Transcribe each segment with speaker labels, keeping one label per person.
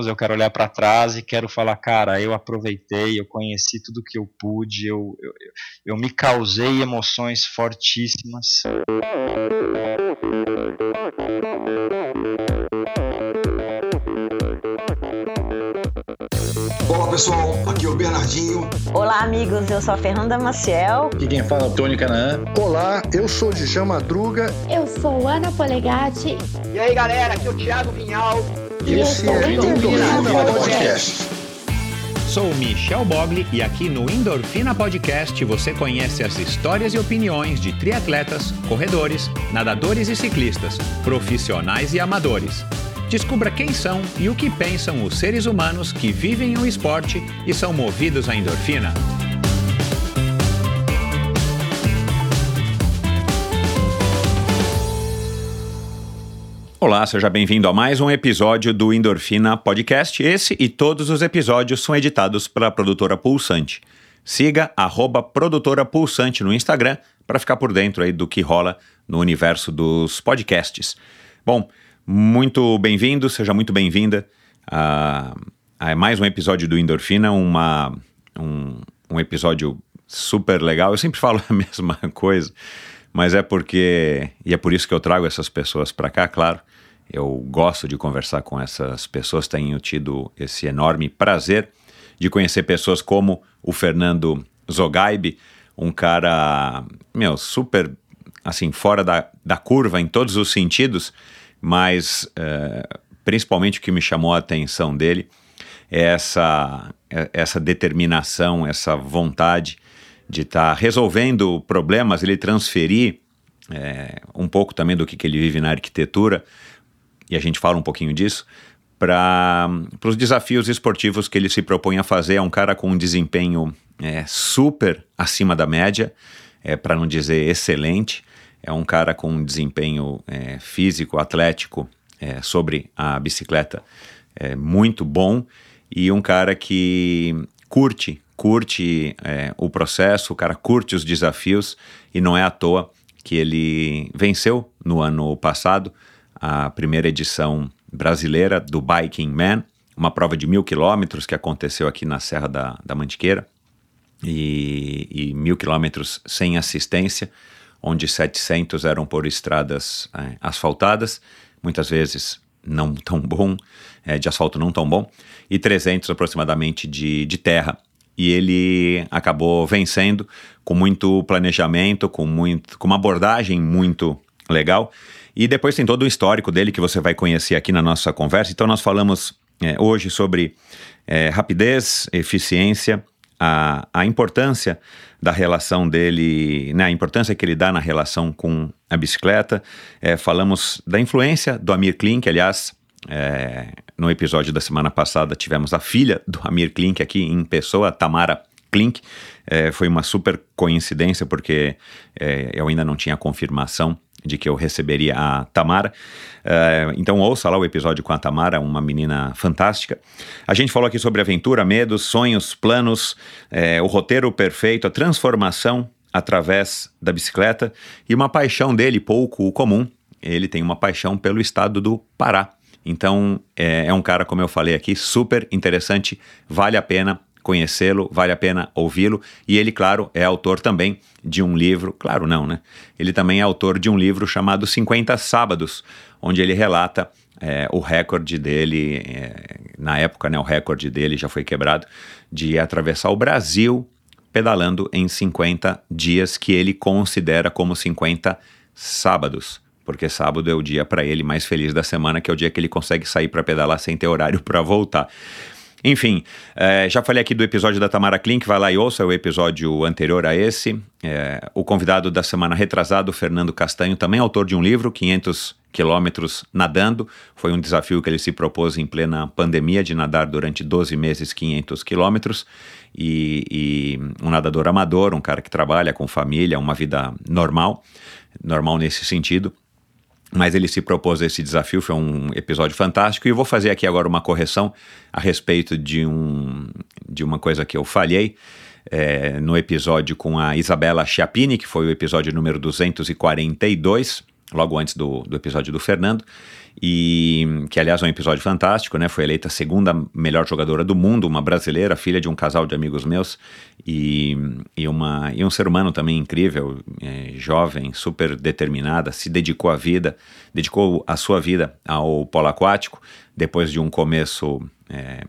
Speaker 1: eu quero olhar para trás e quero falar, cara, eu aproveitei, eu conheci tudo que eu pude, eu, eu, eu me causei emoções fortíssimas.
Speaker 2: Olá pessoal, aqui é o Bernardinho.
Speaker 3: Olá amigos, eu sou a Fernanda Maciel.
Speaker 4: Aqui quem fala é o Tony Canaã.
Speaker 5: Olá, eu sou o Djan Madruga.
Speaker 6: Eu sou Ana Polegatti.
Speaker 7: E aí galera, aqui é o Thiago Vinhal.
Speaker 5: E esse é o Endorfina Podcast.
Speaker 8: Sou Michel Bogli e aqui no Endorfina Podcast você conhece as histórias e opiniões de triatletas, corredores, nadadores e ciclistas, profissionais e amadores. Descubra quem são e o que pensam os seres humanos que vivem o esporte e são movidos à endorfina. Olá, seja bem-vindo a mais um episódio do Endorfina Podcast. Esse e todos os episódios são editados pela produtora Pulsante. Siga arroba produtora Pulsante no Instagram para ficar por dentro aí do que rola no universo dos podcasts. Bom, muito bem-vindo, seja muito bem-vinda a, a, mais um episódio do Endorfina, uma, um, um episódio super legal. Eu sempre falo a mesma coisa, mas é porque, e é por isso que eu trago essas pessoas para cá, claro eu gosto de conversar com essas pessoas, tenho tido esse enorme prazer de conhecer pessoas como o Fernando Zogaibe, um cara, meu, super, assim, fora da, da curva em todos os sentidos, mas é, principalmente o que me chamou a atenção dele é essa, é, essa determinação, essa vontade de estar tá resolvendo problemas, ele transferir é, um pouco também do que, que ele vive na arquitetura e a gente fala um pouquinho disso, para os desafios esportivos que ele se propõe a fazer. É um cara com um desempenho é, super acima da média, é, para não dizer excelente. É um cara com um desempenho é, físico, atlético sobre a bicicleta muito bom e um cara que curte, curte é, o processo, o cara curte os desafios e não é à toa que ele venceu no ano passado a primeira edição brasileira do Biking Man, uma prova de mil quilômetros que aconteceu aqui na Serra da, da Mantiqueira, e, e mil quilômetros sem assistência, onde 700 eram por estradas é, asfaltadas, muitas vezes não tão bom, é, de asfalto não tão bom, e 300 aproximadamente de, de terra. E ele acabou vencendo com muito planejamento, com, muito, com uma abordagem muito legal. E depois tem todo o histórico dele que você vai conhecer aqui na nossa conversa. Então, nós falamos é, hoje sobre é, rapidez, eficiência, a, a importância da relação dele, né, a importância que ele dá na relação com a bicicleta. É, falamos da influência do Amir Klink, aliás, é, no episódio da semana passada tivemos a filha do Amir Klink aqui em pessoa, Tamara Klink. É, foi uma super coincidência porque é, eu ainda não tinha confirmação de que eu receberia a Tamara. Uh, então ouça lá o episódio com a Tamara, uma menina fantástica. A gente falou aqui sobre aventura, medos, sonhos, planos, é, o roteiro perfeito, a transformação através da bicicleta e uma paixão dele pouco comum. Ele tem uma paixão pelo estado do Pará. Então é, é um cara, como eu falei aqui, super interessante, vale a pena conhecê-lo, vale a pena ouvi-lo. E ele, claro, é autor também de um livro, claro não, né? Ele também é autor de um livro chamado 50 Sábados, onde ele relata é, o recorde dele, é, na época, né, o recorde dele já foi quebrado, de atravessar o Brasil pedalando em 50 dias que ele considera como 50 sábados porque sábado é o dia para ele mais feliz da semana, que é o dia que ele consegue sair para pedalar sem ter horário para voltar. Enfim, é, já falei aqui do episódio da Tamara Klink, vai lá e ouça o episódio anterior a esse. É, o convidado da semana retrasada, o Fernando Castanho, também autor de um livro, 500 quilômetros nadando. Foi um desafio que ele se propôs em plena pandemia de nadar durante 12 meses 500 quilômetros. E, e um nadador amador, um cara que trabalha com família, uma vida normal, normal nesse sentido mas ele se propôs a esse desafio, foi um episódio fantástico, e eu vou fazer aqui agora uma correção a respeito de, um, de uma coisa que eu falhei é, no episódio com a Isabela Chiappini, que foi o episódio número 242, logo antes do, do episódio do Fernando, e que aliás é um episódio fantástico, né? Foi eleita a segunda melhor jogadora do mundo, uma brasileira, filha de um casal de amigos meus e, e, uma, e um ser humano também incrível, é, jovem, super determinada, se dedicou à vida, dedicou a sua vida ao polo aquático, depois de um começo é,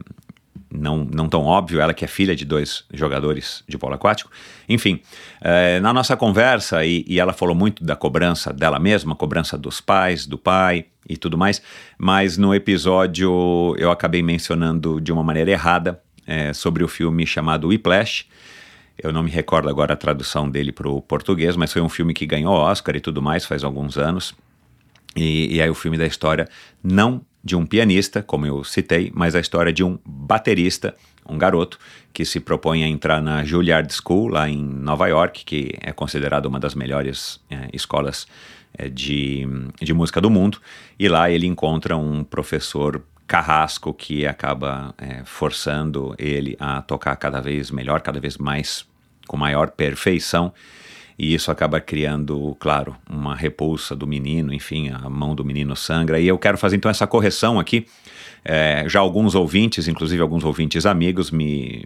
Speaker 8: não, não tão óbvio, ela que é filha de dois jogadores de polo aquático. Enfim, é, na nossa conversa, e, e, ela falou muito da cobrança dela mesma, cobrança dos pais, do pai e tudo mais, mas no episódio eu acabei mencionando de uma maneira errada é, sobre o filme chamado Whiplash. Eu não me recordo agora a tradução dele para o português, mas foi um filme que ganhou Oscar e tudo mais faz alguns anos. E, e aí o filme da história não de um pianista, como eu citei, mas a história de um baterista, um garoto, que se propõe a entrar na Juilliard School, lá em Nova York, que é considerada uma das melhores é, escolas de, de música do mundo, e lá ele encontra um professor carrasco que acaba é, forçando ele a tocar cada vez melhor, cada vez mais, com maior perfeição, e isso acaba criando, claro, uma repulsa do menino, enfim, a mão do menino sangra. E eu quero fazer então essa correção aqui. É, já alguns ouvintes, inclusive alguns ouvintes amigos, me,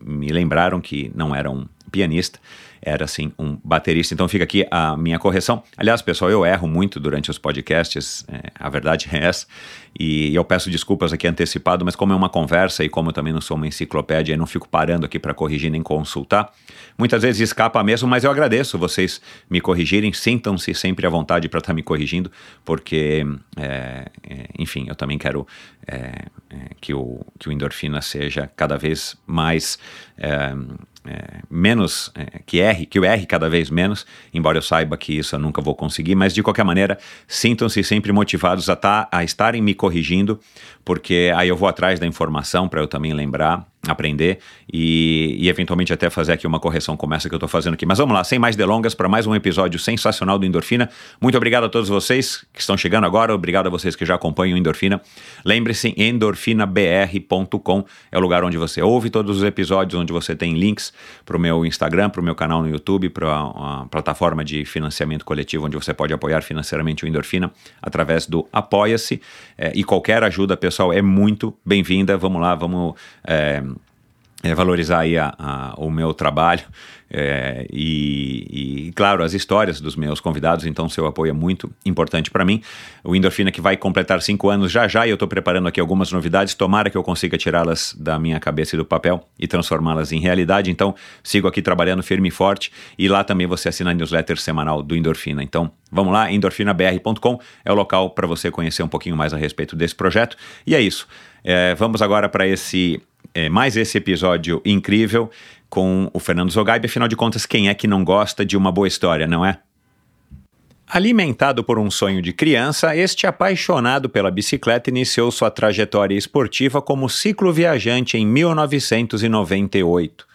Speaker 8: me lembraram que não era um pianista, era assim um baterista. Então fica aqui a minha correção. Aliás, pessoal, eu erro muito durante os podcasts, é, a verdade é essa. E eu peço desculpas aqui antecipado, mas como é uma conversa e como eu também não sou uma enciclopédia e não fico parando aqui para corrigir nem consultar, muitas vezes escapa mesmo, mas eu agradeço vocês me corrigirem. Sintam-se sempre à vontade para estar tá me corrigindo, porque, é, é, enfim, eu também quero é, é, que, o, que o endorfina seja cada vez mais é, menos, é, que erre, que eu erre cada vez menos, embora eu saiba que isso eu nunca vou conseguir, mas de qualquer maneira, sintam-se sempre motivados a, tá, a estarem me corrigindo, porque aí eu vou atrás da informação para eu também lembrar aprender e, e, eventualmente até fazer aqui uma correção como essa que eu estou fazendo aqui. Mas vamos lá, sem mais delongas, para mais um episódio sensacional do Endorfina. Muito obrigado a todos vocês que estão chegando agora, obrigado a vocês que já acompanham o Endorfina. Lembre-se, endorfinabr.com é o lugar onde você ouve todos os episódios, onde você tem links para o meu Instagram, para o meu canal no YouTube, para a plataforma de financiamento coletivo, onde você pode apoiar financeiramente o Endorfina através do Apoia-se. É, e qualquer ajuda, pessoal, é muito bem-vinda. Vamos lá, vamos. É, é, valorizar aí a, a, o meu trabalho é, e, e, claro, as histórias dos meus convidados, então seu apoio é muito importante para mim. O Endorfina que vai completar cinco anos já já e eu estou preparando aqui algumas novidades, tomara que eu consiga tirá-las da minha cabeça e do papel e transformá-las em realidade, então sigo aqui trabalhando firme e forte e lá também você assina a newsletter semanal do Endorfina. Então vamos lá, endorfinabr.com é o local para você conhecer um pouquinho mais a respeito desse projeto e é isso. É, vamos agora para esse é, mais esse episódio incrível com o Fernando Zogaib. Afinal de contas, quem é que não gosta de uma boa história, não é? Alimentado por um sonho de criança, este apaixonado pela bicicleta iniciou sua trajetória esportiva como cicloviajante em 1998.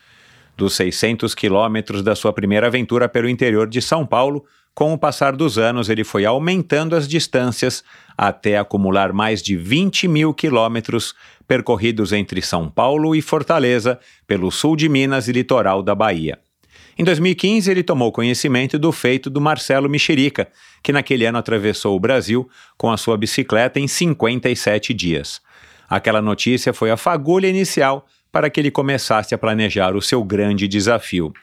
Speaker 8: Dos 600 quilômetros da sua primeira aventura pelo interior de São Paulo, com o passar dos anos, ele foi aumentando as distâncias até acumular mais de 20 mil quilômetros percorridos entre São Paulo e Fortaleza, pelo sul de Minas e litoral da Bahia. Em 2015, ele tomou conhecimento do feito do Marcelo Mexerica, que naquele ano atravessou o Brasil com a sua bicicleta em 57 dias. Aquela notícia foi a fagulha inicial para que ele começasse a planejar o seu grande desafio.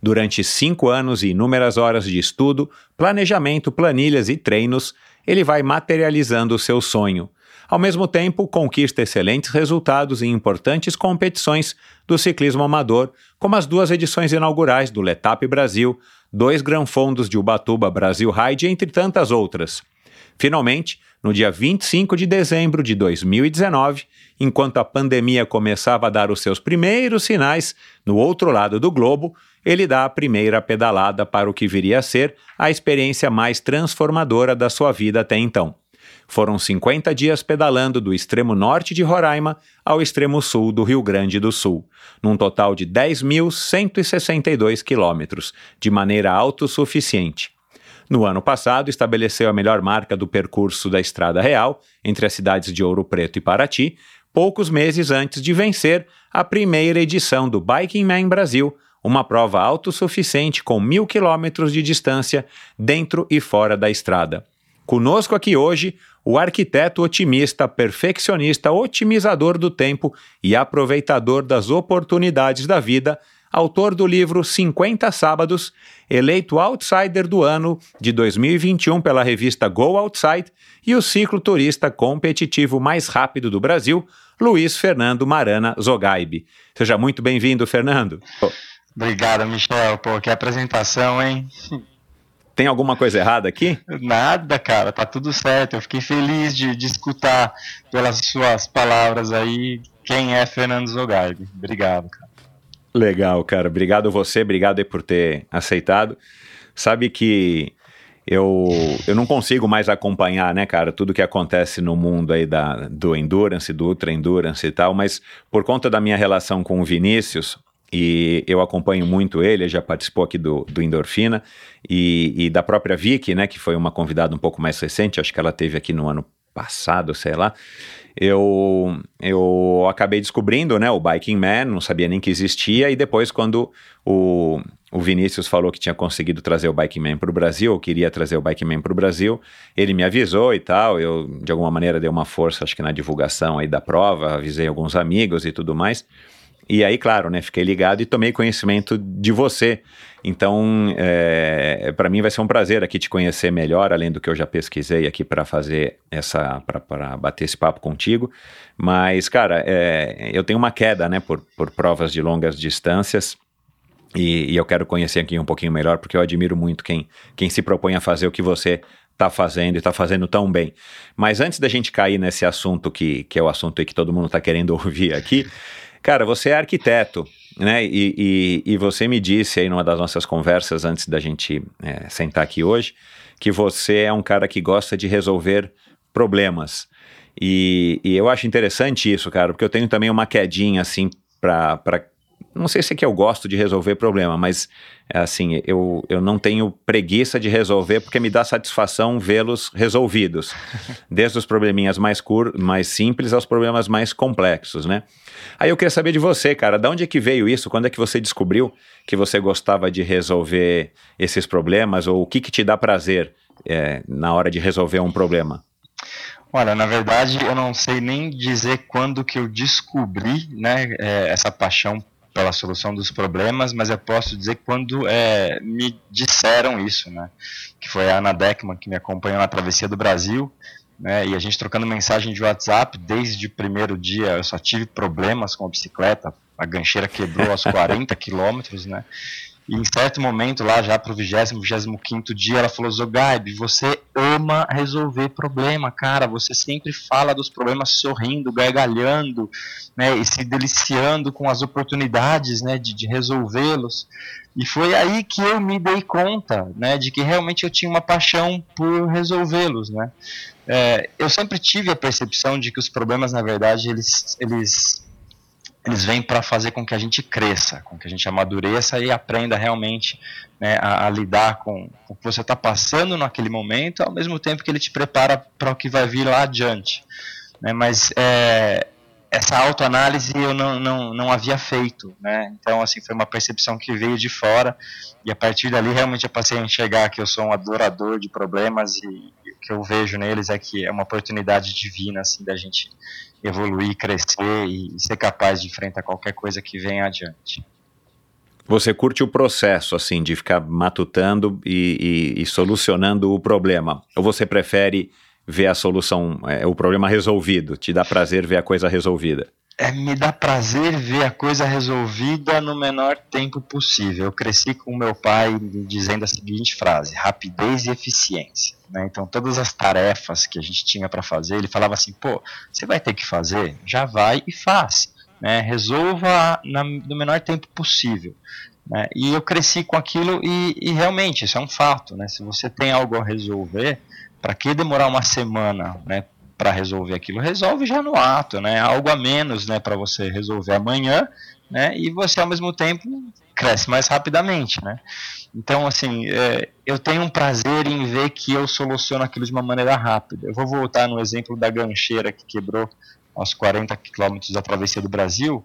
Speaker 8: Durante cinco anos e inúmeras horas de estudo, planejamento, planilhas e treinos, ele vai materializando o seu sonho. Ao mesmo tempo, conquista excelentes resultados em importantes competições do ciclismo amador, como as duas edições inaugurais do Letap Brasil, dois Granfondos de Ubatuba Brasil Ride, entre tantas outras. Finalmente, no dia 25 de dezembro de 2019, enquanto a pandemia começava a dar os seus primeiros sinais no outro lado do globo, ele dá a primeira pedalada para o que viria a ser a experiência mais transformadora da sua vida até então. Foram 50 dias pedalando do extremo norte de Roraima ao extremo sul do Rio Grande do Sul, num total de 10.162 quilômetros, de maneira autossuficiente. No ano passado, estabeleceu a melhor marca do percurso da Estrada Real, entre as cidades de Ouro Preto e Paraty, poucos meses antes de vencer a primeira edição do Biking Man Brasil, uma prova autossuficiente com mil quilômetros de distância dentro e fora da estrada. Conosco aqui hoje, o arquiteto otimista, perfeccionista, otimizador do tempo e aproveitador das oportunidades da vida, autor do livro 50 Sábados, eleito Outsider do Ano de 2021 pela revista Go Outside e o cicloturista competitivo mais rápido do Brasil, Luiz Fernando Marana Zogaibe. Seja muito bem-vindo, Fernando.
Speaker 1: Obrigado, Michel. Pô, que apresentação, hein?
Speaker 8: Tem alguma coisa errada aqui?
Speaker 1: Nada, cara, tá tudo certo. Eu fiquei feliz de, de escutar pelas suas palavras aí quem é Fernando Zogaibe. Obrigado, cara.
Speaker 8: Legal, cara. Obrigado você, obrigado aí por ter aceitado. Sabe que eu, eu não consigo mais acompanhar, né, cara, tudo que acontece no mundo aí da, do Endurance, do Ultra Endurance e tal, mas por conta da minha relação com o Vinícius, e eu acompanho muito ele, ele já participou aqui do, do Endorfina, e, e da própria Vicky, né, que foi uma convidada um pouco mais recente, acho que ela teve aqui no ano passado, sei lá, eu, eu acabei descobrindo, né, o Biking Man, não sabia nem que existia, e depois quando o, o Vinícius falou que tinha conseguido trazer o Biking Man para o Brasil, queria trazer o Biking Man para o Brasil, ele me avisou e tal, eu de alguma maneira dei uma força, acho que na divulgação aí da prova, avisei alguns amigos e tudo mais, e aí, claro, né, fiquei ligado e tomei conhecimento de você. Então, é, para mim vai ser um prazer aqui te conhecer melhor, além do que eu já pesquisei aqui para fazer essa, para bater esse papo contigo. Mas, cara, é, eu tenho uma queda, né, por, por provas de longas distâncias. E, e, eu quero conhecer aqui um pouquinho melhor, porque eu admiro muito quem, quem se propõe a fazer o que você está fazendo e está fazendo tão bem. Mas antes da gente cair nesse assunto que, que é o assunto que todo mundo está querendo ouvir aqui, Cara, você é arquiteto, né? E, e, e, você me disse aí numa das nossas conversas antes da gente é, sentar aqui hoje que você é um cara que gosta de resolver problemas. E, e eu acho interessante isso, cara, porque eu tenho também uma quedinha assim para não sei se é que eu gosto de resolver problema, mas assim, eu, eu não tenho preguiça de resolver porque me dá satisfação vê-los resolvidos. Desde os probleminhas mais, cur mais simples aos problemas mais complexos, né? Aí eu queria saber de você, cara, de onde é que veio isso? Quando é que você descobriu que você gostava de resolver esses problemas? Ou o que, que te dá prazer é, na hora de resolver um problema?
Speaker 1: Olha, na verdade, eu não sei nem dizer quando que eu descobri né, é, essa paixão pela solução dos problemas, mas eu posso dizer quando é, me disseram isso, né? Que foi a Ana Beckman que me acompanhou na travessia do Brasil, né? E a gente trocando mensagem de WhatsApp desde o primeiro dia, eu só tive problemas com a bicicleta, a gancheira quebrou aos 40 quilômetros, né? E em certo momento, lá já para o 20, 25 dia, ela falou: Zogaib, você ama resolver problema, cara. Você sempre fala dos problemas sorrindo, gargalhando, né? E se deliciando com as oportunidades, né? De, de resolvê-los. E foi aí que eu me dei conta, né? De que realmente eu tinha uma paixão por resolvê-los, né? É, eu sempre tive a percepção de que os problemas, na verdade, eles, eles eles vêm para fazer com que a gente cresça, com que a gente amadureça e aprenda realmente né, a, a, lidar com, o que você está passando naquele momento, ao mesmo tempo que ele te prepara para o que vai vir lá adiante. Né, mas é, essa autoanálise eu não, não, não havia feito, né? Então, assim, foi uma percepção que veio de fora e a partir dali realmente eu passei a enxergar que eu sou um adorador de problemas e, e o que eu vejo neles é que é uma oportunidade divina, assim, da gente evoluir, crescer e, ser capaz de enfrentar qualquer coisa que venha adiante.
Speaker 8: Você curte o processo, assim, de ficar matutando e, e, e solucionando o problema? Ou você prefere ver a solução, é, o problema resolvido? Te dá prazer ver a coisa resolvida?
Speaker 1: É, me dá prazer ver a coisa resolvida no menor tempo possível. Eu cresci com meu pai dizendo a seguinte frase: rapidez e eficiência. Né? Então, todas as tarefas que a gente tinha para fazer, ele falava assim: pô, você vai ter que fazer, já vai e faz. Né? Resolva na, no menor tempo possível. Né? E eu cresci com aquilo e, e, realmente isso é um fato. Né? Se você tem algo a resolver, para que demorar uma semana né, para resolver aquilo, resolve já no ato, né? Algo a menos, né, para você resolver amanhã, né? E você ao mesmo tempo cresce mais rapidamente, né? Então, assim, é, eu tenho um prazer em ver que eu soluciono aquilo de uma maneira rápida. Eu vou voltar no exemplo da gancheira que quebrou aos 40 quilômetros da travessia do Brasil.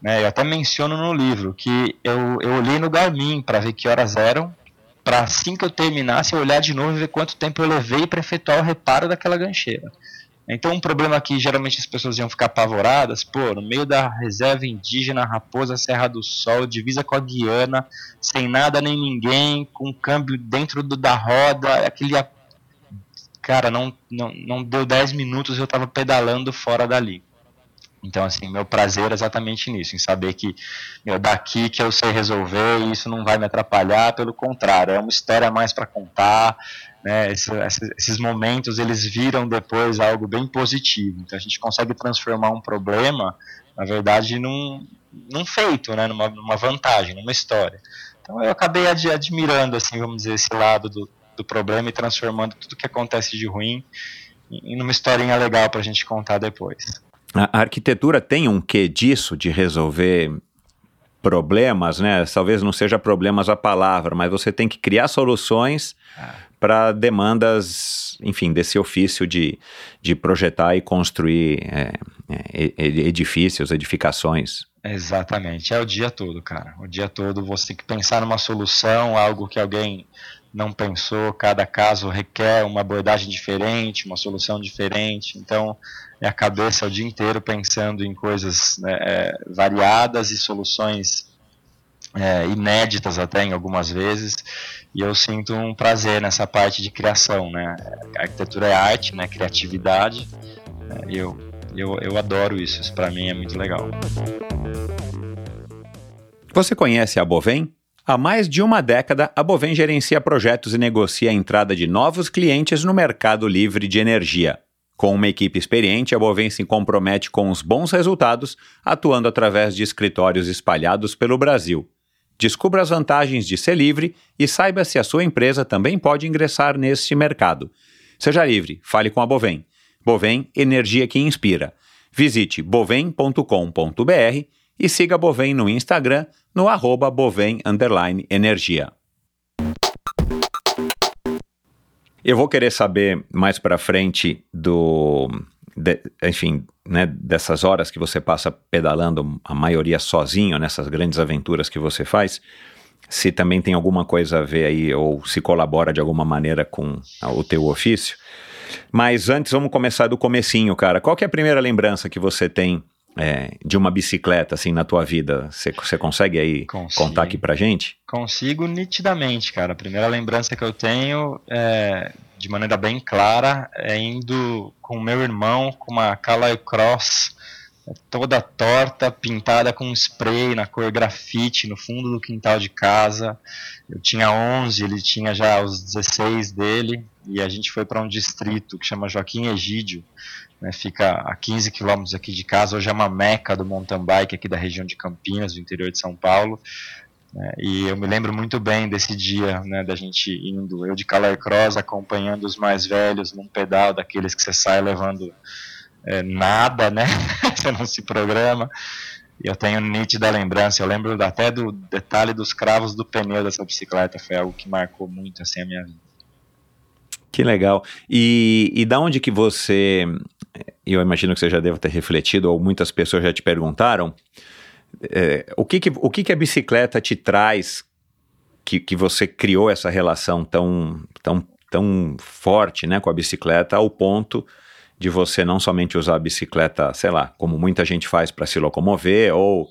Speaker 1: Né, eu até menciono no livro que eu, eu olhei no Garmin para ver que horas eram para assim que eu terminasse eu olhar de novo e ver quanto tempo eu levei para efetuar o reparo daquela gancheira. Então, um problema que geralmente as pessoas iam ficar apavoradas, pô, no meio da reserva indígena Raposa Serra do Sol, divisa com a Guiana, sem nada nem ninguém, com câmbio dentro do, da roda, aquele. Cara, não, não, não deu 10 minutos eu tava pedalando fora dali. Então, assim, meu prazer é exatamente nisso, em saber que meu, daqui que eu sei resolver isso não vai me atrapalhar, pelo contrário, é uma história mais para contar, né, esses momentos eles viram depois algo bem positivo. Então a gente consegue transformar um problema, na verdade, num, num feito, né, numa, numa vantagem, numa história. Então eu acabei ad, admirando, assim, vamos dizer, esse lado do, do problema e transformando tudo que acontece de ruim em uma historinha legal para a gente contar depois.
Speaker 8: A arquitetura tem um quê disso, de resolver problemas, né? Talvez não seja problemas a palavra, mas você tem que criar soluções ah para demandas, enfim, desse ofício de, de projetar e construir é, é, edifícios, edificações.
Speaker 1: Exatamente, é o dia todo, cara. O dia todo você tem que pensar numa solução, algo que alguém não pensou, cada caso requer uma abordagem diferente, uma solução diferente. Então, é a cabeça o dia inteiro pensando em coisas né, é, variadas e soluções é, inéditas até em algumas vezes e eu sinto um prazer nessa parte de criação, né? Arquitetura é arte, né? Criatividade. E eu, eu, eu adoro isso. Isso para mim é muito legal.
Speaker 8: Você conhece a Bovem? Há mais de uma década, a Bovem gerencia projetos e negocia a entrada de novos clientes no mercado livre de energia. Com uma equipe experiente, a Bovem se compromete com os bons resultados, atuando através de escritórios espalhados pelo Brasil. Descubra as vantagens de ser livre e saiba se a sua empresa também pode ingressar neste mercado. Seja livre, fale com a Bovem. Bovem, energia que inspira. Visite bovem.com.br e siga a Bovem no Instagram no arroba bovem energia. Eu vou querer saber mais para frente do, de, enfim, né, dessas horas que você passa pedalando, a maioria sozinho, nessas grandes aventuras que você faz, se também tem alguma coisa a ver aí, ou se colabora de alguma maneira com o teu ofício. Mas antes, vamos começar do comecinho, cara. Qual é a primeira lembrança que você tem é, de uma bicicleta, assim, na tua vida? Você consegue aí Consigo. contar aqui pra gente?
Speaker 1: Consigo nitidamente, cara. A primeira lembrança que eu tenho é de maneira bem clara, é indo com meu irmão com uma Calais Cross toda torta, pintada com spray na cor grafite no fundo do quintal de casa. Eu tinha 11, ele tinha já os 16 dele, e a gente foi para um distrito que chama Joaquim Egídio, né, fica a 15 quilômetros aqui de casa, hoje é uma meca do mountain bike aqui da região de Campinas, do interior de São Paulo. Né, e eu me lembro muito bem desse dia, né, da gente indo, eu de Calais Cross, acompanhando os mais velhos num pedal daqueles que você sai levando é, nada, né? você não se programa. Eu tenho nítida lembrança, eu lembro até do detalhe dos cravos do pneu dessa bicicleta, foi algo que marcou muito assim a minha vida.
Speaker 8: Que legal. E, e da onde que você, eu imagino que você já deva ter refletido, ou muitas pessoas já te perguntaram, é, o, que, que, o que, que a bicicleta te traz que, que você criou essa relação tão, tão, tão forte né, com a bicicleta ao ponto de você não somente usar a bicicleta, sei lá, como muita gente faz para se locomover, ou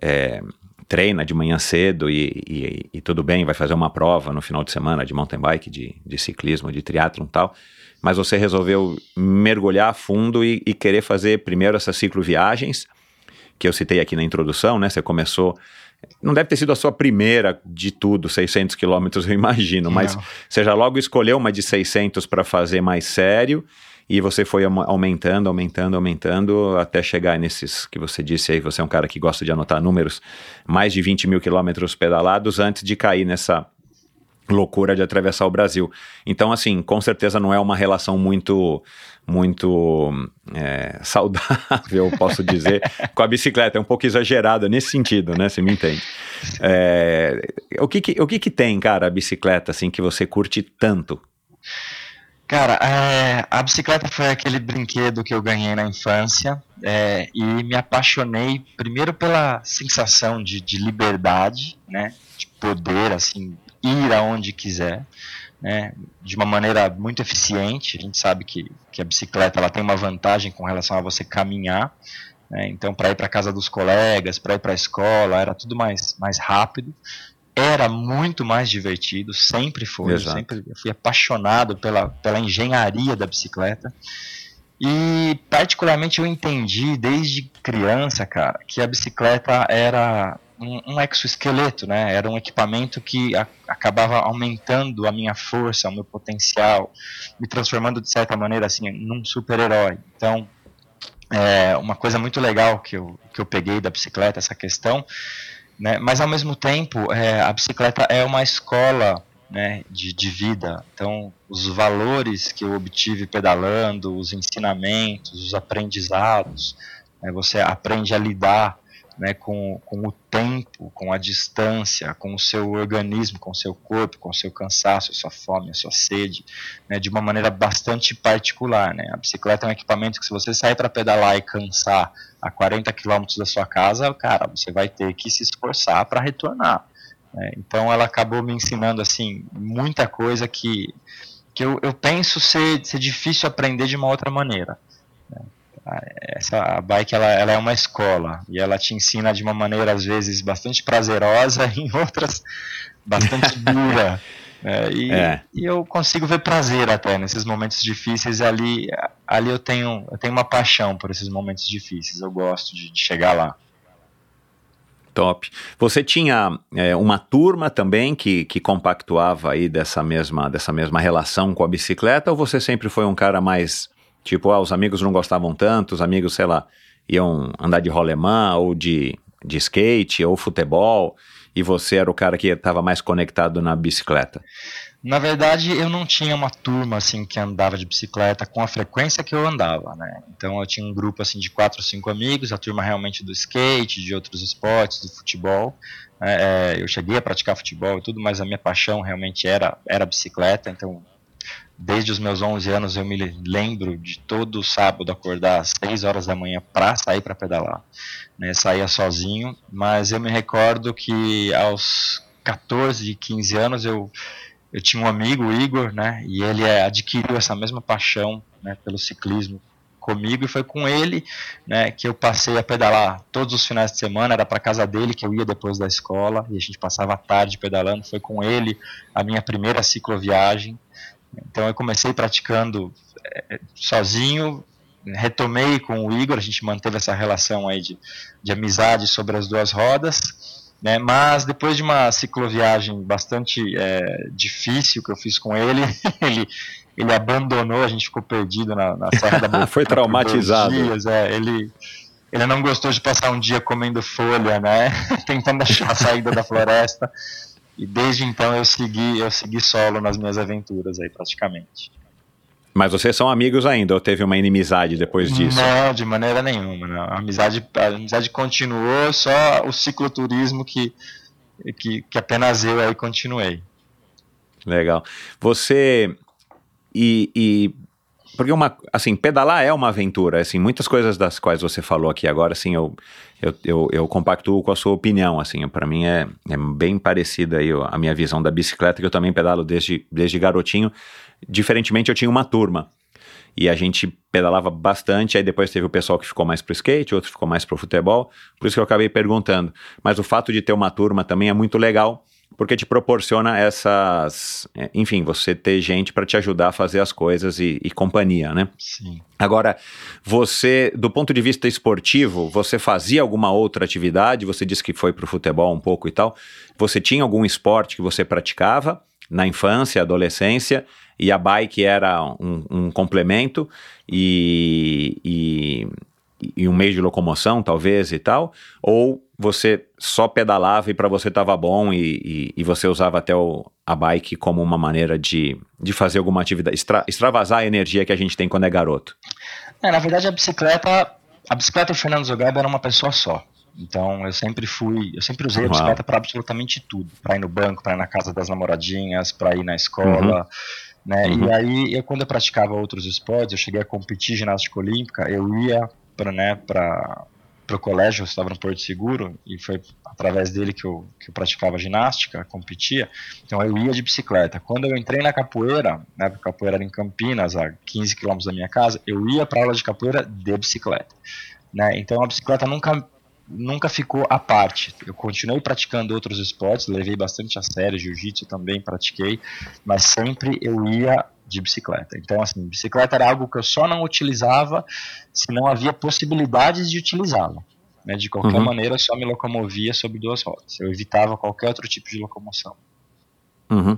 Speaker 8: é, treina de manhã cedo e, e, e, tudo bem, vai fazer uma prova no final de semana de mountain bike, de, de ciclismo, de triatlon e tal, mas você resolveu mergulhar a fundo e, e querer fazer primeiro essas cicloviagens, que eu citei aqui na introdução, né? Você começou. Não deve ter sido a sua primeira de tudo, 600 quilômetros, eu imagino, mas não. você já logo escolheu uma de 600 para fazer mais sério e você foi aumentando, aumentando, aumentando até chegar nesses que você disse aí. Você é um cara que gosta de anotar números, mais de 20 mil quilômetros pedalados antes de cair nessa loucura de atravessar o Brasil. Então, assim, com certeza não é uma relação muito muito é, saudável, posso dizer, com a bicicleta. É um pouco exagerada nesse sentido, né? Você me entende. É, o que, que o que, que tem, cara, a bicicleta, assim, que você curte tanto?
Speaker 1: Cara, é, a bicicleta foi aquele brinquedo que eu ganhei na infância é, e me apaixonei primeiro pela sensação de, de liberdade, né? De poder, assim, ir aonde quiser, né, de uma maneira muito eficiente. A gente sabe que, que a bicicleta ela tem uma vantagem com relação a você caminhar. Né, então, para ir para casa dos colegas, para ir para a escola, era tudo mais, mais rápido. Era muito mais divertido, sempre foi. Eu sempre fui apaixonado pela, pela engenharia da bicicleta. E particularmente eu entendi desde criança, cara, que a bicicleta era um, um exoesqueleto, né? Era um equipamento que a, acabava aumentando a minha força, o meu potencial, me transformando de certa maneira assim num super-herói. Então, é uma coisa muito legal que eu, que eu peguei da bicicleta, essa questão, né? Mas ao mesmo tempo, é, a bicicleta é uma escola né, de, de vida. Então, os valores que eu obtive pedalando, os ensinamentos, os aprendizados, né, você aprende a lidar né, com, com o tempo, com a distância, com o seu organismo, com o seu corpo, com o seu cansaço, a sua fome, a sua sede, né, de uma maneira bastante particular. Né? A bicicleta é um equipamento que se você sair para pedalar e cansar a 40 km da sua casa, cara, você vai ter que se esforçar para retornar. Né? Então ela acabou me ensinando assim muita coisa que, que eu, eu penso ser, ser difícil aprender de uma outra maneira. Né? Essa bike ela, ela é uma escola e ela te ensina de uma maneira às vezes bastante prazerosa e em outras bastante dura é, e, é. e, eu consigo ver prazer até nesses momentos difíceis ali ali eu tenho eu tenho uma paixão por esses momentos difíceis eu gosto de, de chegar lá
Speaker 8: Top. Você tinha é, uma turma também que, que compactuava aí dessa mesma, dessa mesma relação com a bicicleta ou você sempre foi um cara mais Tipo, ah, os amigos não gostavam tanto, os amigos, sei lá, iam andar de rolemã ou de, de skate ou futebol, e você era o cara que estava mais conectado na bicicleta?
Speaker 1: Na verdade, eu não tinha uma turma assim que andava de bicicleta com a frequência que eu andava, né? Então eu tinha um grupo assim de quatro ou cinco amigos, a turma realmente do skate, de outros esportes, do futebol. É, é eu cheguei a praticar futebol e tudo, mas a minha paixão realmente era era bicicleta. Então desde os meus 11 anos eu me lembro de todo sábado acordar às 6 horas da manhã para sair para pedalar. Né? Saía sozinho, mas eu me recordo que aos 14, 15 anos eu, eu tinha um amigo, o Igor, né? e ele é, adquiriu essa mesma paixão né, pelo ciclismo comigo e foi com ele né, que eu passei a pedalar todos os finais de semana, era para casa dele que eu ia depois da escola e a gente passava a tarde pedalando, foi com ele a minha primeira cicloviagem, então eu comecei praticando é, sozinho, retomei com o Igor, a gente manteve essa relação aí de, de amizade sobre as duas rodas, né, mas depois de uma cicloviagem bastante é, difícil que eu fiz com ele, ele, ele abandonou, a gente ficou perdido na, na Serra da Boca.
Speaker 8: Foi traumatizado.
Speaker 1: Dias, é, ele, ele não gostou de passar um dia comendo folha, né, tentando achar a saída da floresta. E desde então eu segui, eu segui solo nas minhas aventuras aí praticamente.
Speaker 8: Mas vocês são amigos ainda ou teve uma inimizade depois disso?
Speaker 1: Não, de maneira nenhuma. Não. A, amizade, a amizade continuou, só o cicloturismo que, que, que apenas eu aí continuei.
Speaker 8: Legal. Você. E, e porque uma, assim, pedalar é uma aventura, assim, muitas coisas das quais você falou aqui agora, assim, eu, eu, eu, eu compactuo com a sua opinião, assim, para mim é, é bem parecida aí a minha visão da bicicleta, que eu também pedalo desde, desde garotinho, diferentemente eu tinha uma turma, e a gente pedalava bastante, aí depois teve o pessoal que ficou mais pro skate, outro ficou mais pro futebol, por isso que eu acabei perguntando, mas o fato de ter uma turma também é muito legal, porque te proporciona essas. É, enfim, você ter gente para te ajudar a fazer as coisas e, e, companhia, né?
Speaker 1: Sim.
Speaker 8: Agora, você, do ponto de vista esportivo, você fazia alguma outra atividade? Você disse que foi para o futebol um pouco e tal. Você tinha algum esporte que você praticava na infância, adolescência? E a bike era um, um complemento e, e, e um meio de locomoção, talvez, e tal? Ou você só pedalava e para você estava bom e, e, e, você usava até o, a bike como uma maneira de, de fazer alguma atividade, extra, extravasar a energia que a gente tem quando é garoto?
Speaker 1: É, na verdade, a bicicleta, a bicicleta e o Fernando Zogaba era uma pessoa só. Então eu sempre fui, eu sempre usei a bicicleta para absolutamente tudo, para ir no banco, para ir na casa das namoradinhas, para ir na escola, uhum. né? Uhum. E aí, eu, quando eu praticava outros esportes, eu cheguei a competir ginástica olímpica, eu ia para né, para para o colégio, eu estava no Porto Seguro, e foi através dele que eu, que eu praticava ginástica, competia, então eu ia de bicicleta. Quando eu entrei na capoeira, né, porque a capoeira era em Campinas, a 15 quilômetros da minha casa, eu ia para aula de capoeira de bicicleta. Né? Então a bicicleta nunca nunca ficou à parte. Eu continuei praticando outros esportes, levei bastante a sério, jiu-jitsu também pratiquei, mas sempre eu ia de bicicleta. Então, assim, bicicleta era algo que eu só não utilizava se não havia possibilidades de utilizá-la. Né? De qualquer uhum. maneira, eu só me locomovia sobre duas rodas. Eu evitava qualquer outro tipo de locomoção.
Speaker 8: Uhum.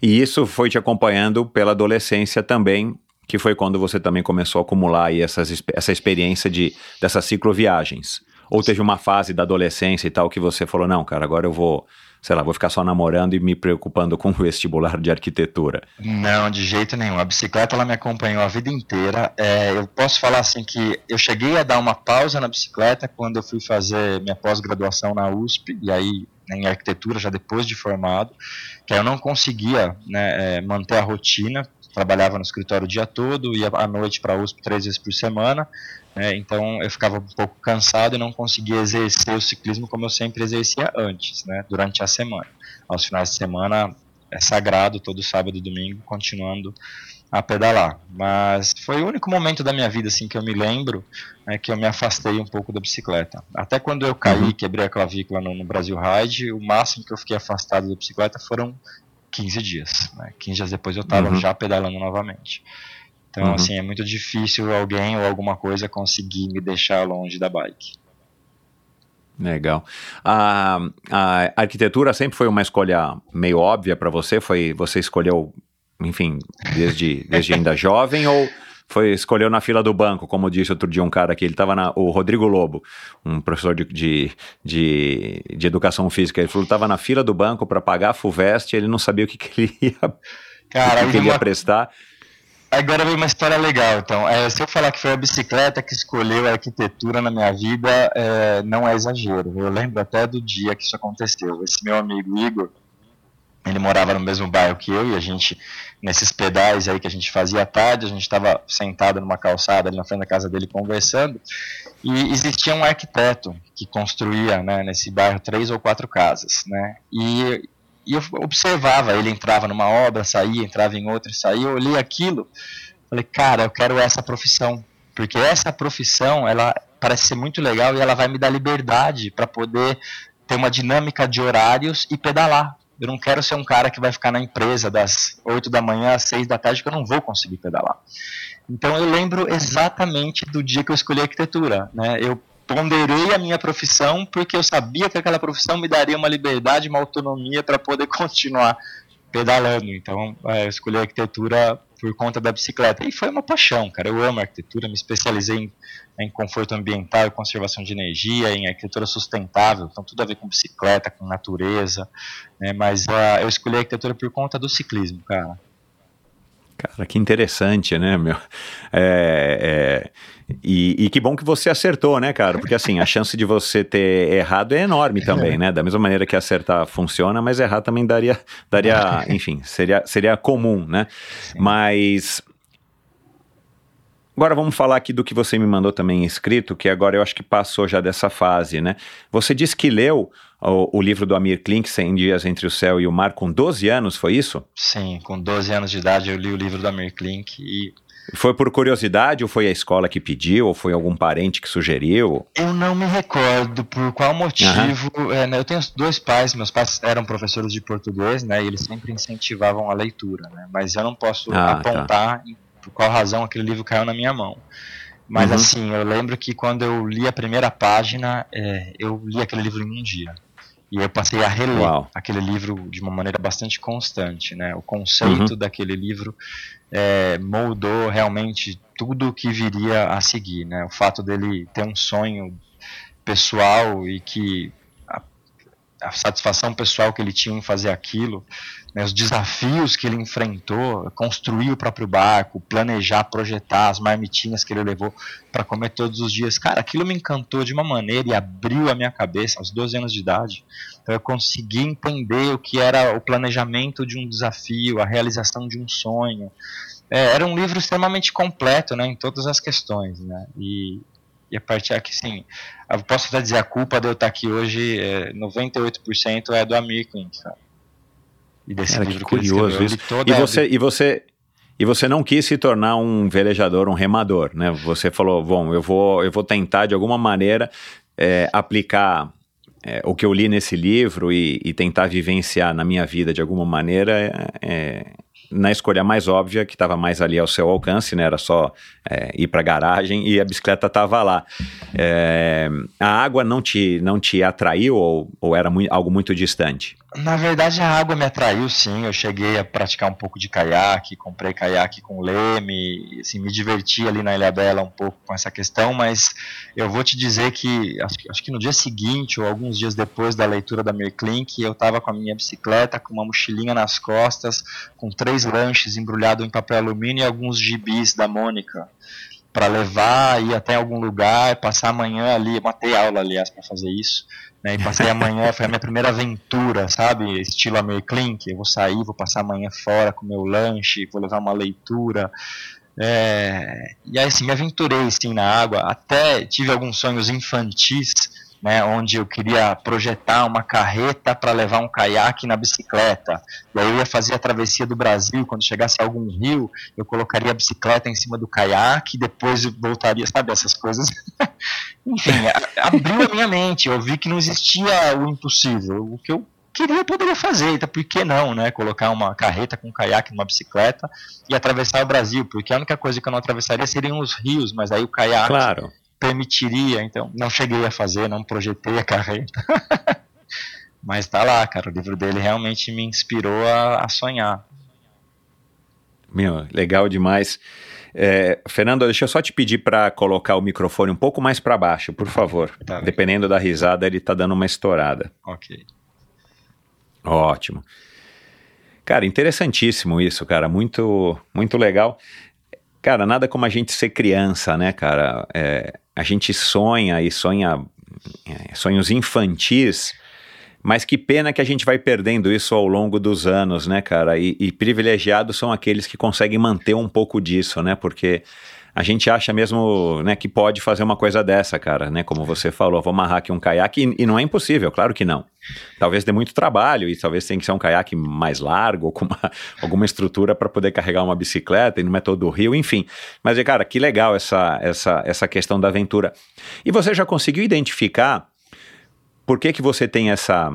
Speaker 8: E isso foi te acompanhando pela adolescência também, que foi quando você também começou a acumular aí essas, essa experiência de, dessas cicloviagens. Ou teve uma fase da adolescência e tal que você falou, não, cara, agora eu vou, sei lá, vou ficar só namorando e me preocupando com o vestibular de arquitetura?
Speaker 1: Não, de jeito nenhum. A bicicleta ela me acompanhou a vida inteira. É, eu posso falar assim que eu cheguei a dar uma pausa na bicicleta quando eu fui fazer minha pós-graduação na USP, e aí em arquitetura já depois de formado, que eu não conseguia né, é, manter a rotina, trabalhava no escritório o dia todo, ia à noite para a USP três vezes por semana, né, então eu ficava um pouco cansado e não conseguia exercer o ciclismo como eu sempre exercia antes, né, durante a semana. Aos finais de semana é sagrado, todo sábado e domingo, continuando a pedalar. Mas foi o único momento da minha vida assim que eu me lembro né, que eu me afastei um pouco da bicicleta. Até quando eu caí, uhum. quebrei a clavícula no, no, Brasil Ride, o máximo que eu fiquei afastado da bicicleta foram 15 dias. Né? 15 dias depois eu estava uhum. já pedalando novamente. Então, uhum. assim, é muito difícil alguém ou alguma coisa conseguir me deixar longe da bike.
Speaker 8: Legal. A, a arquitetura sempre foi uma escolha meio óbvia para você? Foi você escolheu, enfim, desde, desde ainda jovem ou foi escolheu na fila do banco, como disse outro dia um cara aqui, ele estava na o Rodrigo Lobo, um professor de, de, de, de educação física, ele falou que estava na fila do banco para pagar a Fuvest, ele não sabia o que, que ele ia, Cara, que, que ele ia uma... prestar.
Speaker 1: Agora vem uma história legal, então. É, se eu falar que foi a bicicleta que escolheu a arquitetura na minha vida, é, não é exagero. Eu lembro até do dia que isso aconteceu. Esse meu amigo Igor, ele morava no mesmo bairro que eu e a gente, nesses pedais aí que a gente fazia à tarde, a gente estava sentado numa calçada ali na frente da casa dele conversando e existia um arquiteto que construía né, nesse bairro três ou quatro casas, né? E e eu observava, ele entrava numa obra, saía, entrava em outra, saía, eu olhei aquilo, falei, cara, eu quero essa profissão, porque essa profissão, ela parece ser muito legal e ela vai me dar liberdade para poder ter uma dinâmica de horários e pedalar. Eu não quero ser um cara que vai ficar na empresa das 8 da manhã às 6 da tarde que eu não vou conseguir pedalar. Então eu lembro exatamente do dia que eu escolhi arquitetura, né? Eu ponderei a minha profissão porque eu sabia que aquela profissão me daria uma liberdade, uma autonomia para poder continuar pedalando. Então, é, escolhi a arquitetura por conta da bicicleta. E foi uma paixão, cara. Eu amo arquitetura, me especializei em, em conforto ambiental conservação de energia, em arquitetura sustentável, então tudo a ver com bicicleta, com natureza. Né? Mas uh, eu escolhi a arquitetura por conta do ciclismo, cara.
Speaker 8: Cara, que interessante, né, meu? É, é, e, e, que bom que você acertou, né, cara? Porque assim, a chance de você ter errado é enorme também, né? Da mesma maneira que acertar funciona, mas errar também daria, daria enfim, seria, seria comum, né? Sim. Mas Agora vamos falar aqui do que você me mandou também escrito, que agora eu acho que passou já dessa fase, né? Você disse que leu o, o, livro do Amir Klink, 100 Dias Entre o Céu e o Mar, com 12 anos, foi isso?
Speaker 1: Sim, com 12 anos de idade eu li o livro do Amir Klink e...
Speaker 8: Foi por curiosidade ou foi a escola que pediu ou foi algum parente que sugeriu?
Speaker 1: Eu não me recordo por qual motivo. Uhum. É, né, eu tenho dois pais, meus pais eram professores de português, né? E eles sempre incentivavam a leitura, né? Mas eu não posso ah, tá. apontar tá por qual razão aquele livro caiu na minha mão. Mas uhum. assim, eu lembro que quando eu li a primeira página, é, eu li aquele livro em um dia. E eu passei a reler Uau. aquele livro de uma maneira bastante constante. Né? O conceito uhum. daquele livro é, moldou realmente tudo o que viria a seguir. Né? O fato dele ter um sonho pessoal e que a satisfação pessoal que ele tinha em fazer aquilo, né, os desafios que ele enfrentou, construir o próprio barco, planejar, projetar as marmitinhas que ele levou para comer todos os dias. Cara, aquilo me encantou de uma maneira e abriu a minha cabeça aos 12 anos de idade. Então eu consegui entender o que era o planejamento de um desafio, a realização de um sonho. É, era um livro extremamente completo né, em todas as questões. Né, e E a partir aqui, sim, eu posso até dizer, a culpa de eu estar aqui hoje, é, 98% é do Amir Klink, cara.
Speaker 8: E desse cara, livro que curioso que isso. E você, e você, e você não quis se tornar um velejador, um remador, né? Você falou, bom, eu vou, eu vou tentar de alguma maneira é, aplicar é, o que eu li nesse livro e, e, tentar vivenciar na minha vida de alguma maneira é, na escolha mais óbvia, que estava mais ali ao seu alcance, né? Era só ir para a garagem e a bicicleta estava lá. A água não te, não te atraiu ou, ou era muito, algo muito distante?
Speaker 1: Na verdade, a água me atraiu, sim. Eu cheguei a praticar um pouco de caiaque, comprei caiaque com leme, assim, me diverti ali na Ilha Bela um pouco com essa questão, mas eu vou te dizer que acho, acho que no dia seguinte ou alguns dias depois da leitura da Merklink, eu estava com a minha bicicleta, com uma mochilinha nas costas, com três lanches embrulhados em papel alumínio e alguns gibis da Mônica para levar, ir até algum lugar, passar amanhã ali, matei aula, aliás, para fazer isso, né, e passei amanhã, foi a minha primeira aventura, sabe, estilo Americlink, eu vou sair, vou passar amanhã fora com meu lanche, vou levar uma leitura, é, e aí assim, me aventurei sim na água, até tive alguns sonhos infantis, né, onde eu queria projetar uma carreta para levar um caiaque na bicicleta. E aí eu ia fazer a travessia do Brasil, quando chegasse a algum rio, eu colocaria a bicicleta em cima do caiaque, depois voltaria, sabe, essas coisas. Enfim, abriu a minha mente, eu vi que não existia o impossível. O que eu queria, eu poderia fazer, então por que não, né? Colocar uma carreta com um caiaque numa bicicleta e atravessar o Brasil, porque a única coisa que eu não atravessaria seriam os rios, mas aí o caiaque
Speaker 8: claro
Speaker 1: permitiria, então não cheguei a fazer, não projetei a carreira. Mas tá lá, cara, o livro dele realmente me inspirou a, a sonhar.
Speaker 8: Meu, legal demais. É, Fernando, deixa eu só te pedir para colocar o microfone um pouco mais para baixo, por favor. Tá Dependendo da risada, ele tá dando uma estourada.
Speaker 1: Ok.
Speaker 8: Ótimo. Cara, interessantíssimo isso, cara. Muito, muito legal. Cara, nada como a gente ser criança, né, cara? É, a gente sonha e sonha é, sonhos infantis, mas que pena que a gente vai perdendo isso ao longo dos anos, né, cara? E, e privilegiados são aqueles que conseguem manter um pouco disso, né? Porque a gente acha mesmo né, que pode fazer uma coisa dessa, cara, né? Como você falou, vou amarrar aqui um caiaque e, e não é impossível, claro que não. Talvez dê muito trabalho e talvez tenha que ser um caiaque mais largo, com uma, alguma estrutura para poder carregar uma bicicleta e no método do rio, enfim. Mas, cara, que legal essa, essa, essa questão da aventura. E você já conseguiu identificar por que, que você tem essa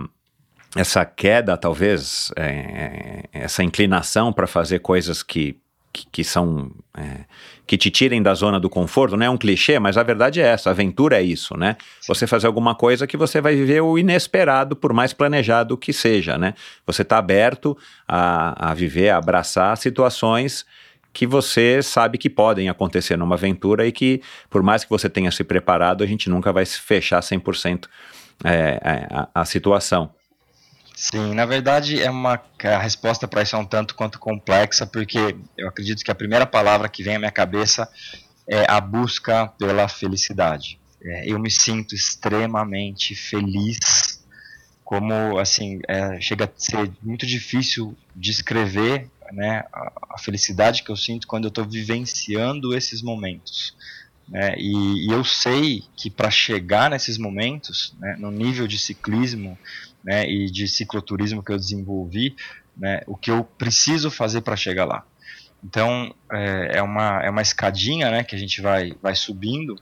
Speaker 8: essa queda, talvez, é, essa inclinação para fazer coisas que que, que são é, que te tirem da zona do conforto, não é um clichê, mas a verdade é essa, a aventura é isso, né? Você fazer alguma coisa que você vai viver o inesperado, por mais planejado que seja, né? Você está aberto a, a viver, a abraçar situações que você sabe que podem acontecer numa aventura e que, por mais que você tenha se preparado, a gente nunca vai fechar 100% é, é, a, a situação.
Speaker 1: Sim, na verdade é uma a resposta para isso é um tanto quanto complexa, porque eu acredito que a primeira palavra que vem à minha cabeça é a busca pela felicidade. É, eu me sinto extremamente feliz, como assim é, chega a ser muito difícil descrever né, a, felicidade que eu sinto quando eu estou vivenciando esses momentos. Né, e, e eu sei que para chegar nesses momentos, né, no nível de ciclismo né, e de cicloturismo que eu desenvolvi, né, o que eu preciso fazer para chegar lá. Então é, é, uma, é uma escadinha né, que a gente vai, vai subindo,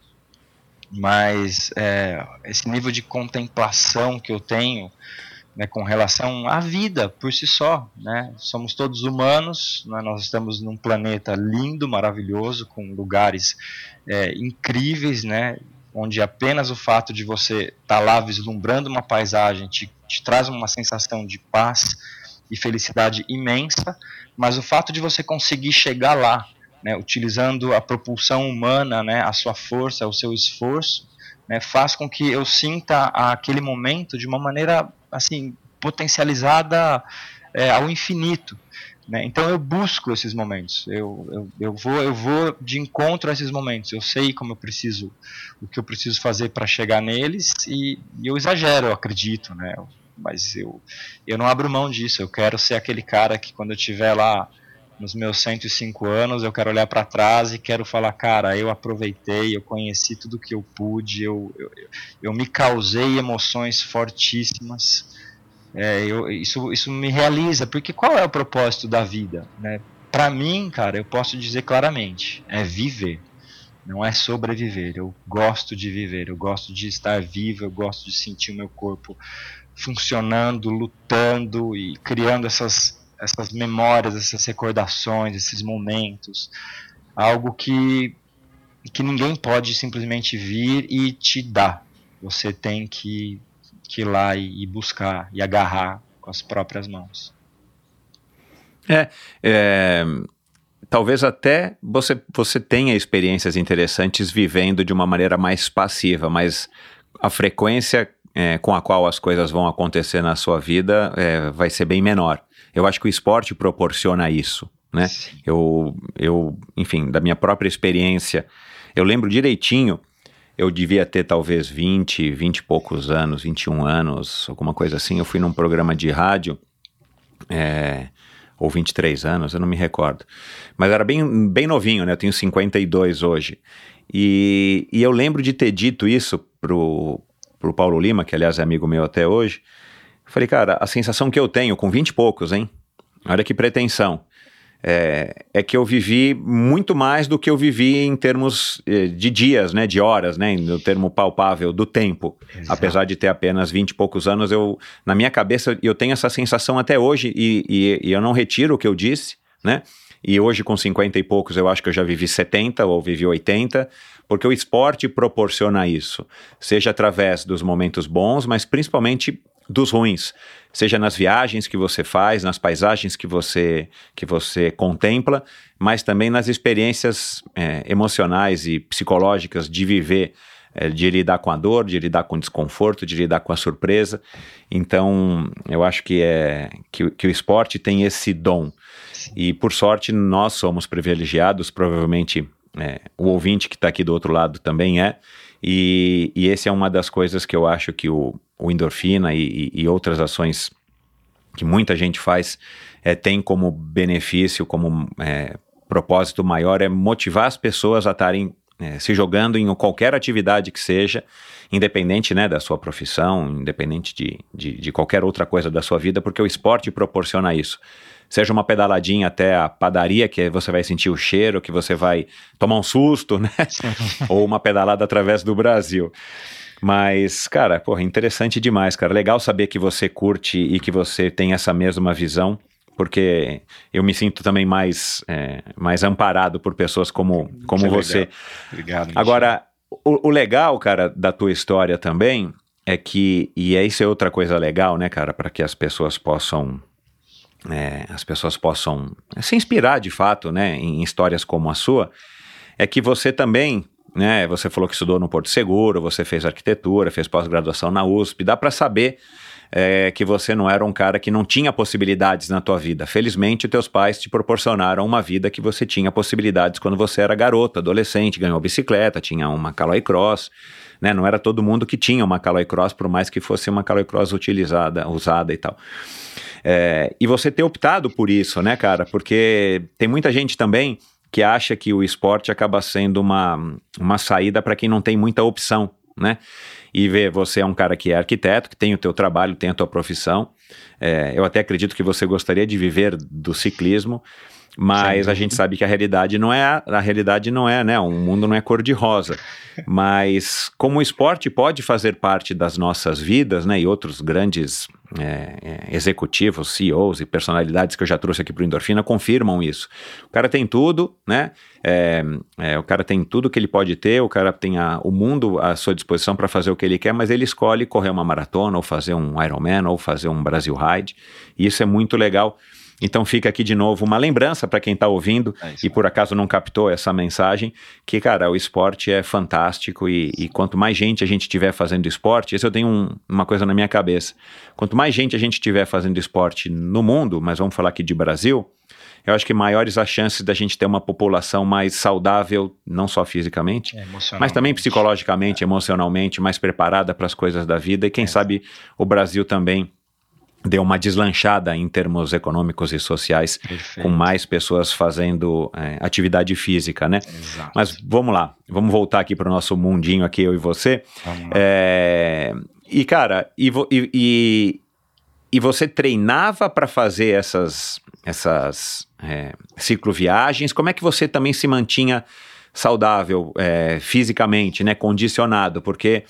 Speaker 1: mas é, esse nível de contemplação que eu tenho né, com relação à vida por si só. Né? Somos todos humanos, né, nós estamos num planeta lindo, maravilhoso, com lugares é, incríveis, né, onde apenas o fato de você estar tá lá vislumbrando uma paisagem te, te traz uma sensação de paz e felicidade imensa, mas o fato de você conseguir chegar lá, né, utilizando a propulsão humana, né, a sua força, o seu esforço, né, faz com que eu sinta aquele momento de uma maneira assim potencializada é, ao infinito. Né? Então eu busco esses momentos, eu, eu, eu, vou, eu vou de encontro a esses momentos, eu sei como eu preciso, o que eu preciso fazer para chegar neles e, e, eu exagero, eu acredito, né? mas eu, eu não abro mão disso, eu quero ser aquele cara que quando eu estiver lá nos meus 105 anos, eu quero olhar para trás e quero falar, cara, eu aproveitei, eu conheci tudo que eu pude, eu, eu, eu me causei emoções fortíssimas. É, eu, isso, isso me realiza, porque qual é o propósito da vida? Né? Para mim, cara, eu posso dizer claramente, é viver, não é sobreviver. Eu gosto de viver, eu gosto de estar vivo, eu gosto de sentir o meu corpo funcionando, lutando e criando essas essas memórias, essas recordações, esses momentos, algo que que ninguém pode simplesmente vir e te dar. Você tem que, que ir lá e, e buscar e agarrar com as próprias mãos.
Speaker 8: É, é, talvez até você, você tenha experiências interessantes vivendo de uma maneira mais passiva, mas a frequência é, com a qual as coisas vão acontecer na sua vida é, vai ser bem menor. Eu acho que o esporte proporciona isso, né? Eu, eu, enfim, da minha própria experiência, eu lembro direitinho, eu devia ter talvez 20, 20 e poucos anos, 21 anos, alguma coisa assim. Eu fui num programa de rádio, é, ou 23 anos, eu não me recordo. Mas era bem, bem novinho, né? Eu tenho 52 hoje. E, e eu lembro de ter dito isso pro, pro Paulo Lima, que aliás é amigo meu até hoje. falei, cara, a sensação que eu tenho com 20 e poucos, hein? Olha que pretensão. É, é, que eu vivi muito mais do que eu vivi em termos eh, de dias, né, de horas, né, no termo palpável do tempo. Exato. Apesar de ter apenas 20 e poucos anos, eu, na minha cabeça, eu tenho essa sensação até hoje e, e, e eu não retiro o que eu disse, né, e hoje com 50 e poucos eu acho que eu já vivi 70 ou vivi 80, porque o esporte proporciona isso, seja através dos momentos bons, mas principalmente dos ruins, seja nas viagens que você faz, nas paisagens que você que você contempla, mas também nas experiências é, emocionais e psicológicas de viver, é, de lidar com a dor, de lidar com o desconforto, de lidar com a surpresa. Então, eu acho que é que, que o esporte tem esse dom. E por sorte nós somos privilegiados, provavelmente é, o ouvinte que está aqui do outro lado também é. E, e essa é uma das coisas que eu acho que o, o endorfina e, e, outras ações que muita gente faz é, tem como benefício, como é, propósito maior, é motivar as pessoas a estarem é, se jogando em qualquer atividade que seja, independente né, da sua profissão, independente de, de, de qualquer outra coisa da sua vida, porque o esporte proporciona isso seja uma pedaladinha até a padaria, que você vai sentir o cheiro, que você vai tomar um susto, né? Ou uma pedalada através do Brasil. Mas, cara, porra, interessante demais, cara. Legal saber que você curte e que você tem essa mesma visão, porque eu me sinto também mais, é, mais amparado por pessoas como, como você.
Speaker 1: Legal. Obrigado. Michel.
Speaker 8: Agora, o, o legal, cara, da tua história também é que, e isso é outra coisa legal, né, cara, para que as pessoas possam é, as pessoas possam se inspirar de fato né, em histórias como a sua, é que você também, né, você falou que estudou no Porto Seguro, você fez arquitetura, fez pós-graduação na USP, dá para saber é, que você não era um cara que não tinha possibilidades na tua vida. Felizmente, teus pais te proporcionaram uma vida que você tinha possibilidades quando você era garota, adolescente, ganhou bicicleta, tinha uma Caloi Cross, né? Não era todo mundo que tinha uma Caloi Cross, por mais que fosse uma Caloi Cross utilizada, usada e tal. É, e você ter optado por isso, né, cara? Porque tem muita gente também que acha que o esporte acaba sendo uma, uma saída para quem não tem muita opção, né? E ver você é um cara que é arquiteto, que tem o teu trabalho, tem a tua profissão. É, eu até acredito que você gostaria de viver do ciclismo, mas Sim. a gente sabe que a realidade não é a realidade não é, né? O mundo não é cor de rosa. mas como o esporte pode fazer parte das nossas vidas, né? E outros grandes é, é, executivos, CEOs e personalidades que eu já trouxe aqui para o Endorfina confirmam isso. O cara tem tudo, né? É, é, o cara tem tudo que ele pode ter, o cara tem a, o mundo à sua disposição para fazer o que ele quer, mas ele escolhe correr uma maratona, ou fazer um Ironman, ou fazer um Brasil Ride. E isso é muito legal. Então fica aqui de novo uma lembrança para quem está ouvindo é e por acaso não captou essa mensagem, que, cara, o esporte é fantástico e, e quanto mais gente a gente tiver fazendo esporte, isso eu tenho um, uma coisa na minha cabeça, quanto mais gente a gente tiver fazendo esporte no mundo, mas vamos falar aqui de Brasil, eu acho que maiores as chances da gente ter uma população mais saudável, não só fisicamente, é, mas também psicologicamente, é. emocionalmente, mais preparada para as coisas da vida e quem é. sabe o Brasil também deu uma deslanchada em termos econômicos e sociais,
Speaker 1: Perfeito.
Speaker 8: com mais pessoas fazendo é, atividade física, né?
Speaker 1: Exato.
Speaker 8: Mas vamos lá, vamos voltar aqui para o nosso mundinho aqui, eu e você. É, e cara, e, e, e, e você treinava para fazer essas, essas é, cicloviagens? Como é que você também se mantinha saudável é, fisicamente, né? Condicionado, porque,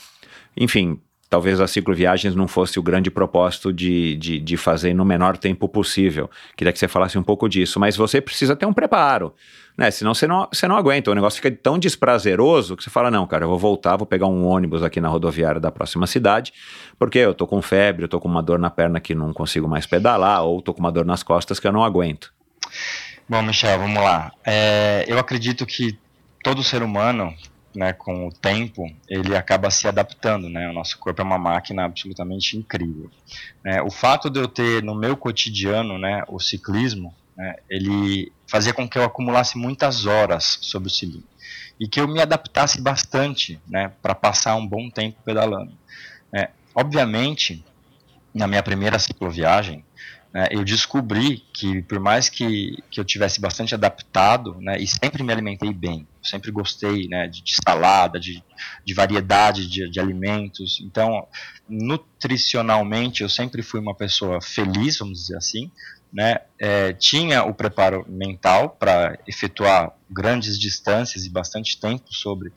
Speaker 8: enfim, talvez as cicloviagens não fosse o grande propósito de, de, de fazer no menor tempo possível. Queria que você falasse um pouco disso, mas você precisa ter um preparo, né? Senão você não, você não aguenta. O negócio fica tão desprazeroso que você fala: não, cara, eu vou voltar, vou pegar um ônibus aqui na rodoviária da próxima cidade, porque eu tô com febre, eu tô com uma dor na perna que não consigo mais pedalar, ou tô com uma dor nas costas que eu não aguento.
Speaker 1: Bom, Michel, vamos lá. É, eu acredito que todo ser humano, né, com o tempo, ele acaba se adaptando, né? O nosso corpo é uma máquina absolutamente incrível. né? o fato de eu ter no meu cotidiano, né, o ciclismo, né, ele fazia com que eu acumulasse muitas horas sobre o cilindro e que eu me adaptasse bastante, né, para passar um bom tempo pedalando. né? obviamente, na minha primeira cicloviagem, né, eu descobri que por mais que, que eu tivesse bastante adaptado, né, e sempre me alimentei bem, sempre gostei né, de, de salada, de, de variedade de, de alimentos, então nutricionalmente eu sempre fui uma pessoa feliz, vamos dizer assim, né, é, tinha o preparo mental para efetuar grandes distâncias e bastante tempo sobre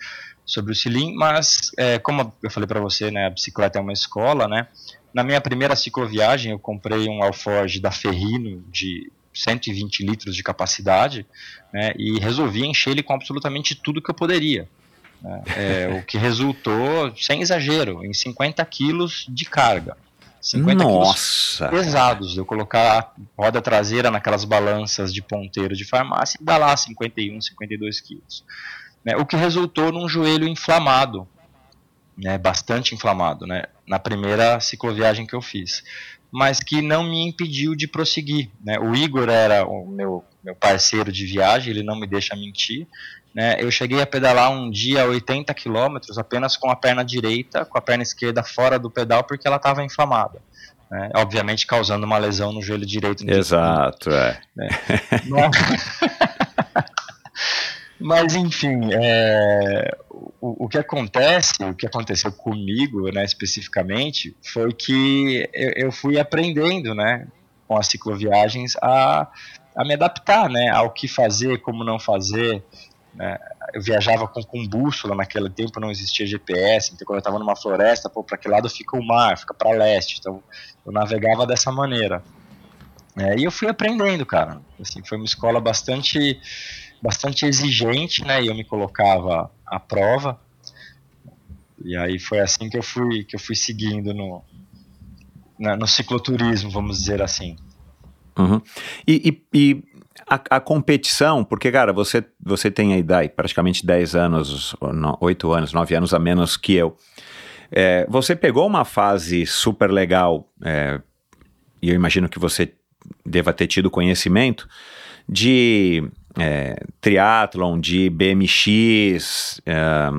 Speaker 1: sobre o Cilim, mas é, como eu falei para você, né, a bicicleta é uma escola, né, na minha primeira cicloviagem, eu comprei um alforge da Ferrino de 120 litros de capacidade né, e resolvi encher ele com absolutamente tudo que eu poderia. né. É, o que resultou, sem exagero, em 50 quilos de carga. 50 quilos
Speaker 8: Nossa!
Speaker 1: pesados. Eu colocar a roda traseira naquelas balanças de ponteiro de farmácia e dar lá 51, 52 quilos. Né, o que resultou num joelho inflamado, né, bastante inflamado, né, na primeira cicloviagem que eu fiz, mas que não me impediu de prosseguir. Né. O Igor era o meu, meu parceiro de viagem, ele não me deixa mentir. Né. Eu cheguei a pedalar um dia 80 quilômetros apenas com a perna direita, com a perna esquerda fora do pedal, porque ela estava inflamada. Né, obviamente causando uma lesão no joelho direito. no
Speaker 8: Exato, é.
Speaker 1: Mas enfim, é, o, o que acontece, o que aconteceu comigo, né, especificamente, foi que eu, eu fui aprendendo, né, com as cicloviagens a, a me adaptar, né, ao que fazer, como não fazer. Né. Eu viajava com, com bússola naquele tempo, não existia GPS, então quando eu estava numa floresta, pô, para que lado fica o mar? Fica para leste. Então eu navegava dessa maneira. É, e eu fui aprendendo, cara. Assim, foi uma escola bastante bastante exigente, né? E eu me colocava à prova. E aí foi assim que eu fui que eu fui seguindo no na, no cicloturismo, vamos dizer assim.
Speaker 8: Uhum. E, e, e a, a, competição, porque, cara, você, você tem aí daí, praticamente 10 anos, 8 anos, 9 anos a menos que eu. É, você pegou uma fase super legal, é, e eu imagino que você deva ter tido conhecimento de é, triatlon, de BMX, é,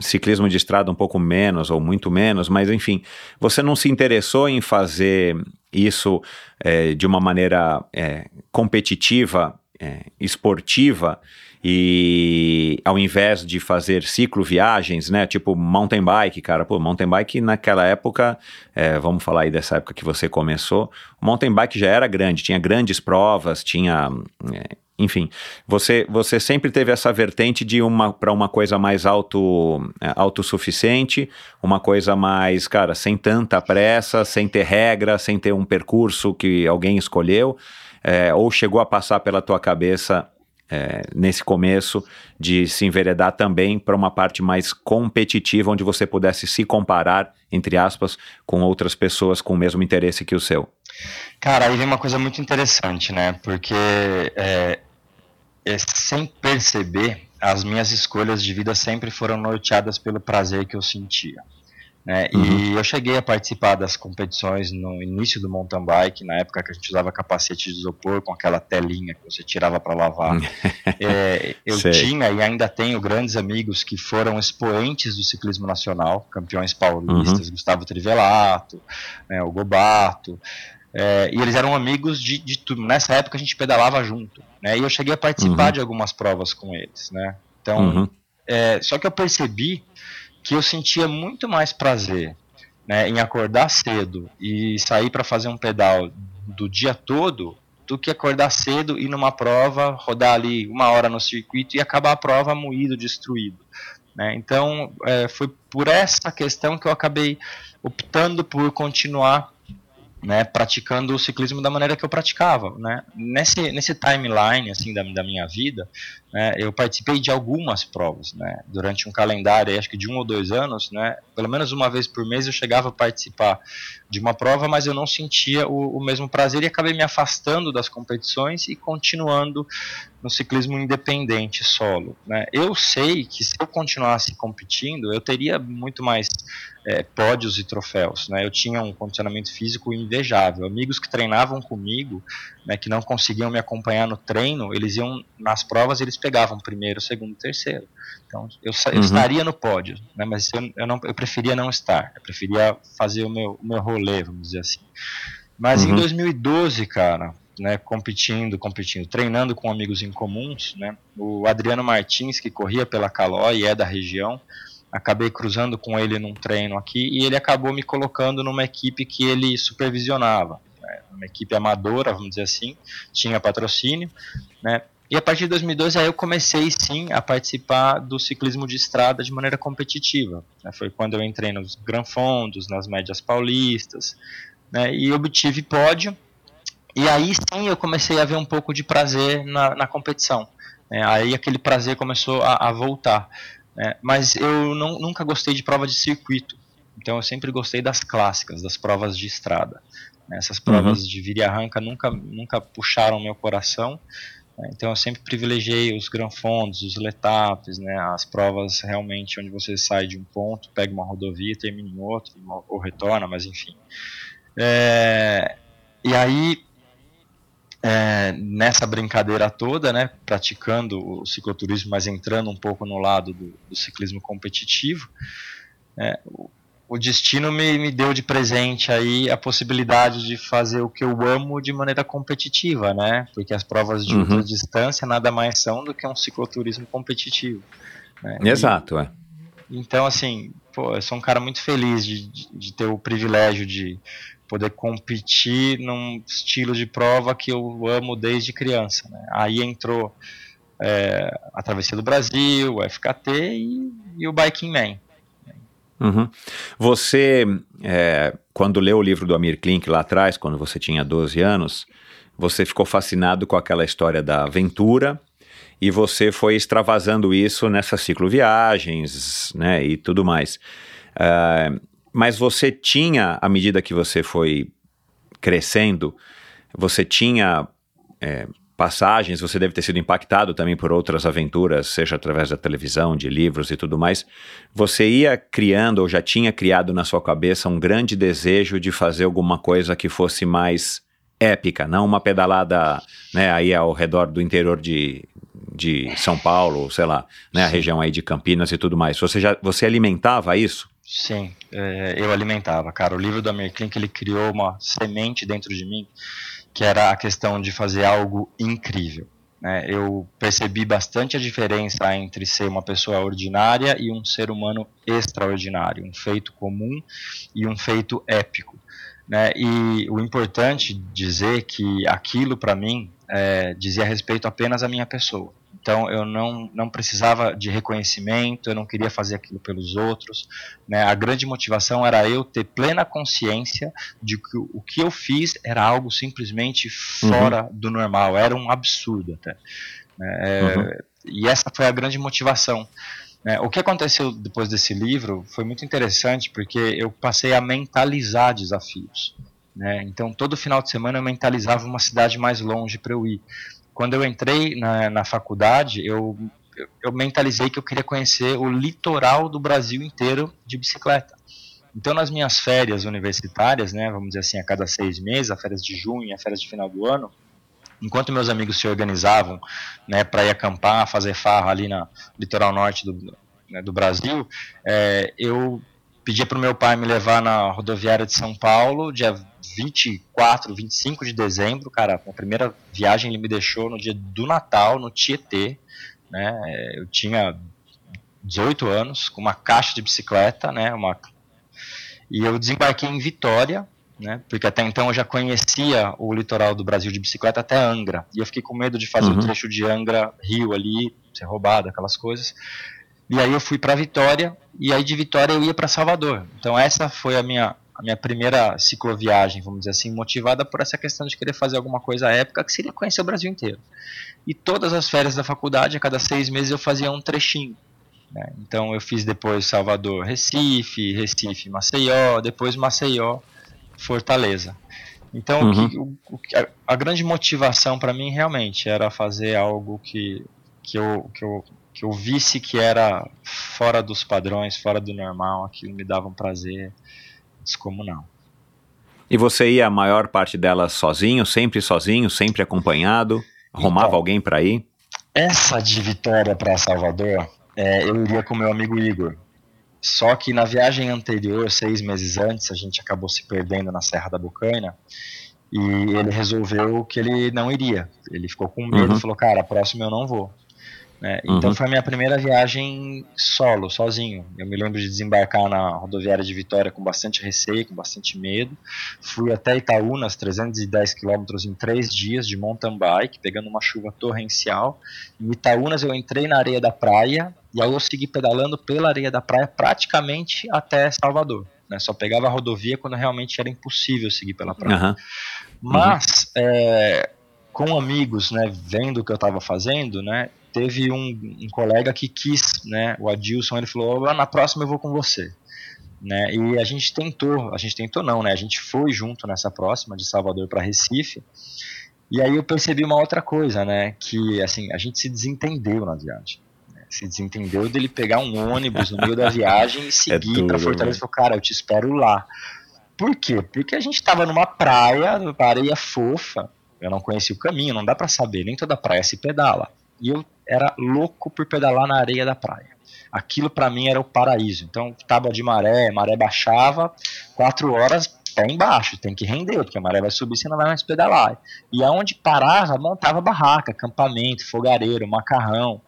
Speaker 8: ciclismo de estrada um pouco menos ou muito menos, mas enfim, você não se interessou em fazer isso é, de uma maneira é, competitiva, é, esportiva, e ao invés de fazer cicloviagens, né, tipo mountain bike, cara, pô, mountain bike naquela época, é, vamos falar aí dessa época que você começou, o mountain bike já era grande, tinha grandes provas, tinha, é, enfim, você, você sempre teve essa vertente de uma para uma coisa mais auto, é, autossuficiente, uma coisa mais, cara, sem tanta pressa, sem ter regra, sem ter um percurso que alguém escolheu, é, ou chegou a passar pela tua cabeça é, nesse começo de se enveredar também para uma parte mais competitiva, onde você pudesse se comparar, entre aspas, com outras pessoas com o mesmo interesse que o seu?
Speaker 1: Cara, aí vem uma coisa muito interessante, né? Porque é, é, sem perceber, as minhas escolhas de vida sempre foram norteadas pelo prazer que eu sentia. Né? Uhum. E eu cheguei a participar das competições no início do mountain bike, na época que a gente usava capacete de isopor com aquela telinha que você tirava para lavar. é, eu Sei. tinha e ainda tenho grandes amigos que foram expoentes do ciclismo nacional, campeões paulistas, uhum. Gustavo Trivelato, né, o Gobato. É, e eles eram amigos de, de tudo. Nessa época a gente pedalava junto, né? E eu cheguei a participar uhum. de algumas provas com eles, né? Então, uhum. é, só que eu percebi que eu sentia muito mais prazer né, em acordar cedo e sair para fazer um pedal do dia todo do que acordar cedo e numa prova rodar ali uma hora no circuito e acabar a prova moído, destruído. Né? Então é, foi por essa questão que eu acabei optando por continuar né, praticando o ciclismo da maneira que eu praticava, né? Nesse, nesse timeline assim da, da minha vida, né, eu participei de algumas provas, né? Durante um calendário, acho que de um ou dois anos, né? Pelo menos uma vez por mês eu chegava a participar de uma prova, mas eu não sentia o, o mesmo prazer e acabei me afastando das competições e continuando no ciclismo independente solo, né? Eu sei que se eu continuasse competindo, eu teria muito mais é, pódios e troféus. Né? Eu tinha um condicionamento físico invejável. Amigos que treinavam comigo, né, que não conseguiam me acompanhar no treino, eles iam nas provas eles pegavam primeiro, segundo, terceiro. Então eu, eu uhum. estaria no pódio, né, mas eu, eu, não, eu preferia não estar. Eu preferia fazer o meu, o meu rolê, vamos dizer assim. Mas uhum. em 2012, cara, né, competindo, competindo, treinando com amigos em comuns, né, o Adriano Martins, que corria pela Calói e é da região, acabei cruzando com ele num treino aqui e ele acabou me colocando numa equipe que ele supervisionava, né, uma equipe amadora, vamos dizer assim, tinha patrocínio, né? E a partir de 2012 aí eu comecei sim a participar do ciclismo de estrada de maneira competitiva. Né? Foi quando eu entrei nos Gran Fondos, nas médias paulistas, né? E obtive pódio. E aí sim eu comecei a ver um pouco de prazer na, na competição. Né? Aí aquele prazer começou a, a voltar. É, mas eu não, nunca gostei de prova de circuito. Então eu sempre gostei das clássicas, das provas de estrada. Essas provas uhum. de vira e arranca nunca, nunca puxaram meu coração. Né? Então eu sempre privilegiei os granfondos, os letapes, né, as provas realmente onde você sai de um ponto, pega uma rodovia, termina em outro, ou retorna, mas enfim. É, e aí é, nessa brincadeira toda, né, praticando o cicloturismo, mas entrando um pouco no lado do, do ciclismo competitivo, é, o, destino me, me deu de presente aí a possibilidade de fazer o que eu amo de maneira competitiva, né? Porque as provas de uhum. distância nada mais são do que um cicloturismo competitivo. Né?
Speaker 8: Exato,
Speaker 1: e,
Speaker 8: é.
Speaker 1: Então, assim, pô, eu sou um cara muito feliz de, de, de ter o privilégio de poder competir num estilo de prova que eu amo desde criança. Né? Aí entrou é, a Travessia do Brasil, o FKT e, e o Biking Man.
Speaker 8: Uhum. Você, é, quando leu o livro do Amir Klink lá atrás, quando você tinha 12 anos, você ficou fascinado com aquela história da aventura e você foi extravasando isso nessas cicloviagens né, e tudo mais. Uh, mas você tinha, à medida que você foi crescendo, você tinha é, passagens, você deve ter sido impactado também por outras aventuras, seja através da televisão, de livros e tudo mais. Você ia criando ou já tinha criado na sua cabeça um grande desejo de fazer alguma coisa que fosse mais épica, não uma pedalada né, aí ao redor do interior de, de São Paulo, sei lá, né, a região aí de Campinas e tudo mais. Você já você alimentava isso?
Speaker 1: Sim, é, eu alimentava, cara. O livro do Amir Klink, ele criou uma semente dentro de mim, que era a questão de fazer algo incrível. Né? Eu percebi bastante a diferença entre ser uma pessoa ordinária e um ser humano extraordinário, um feito comum e um feito épico. Né? E o importante dizer que aquilo para mim é, dizia respeito apenas à minha pessoa. Então eu não, não precisava de reconhecimento, eu não queria fazer aquilo pelos outros. Né? A grande motivação era eu ter plena consciência de que o que eu fiz era algo simplesmente fora uhum. do normal, era um absurdo até. Né? É, uhum. E essa foi a grande motivação. Né? O que aconteceu depois desse livro foi muito interessante porque eu passei a mentalizar desafios. Né? Então, todo final de semana eu mentalizava uma cidade mais longe para eu ir quando eu entrei na, na faculdade, eu, eu mentalizei que eu queria conhecer o litoral do Brasil inteiro de bicicleta. Então, nas minhas férias universitárias, né, vamos dizer assim, a cada seis meses, as férias de junho, as férias de final do ano, enquanto meus amigos se organizavam né, para ir acampar, fazer farra ali na litoral norte do, né, do Brasil, é, eu pedia para o meu pai me levar na rodoviária de São Paulo, dia 24, 25 de dezembro, cara, a primeira viagem ele me deixou no dia do Natal, no Tietê, né, eu tinha 18 anos, com uma caixa de bicicleta, né, uma... e eu desembarquei em Vitória, né, porque até então eu já conhecia o litoral do Brasil de bicicleta até Angra, e eu fiquei com medo de fazer uhum. o trecho de Angra-Rio ali, ser roubado, aquelas coisas, e aí eu fui para Vitória, e aí de Vitória eu ia para Salvador. Então essa foi a minha, a minha primeira cicloviagem, vamos dizer assim, motivada por essa questão de querer fazer alguma coisa épica, que seria conhecer o Brasil inteiro. E todas as férias da faculdade, a cada seis meses eu fazia um trechinho. Né? Então eu fiz depois Salvador, Recife, Recife, Maceió, depois Maceió, Fortaleza. Então uhum. o que, o, a, a grande motivação para mim realmente era fazer algo que, que, eu, que eu que eu visse que era fora dos padrões, fora do normal, aquilo me dava um prazer descomunal.
Speaker 8: E você ia a maior parte dela sozinho, sempre sozinho, sempre acompanhado? Arrumava então, alguém para ir?
Speaker 1: Essa de Vitória para Salvador, é, eu iria com meu amigo Igor. Só que na viagem anterior, seis meses antes, a gente acabou se perdendo na Serra da Bocaina e ele resolveu que ele não iria. Ele ficou com medo, uhum. falou: "Cara, a próxima eu não vou". Né? Então uhum. foi a minha primeira viagem solo, sozinho. Eu me lembro de desembarcar na rodoviária de Vitória com bastante receio, com bastante medo. Fui até Itaúnas, 310 quilômetros em três dias de mountain bike, pegando uma chuva torrencial. Em Itaúnas eu entrei na areia da praia e aí eu segui pedalando pela areia da praia praticamente até Salvador. Né? Só pegava a rodovia quando realmente era impossível seguir pela praia. Uhum. Mas é, com amigos, né, vendo o que eu estava fazendo, né, teve um, um, colega que quis, né, o Adilson, ele falou, ah, na próxima eu vou com você. Né, e a gente tentou, a gente tentou não, né, a gente foi junto nessa próxima de Salvador para Recife, e aí eu percebi uma outra coisa, né, que assim, a gente se desentendeu na viagem. Né, se desentendeu dele pegar um ônibus no meio da viagem e é seguir é para Fortaleza e falou, cara, eu te espero lá. Por quê? Porque a gente estava numa praia, areia fofa, eu não conhecia o caminho, não dá para saber, nem toda praia se pedala. E eu era louco por pedalar na areia da praia. Aquilo para mim era o paraíso. Então, tábua de maré, maré baixava, quatro horas pé embaixo, tem que render, porque a maré vai subir, você não vai mais pedalar. E aonde parava, montava barraca, acampamento, fogareiro, macarrão.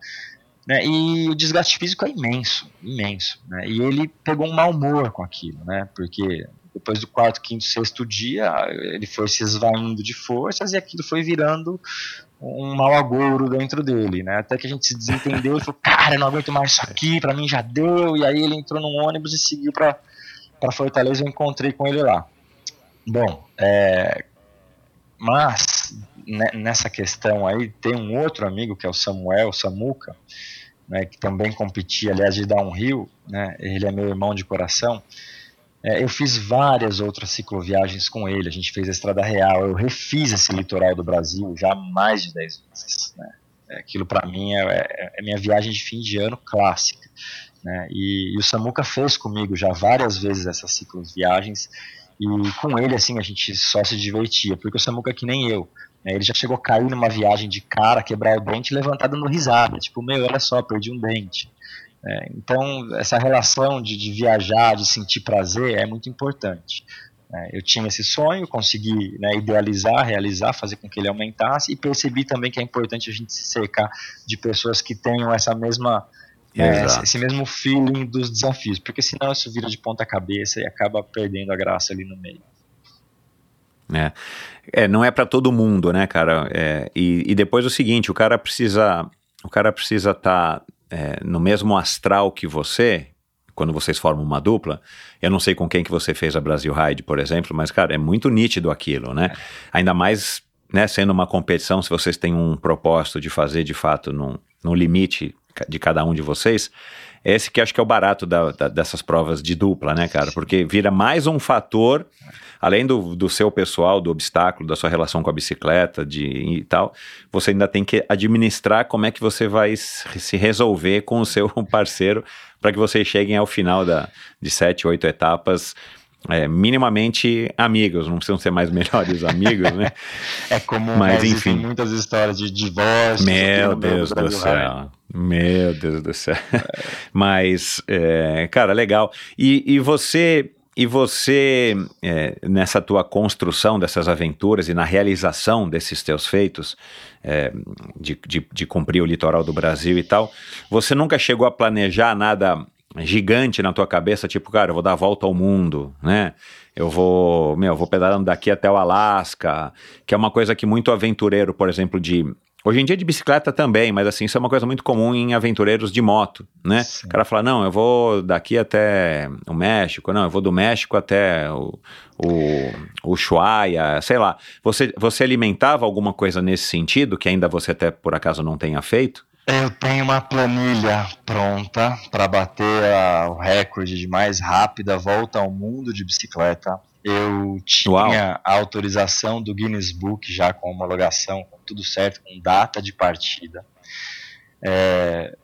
Speaker 1: Né? E o desgaste físico é imenso, imenso. Né? E ele pegou um mau humor com aquilo, né? porque depois do quarto, quinto, sexto dia, ele foi se esvaindo de forças e aquilo foi virando um mau agouro dentro dele, né? Até que a gente se desentendeu e falou, cara, não aguento mais isso aqui, pra mim já deu. E aí ele entrou num ônibus e seguiu pra, pra Fortaleza eu encontrei com ele lá. Bom, é, mas né, nessa questão aí tem um outro amigo que é o Samuel Samuca, né, que também competia, aliás, de rio, né? Ele é meu irmão de coração. É, eu fiz várias outras cicloviagens com ele, a gente fez a Estrada Real, eu refiz esse litoral do Brasil já mais de 10 vezes. Né? É, aquilo para mim é, é, é, minha viagem de fim de ano clássica. Né? E, e, o Samuca fez comigo já várias vezes essas cicloviagens e com ele assim a gente só se divertia, porque o Samuca é que nem eu. Né? Ele já chegou a cair numa viagem de cara, quebrar o dente e levantar dando risada, tipo, meu, olha só, perdi um dente. É, então, essa relação de, de, viajar, de sentir prazer é muito importante. É, eu tinha esse sonho, consegui né, idealizar, realizar, fazer com que ele aumentasse e percebi também que é importante a gente se cercar de pessoas que tenham essa mesma é, esse mesmo feeling dos desafios, porque senão isso vira de ponta cabeça e acaba perdendo a graça ali no meio.
Speaker 8: É, é não é para todo mundo, né, cara? É, e, e, depois o seguinte, o cara precisa, o cara precisa estar tá é, no mesmo astral que você, quando vocês formam uma dupla, eu não sei com quem que você fez a Brasil Ride, por exemplo, mas, cara, é muito nítido aquilo, né? Ainda mais, né, sendo uma competição, se vocês têm um propósito de fazer, de fato, no num limite de cada um de vocês, esse que acho que é o barato da, da, dessas provas de dupla, né, cara? Porque vira mais um fator além do, do seu pessoal, do obstáculo, da sua relação com a bicicleta de, e tal, você ainda tem que administrar como é que você vai se resolver com o seu parceiro para que vocês cheguem ao final da, de sete, oito etapas é, minimamente amigos, não precisam ser mais melhores amigos, né?
Speaker 1: é como Mas, enfim. muitas histórias de divórcio.
Speaker 8: Meu Deus do céu. Meu Deus do céu. Mas, é, cara, legal. E, e você, e você é, nessa tua construção dessas aventuras e na realização desses teus feitos, é, de, de, de cumprir o litoral do Brasil e tal, você nunca chegou a planejar nada gigante na tua cabeça, tipo, cara, eu vou dar a volta ao mundo, né? Eu vou, meu, eu vou pedalando daqui até o Alasca, que é uma coisa que muito aventureiro, por exemplo, de Hoje em dia de bicicleta também, mas assim, isso é uma coisa muito comum em aventureiros de moto, né? Sim. O cara fala, não, eu vou daqui até o México, não, eu vou do México até o, o, o Ushuaia, sei lá. Você, você alimentava alguma coisa nesse sentido, que ainda você até por acaso não tenha feito?
Speaker 1: Eu tenho uma planilha pronta para bater a, o recorde de mais rápida volta ao mundo de bicicleta. Eu tinha Uau. a autorização do Guinness Book já com homologação, com tudo certo, com data de partida. É,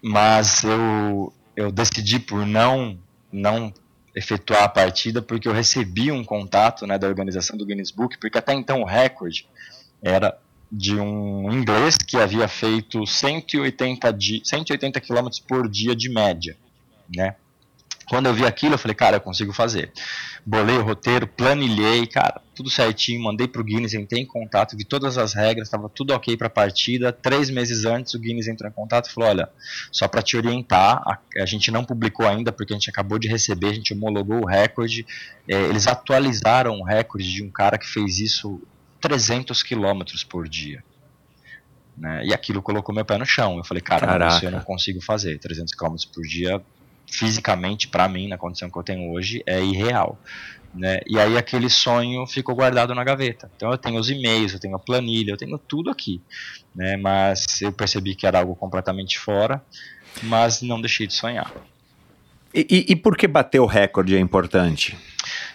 Speaker 1: mas eu, eu decidi por não, não efetuar a partida porque eu recebi um contato né, da organização do Guinness Book, porque até então o recorde era de um inglês que havia feito 180, di 180 km por dia de média, né? Quando eu vi aquilo, eu falei, cara, eu consigo fazer. Bolei o roteiro, planilhei, cara, tudo certinho, mandei pro Guinness, entrei em contato, vi todas as regras, estava tudo ok para a partida. Três meses antes, o Guinness entrou em contato e falou, olha, só para te orientar, a, a, gente não publicou ainda porque a gente acabou de receber, a gente homologou o recorde. É, eles atualizaram o recorde de um cara que fez isso 300 quilômetros por dia. Né? E aquilo colocou meu pé no chão. Eu falei, cara, isso eu não consigo fazer. 300 quilômetros por dia, fisicamente, para mim, na condição que eu tenho hoje, é irreal. Né? E aí aquele sonho ficou guardado na gaveta. Então eu tenho os e-mails, eu tenho a planilha, eu tenho tudo aqui. Né? Mas eu percebi que era algo completamente fora, mas não deixei de sonhar.
Speaker 8: E, e, e por que bater o recorde é importante?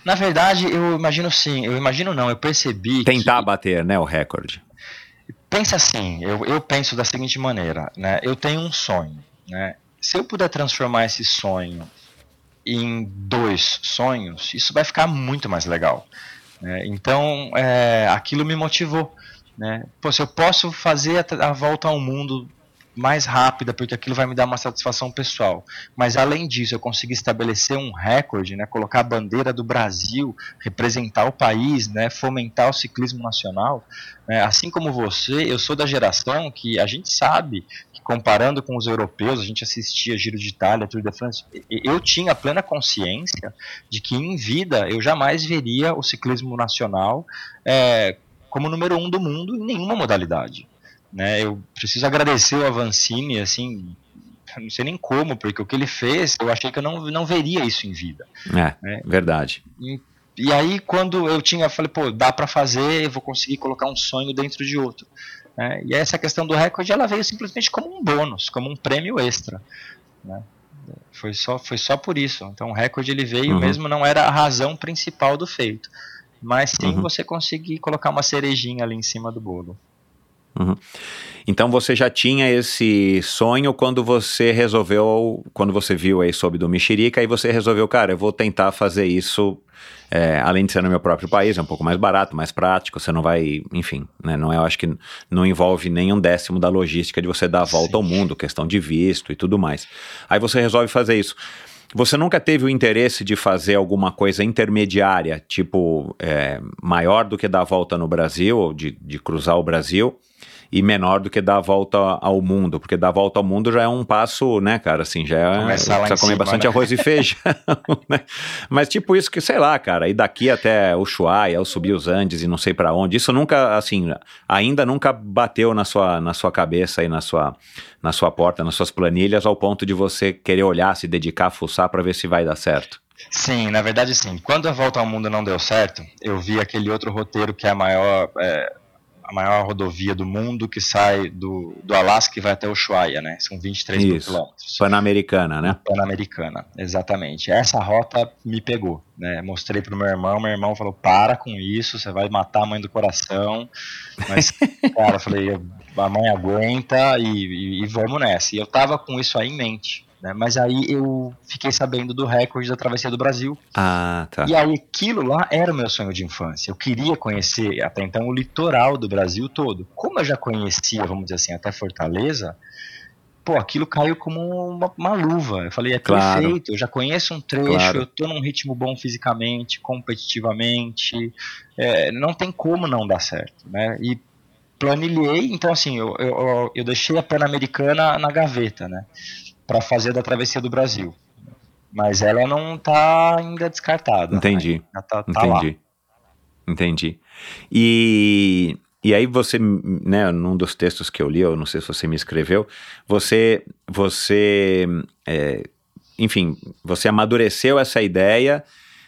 Speaker 1: Na verdade, eu imagino sim, eu imagino não, eu percebi.
Speaker 8: Tentar que... bater, né, o recorde.
Speaker 1: Pensa assim, eu, eu penso da seguinte maneira, né? Eu tenho um sonho, né? Se eu puder transformar esse sonho em dois sonhos, isso vai ficar muito mais legal. Né? Então, é, aquilo me motivou. Né? Pô, se eu posso fazer a, a volta ao mundo mais rápida, porque aquilo vai me dar uma satisfação pessoal. Mas além disso, eu consegui estabelecer um recorde, né, colocar a bandeira do Brasil, representar o país, né, fomentar o ciclismo nacional. Né, assim como você, eu sou da geração que a gente sabe comparando com os europeus, a gente assistia Giro de Itália, Tour de France, eu tinha plena consciência de que em vida eu jamais veria o ciclismo nacional é, como número um do mundo em nenhuma modalidade. Né? Eu preciso agradecer o Avancini, assim, não sei nem como, porque o que ele fez, eu achei que eu não, não veria isso em vida.
Speaker 8: É, né? verdade.
Speaker 1: E, e, aí, quando eu tinha, falei, pô, dá para fazer, eu vou conseguir colocar um sonho dentro de outro. Né? E essa questão do recorde, ela veio simplesmente como um bônus, como um prêmio extra. Né? Foi, só, foi só por isso. Então, o recorde ele veio uhum. mesmo, não era a razão principal do feito. Mas sim uhum. você conseguir colocar uma cerejinha ali em cima do bolo.
Speaker 8: Uhum. Então você já tinha esse sonho quando você resolveu, quando você viu aí sobre do Mexerica, e você resolveu, cara, eu vou tentar fazer isso, é, além de ser no meu próprio país, é um pouco mais barato, mais prático, você não vai, enfim, né, não é, eu acho que não envolve nem um décimo da logística de você dar a volta Sim. ao mundo, questão de visto e tudo mais. Aí você resolve fazer isso. Você nunca teve o interesse de fazer alguma coisa intermediária, tipo, é, maior do que dar a volta no Brasil, ou de, de cruzar o Brasil, e menor do que dar a volta ao mundo, porque dar a volta ao mundo já é um passo, né, cara, assim, já é,
Speaker 1: precisa
Speaker 8: comer
Speaker 1: cima,
Speaker 8: bastante
Speaker 1: né?
Speaker 8: arroz e feijão, né? Mas tipo isso que, sei lá, cara, e daqui até o Ushuaia, ou subir os Andes e não sei para onde, isso nunca, assim, ainda nunca bateu na sua, na sua cabeça e na sua, na sua porta, nas suas planilhas, ao ponto de você querer olhar, se dedicar, fuçar para ver se vai dar certo.
Speaker 1: Sim, na verdade sim. Quando a volta ao mundo não deu certo, eu vi aquele outro roteiro que é a maior... É a maior rodovia do mundo que sai do, do Alasca e vai até o Ushuaia, né? São 23 mil quilômetros.
Speaker 8: Pan-Americana, né?
Speaker 1: Pan-Americana, exatamente. Essa rota me pegou, né? Mostrei pro meu irmão, meu irmão falou, para com isso, você vai matar a mãe do coração. Mas, cara, eu falei, a mãe aguenta e, e, e vamos nessa. E eu tava com isso aí em mente. Né? Mas aí eu fiquei sabendo do recorde da travessia do Brasil.
Speaker 8: Ah, tá.
Speaker 1: E aí aquilo lá era o meu sonho de infância. Eu queria conhecer até então o litoral do Brasil todo. Como eu já conhecia, vamos dizer assim, até Fortaleza, pô, aquilo caiu como uma, uma luva. Eu falei, é
Speaker 8: Claro.
Speaker 1: perfeito, eu já conheço um trecho,
Speaker 8: Claro.
Speaker 1: eu tô num ritmo bom fisicamente, competitivamente, é, não tem como não dar certo, né? E planilhei, então assim, eu, eu, eu- deixei a Pan-Americana na gaveta, né? Pra fazer da travessia do Brasil. Mas ela não tá ainda descartada.
Speaker 8: Entendi.
Speaker 1: Ainda tá, tá lá.
Speaker 8: Entendi. Entendi. E, e aí você, né, num dos textos que eu li, eu não sei se você me escreveu, você, você, é, enfim, você amadureceu essa ideia,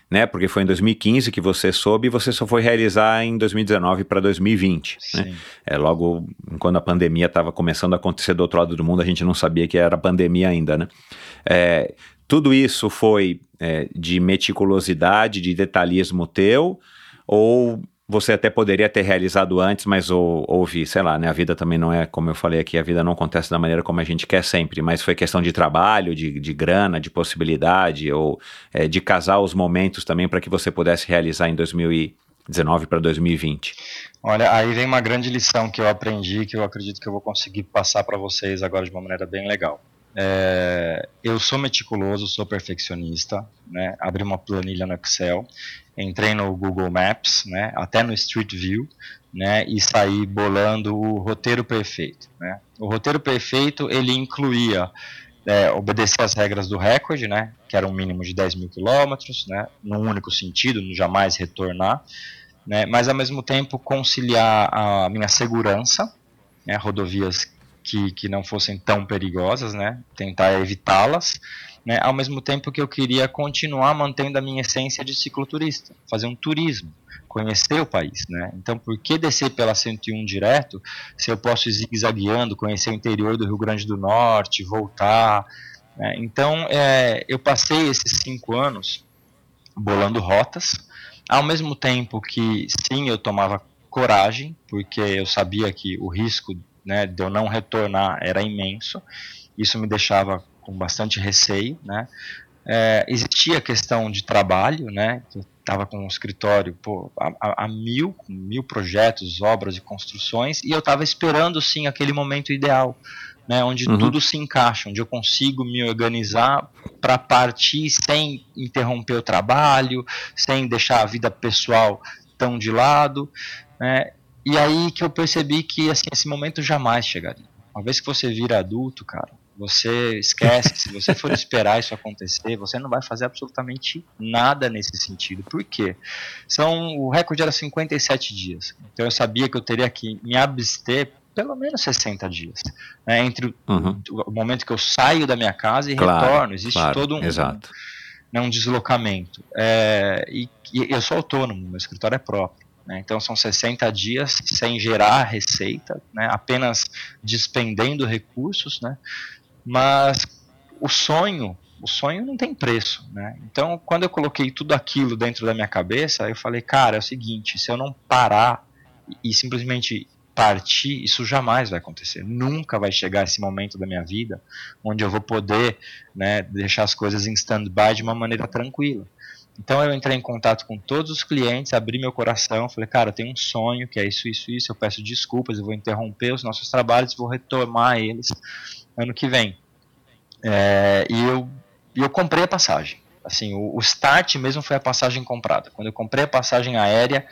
Speaker 8: né, porque foi em 2015 que você soube e você só foi realizar em 2019 para 2020, né? É, logo quando a pandemia estava começando a acontecer do outro lado do mundo, a gente não sabia que era pandemia ainda, né? É, tudo isso foi é, de meticulosidade, de detalhismo teu, ou você até poderia ter realizado antes, mas ou- houve, sei lá, né? A vida também não é, como eu falei aqui, a vida não acontece da maneira como a gente quer sempre, mas foi questão de trabalho, de, de grana, de possibilidade, ou é, de casar os momentos também para que você pudesse realizar em 2019 para 2020.
Speaker 1: Olha, aí vem uma grande lição que eu aprendi, que eu acredito que eu vou conseguir passar para vocês agora de uma maneira bem legal. É, eu sou meticuloso, sou perfeccionista, né? Abri uma planilha no Excel, entrei no Google Maps, né? Até no Street View, né? E saí bolando o roteiro perfeito, né? O roteiro perfeito ele incluía é, obedecer às regras do recorde, né? Que era um mínimo de 10 mil quilômetros, né? Num único sentido, jamais retornar né, mas ao mesmo tempo conciliar a minha segurança, né, rodovias que, que não fossem tão perigosas, né, tentar evitá-las, né, ao mesmo tempo que eu queria continuar mantendo a minha essência de cicloturista, fazer um turismo, conhecer o país, né, então por que descer pela 101 direto, se eu posso ir zigue-zagueando, conhecer o interior do Rio Grande do Norte, voltar, né, então é, eu passei esses cinco anos bolando rotas, ao mesmo tempo que sim eu tomava coragem, porque eu sabia que o risco né, de eu não retornar era imenso, isso me deixava com bastante receio, né? É, existia a questão de trabalho, né? que Eu estava com um escritório pô, a, a- mil, mil projetos, obras e construções, e eu estava esperando sim aquele momento ideal, né? Onde
Speaker 8: Uhum.
Speaker 1: tudo se encaixa, onde eu consigo me organizar para partir sem interromper o trabalho, sem deixar a vida pessoal tão de lado, né? E aí que eu percebi que assim, esse momento jamais chegaria. Uma vez que você vira adulto, cara, você esquece. se você for esperar isso acontecer, você não vai fazer absolutamente nada nesse sentido. Por quê? São, o recorde era 57 dias. Então eu sabia que eu teria que me abster pelo menos 60 dias. né, entre o,
Speaker 8: Uhum.
Speaker 1: o momento que eu saio da minha casa e
Speaker 8: Claro,
Speaker 1: retorno. Existe
Speaker 8: claro,
Speaker 1: todo um,
Speaker 8: exato.
Speaker 1: né, um deslocamento. É, e, e eu sou autônomo, meu escritório é próprio. Né, então são 60 dias sem gerar receita, né, apenas despendendo recursos, né, mas o sonho, o sonho não tem preço. Né, então quando eu coloquei tudo aquilo dentro da minha cabeça, eu falei, cara, é o seguinte, se eu não parar e, simplesmente partir, isso jamais vai acontecer. Nunca vai chegar esse momento da minha vida onde eu vou poder né, deixar as coisas em stand-by de uma maneira tranquila. Então eu entrei em contato com todos os clientes, abri meu coração, falei, cara, eu tenho um sonho que é isso, isso, isso, eu peço desculpas, eu vou interromper os nossos trabalhos, vou retomar eles ano que vem. É, e eu, eu comprei a passagem. Assim, o, o start mesmo foi a passagem comprada. Quando eu comprei a passagem aérea,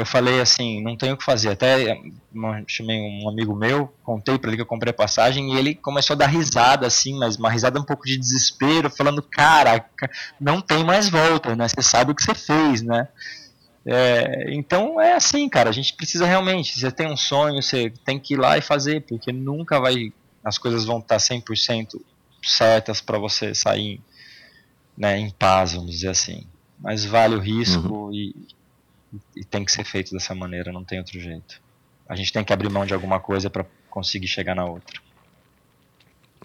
Speaker 1: eu falei assim, não tenho o que fazer. Até eh, chamei um amigo meu, contei para ele que eu comprei a passagem e ele começou a dar risada assim, mas uma risada um pouco de desespero, falando, cara, ca- não tem mais volta, né? Você sabe o que você fez, né? É, então é assim, cara, a gente precisa realmente, você tem um sonho, você tem que ir lá e fazer, porque nunca vai, as coisas vão estar 100% certas para você sair né, em paz, vamos dizer assim. Mas vale o risco e, e tem que ser feito dessa maneira, não tem outro jeito. A gente tem que abrir mão de alguma coisa para conseguir chegar na outra.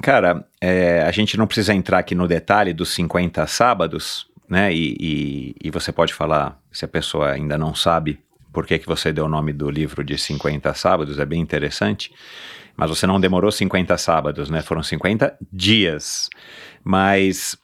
Speaker 8: Cara, é, a gente não precisa entrar aqui no detalhe dos 50 sábados, né? E, e, e você pode falar, se a pessoa ainda não sabe por que, que você deu o nome do livro de 50 sábados, é bem interessante. Mas você não demorou 50 sábados, né? Foram 50 dias. Mas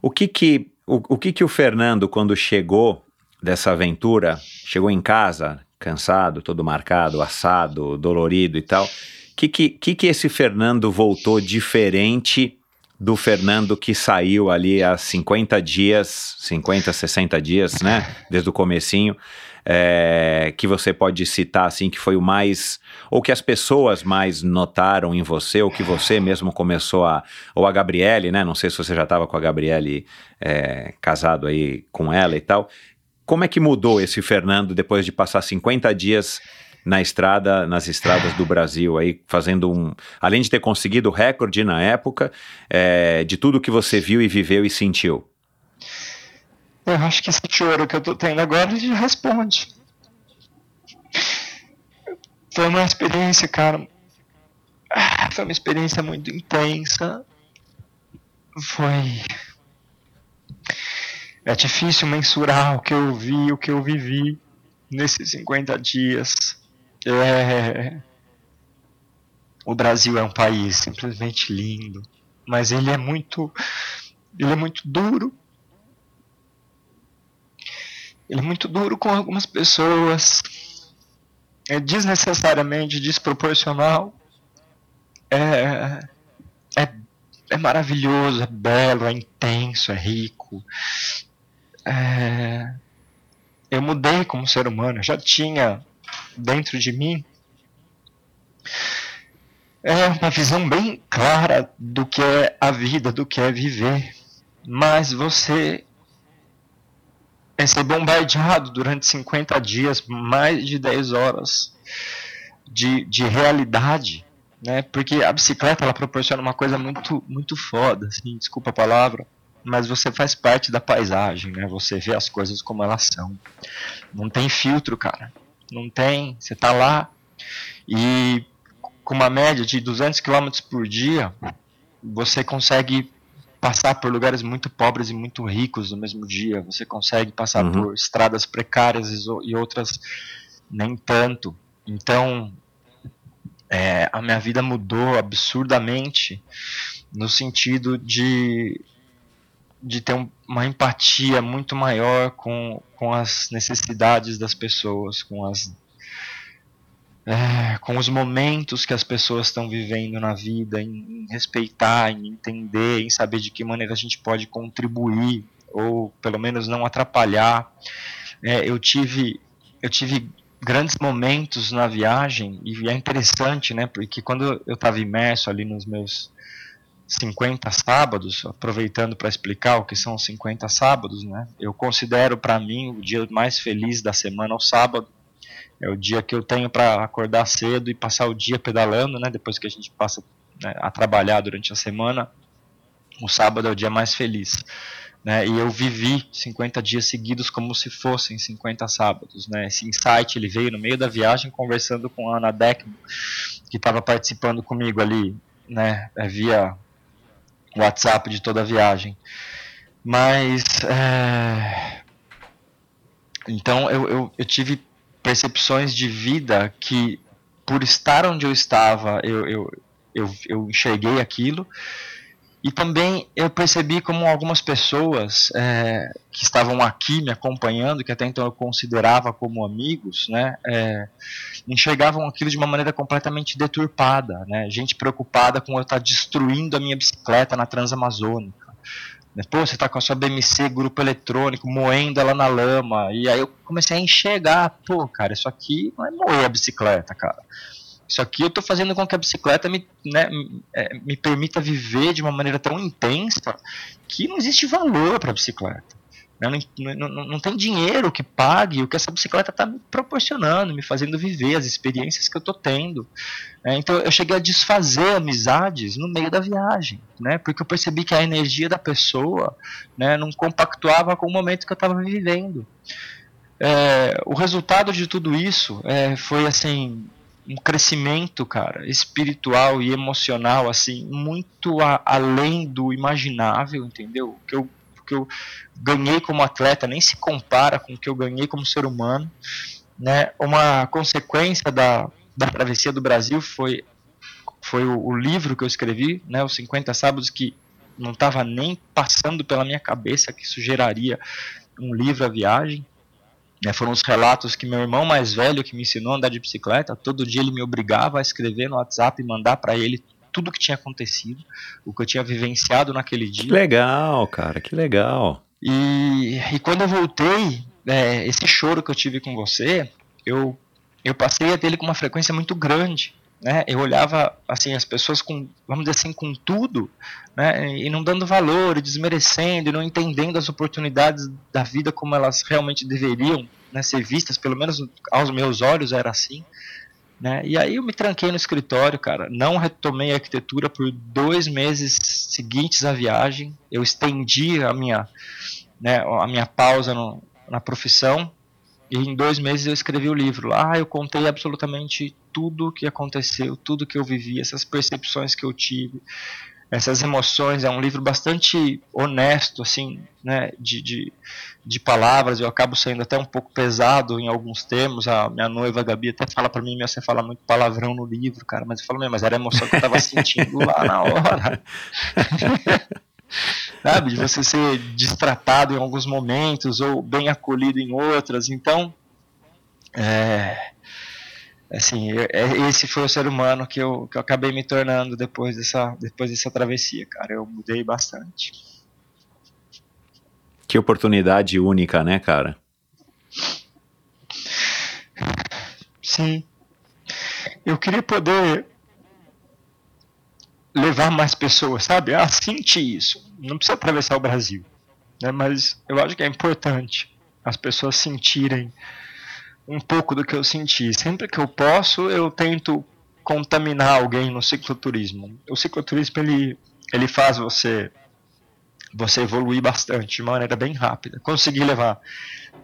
Speaker 8: o que que o, o que que o Fernando, quando chegou dessa aventura, chegou em casa, cansado, todo marcado, assado, dolorido e tal, o que, que, que, esse Fernando voltou diferente do Fernando que saiu ali há 50 dias, 50, 60 dias, né? Desde o comecinho. É, que você pode citar assim que foi o mais ou que as pessoas mais notaram em você ou que você mesmo começou a ou a Gabriele né não sei se você já estava com a Gabriele é, casado aí com ela e tal como é que mudou esse Fernando depois de passar 50 dias na estrada, nas estradas do Brasil, aí fazendo um. Além de ter conseguido o recorde na época, é, de tudo que você viu e viveu e sentiu.
Speaker 1: Eu acho que esse choro que eu tô tendo agora ele responde. Foi uma experiência, cara. Ah, foi uma experiência muito intensa. Foi. É difícil mensurar o que eu vi, o que eu vivi nesses 50 dias. É... O Brasil é um país simplesmente lindo, mas ele é muito, ele é muito duro. Ele é muito duro com algumas pessoas. É desnecessariamente desproporcional. É, é, é maravilhoso, é belo, é intenso, é rico. É, eu mudei como ser humano, já tinha dentro de mim é uma visão bem clara do que é a vida, do que é viver. Mas você é ser bombardeado durante 50 dias, mais de 10 horas de, de realidade, né? Porque a bicicleta ela proporciona uma coisa muito muito foda, assim, desculpa a palavra, mas você faz parte da paisagem, né? Você vê as coisas como elas são. Não tem filtro, cara não tem, você está lá e com uma média de 200 km por dia, você consegue passar por lugares muito pobres e muito ricos no mesmo dia, você consegue passar uhum. por estradas precárias e outras nem tanto. Então, é, a minha vida mudou absurdamente no sentido de de ter um, uma empatia muito maior com, com as necessidades das pessoas, com as é, com os momentos que as pessoas estão vivendo na vida, em, em, respeitar, em entender, em saber de que maneira a gente pode contribuir ou pelo menos não atrapalhar. É, eu tive eu tive grandes momentos na viagem e é interessante, né? Porque quando eu estava imerso ali nos meus 50 sábados, aproveitando para explicar o que são os 50 sábados, né? Eu considero para mim o dia mais feliz da semana o sábado. É o dia que eu tenho para acordar cedo e passar o dia pedalando, né? Depois que a gente passa né, a trabalhar durante a semana, o sábado é o dia mais feliz. Né, e eu vivi 50 dias seguidos como se fossem 50 sábados. Né, esse insight ele veio no meio da viagem conversando com a Ana Deckman, que estava participando comigo ali né, via WhatsApp de toda a viagem. Mas. É... Então eu, eu, eu, tive percepções de vida que, por estar onde eu estava, eu, eu, eu, eu enxerguei aquilo e também eu percebi como algumas pessoas é, que estavam aqui me acompanhando, que até então eu considerava como amigos, né, é, enxergavam aquilo de uma maneira completamente deturpada. Né, gente preocupada com eu estar destruindo a minha bicicleta na Transamazônica. Né, Pô, você está com a sua BMC grupo eletrônico moendo ela na lama. E aí eu comecei a enxergar, pô, cara, isso aqui não é moer a bicicleta, cara. Isso aqui eu estou fazendo com que a bicicleta me, né, é, me permita viver de uma maneira tão intensa que não existe valor para a bicicleta. Né? Não, não, não, tem dinheiro que pague o que essa bicicleta está me proporcionando, me fazendo viver as experiências que eu estou tendo. É, então eu cheguei a desfazer amizades no meio da viagem, né? porque eu percebi que a energia da pessoa né, não compactuava com o momento que eu estava vivendo. É, o resultado de tudo isso é, foi assim um crescimento, cara, espiritual e emocional, assim, muito a, além do imaginável, entendeu? O que eu, o que eu ganhei como atleta nem se compara com o que eu ganhei como ser humano, né? Uma consequência da, da travessia do Brasil foi foi o, o livro que eu escrevi, né? Os 50 sábados que não estava nem passando pela minha cabeça que isso geraria um livro a viagem. Né, foram os relatos que meu irmão mais velho, que me ensinou a andar de bicicleta, todo dia ele me obrigava a escrever no WhatsApp e mandar para ele tudo o que tinha acontecido, o que eu tinha vivenciado naquele dia.
Speaker 8: Que legal, cara, que legal.
Speaker 1: E, e quando eu voltei, é, esse choro que eu tive com você, eu, eu passei a ter ele com uma frequência muito grande. Né? Eu olhava assim as pessoas com, vamos dizer assim, com tudo, né? E não dando valor, e desmerecendo, e não entendendo as oportunidades da vida como elas realmente deveriam né, ser vistas, pelo menos aos meus olhos era assim. Né? E aí eu me tranquei no escritório, cara. Não retomei a arquitetura por dois meses seguintes à viagem. Eu estendi a minha, né, a minha pausa no, na profissão e em dois meses eu escrevi o livro. Lá eu contei absolutamente tudo o que aconteceu, tudo que eu vivi, essas percepções que eu tive, essas emoções. É um livro bastante honesto, assim, né, de, de, de palavras. Eu acabo sendo até um pouco pesado em alguns termos. A minha noiva Gabi até fala para mim, você fala muito palavrão no livro, cara. Mas eu falo, mas era a emoção que eu tava sentindo lá na hora. sabe? De você ser destratado em alguns momentos ou bem acolhido em outras. Então, é, assim, é, esse foi o ser humano que eu, que eu acabei me tornando depois dessa, depois dessa travessia, cara. Eu mudei bastante.
Speaker 8: Que oportunidade única, né, cara?
Speaker 1: Sim. Eu queria poder levar mais pessoas, sabe, a sentir isso. Não precisa atravessar o Brasil, né? Mas eu acho que é importante as pessoas sentirem um pouco do que eu senti. Sempre que eu posso, eu tento contaminar alguém no cicloturismo. O cicloturismo ele ele faz você você evoluir bastante de maneira bem rápida. Consegui levar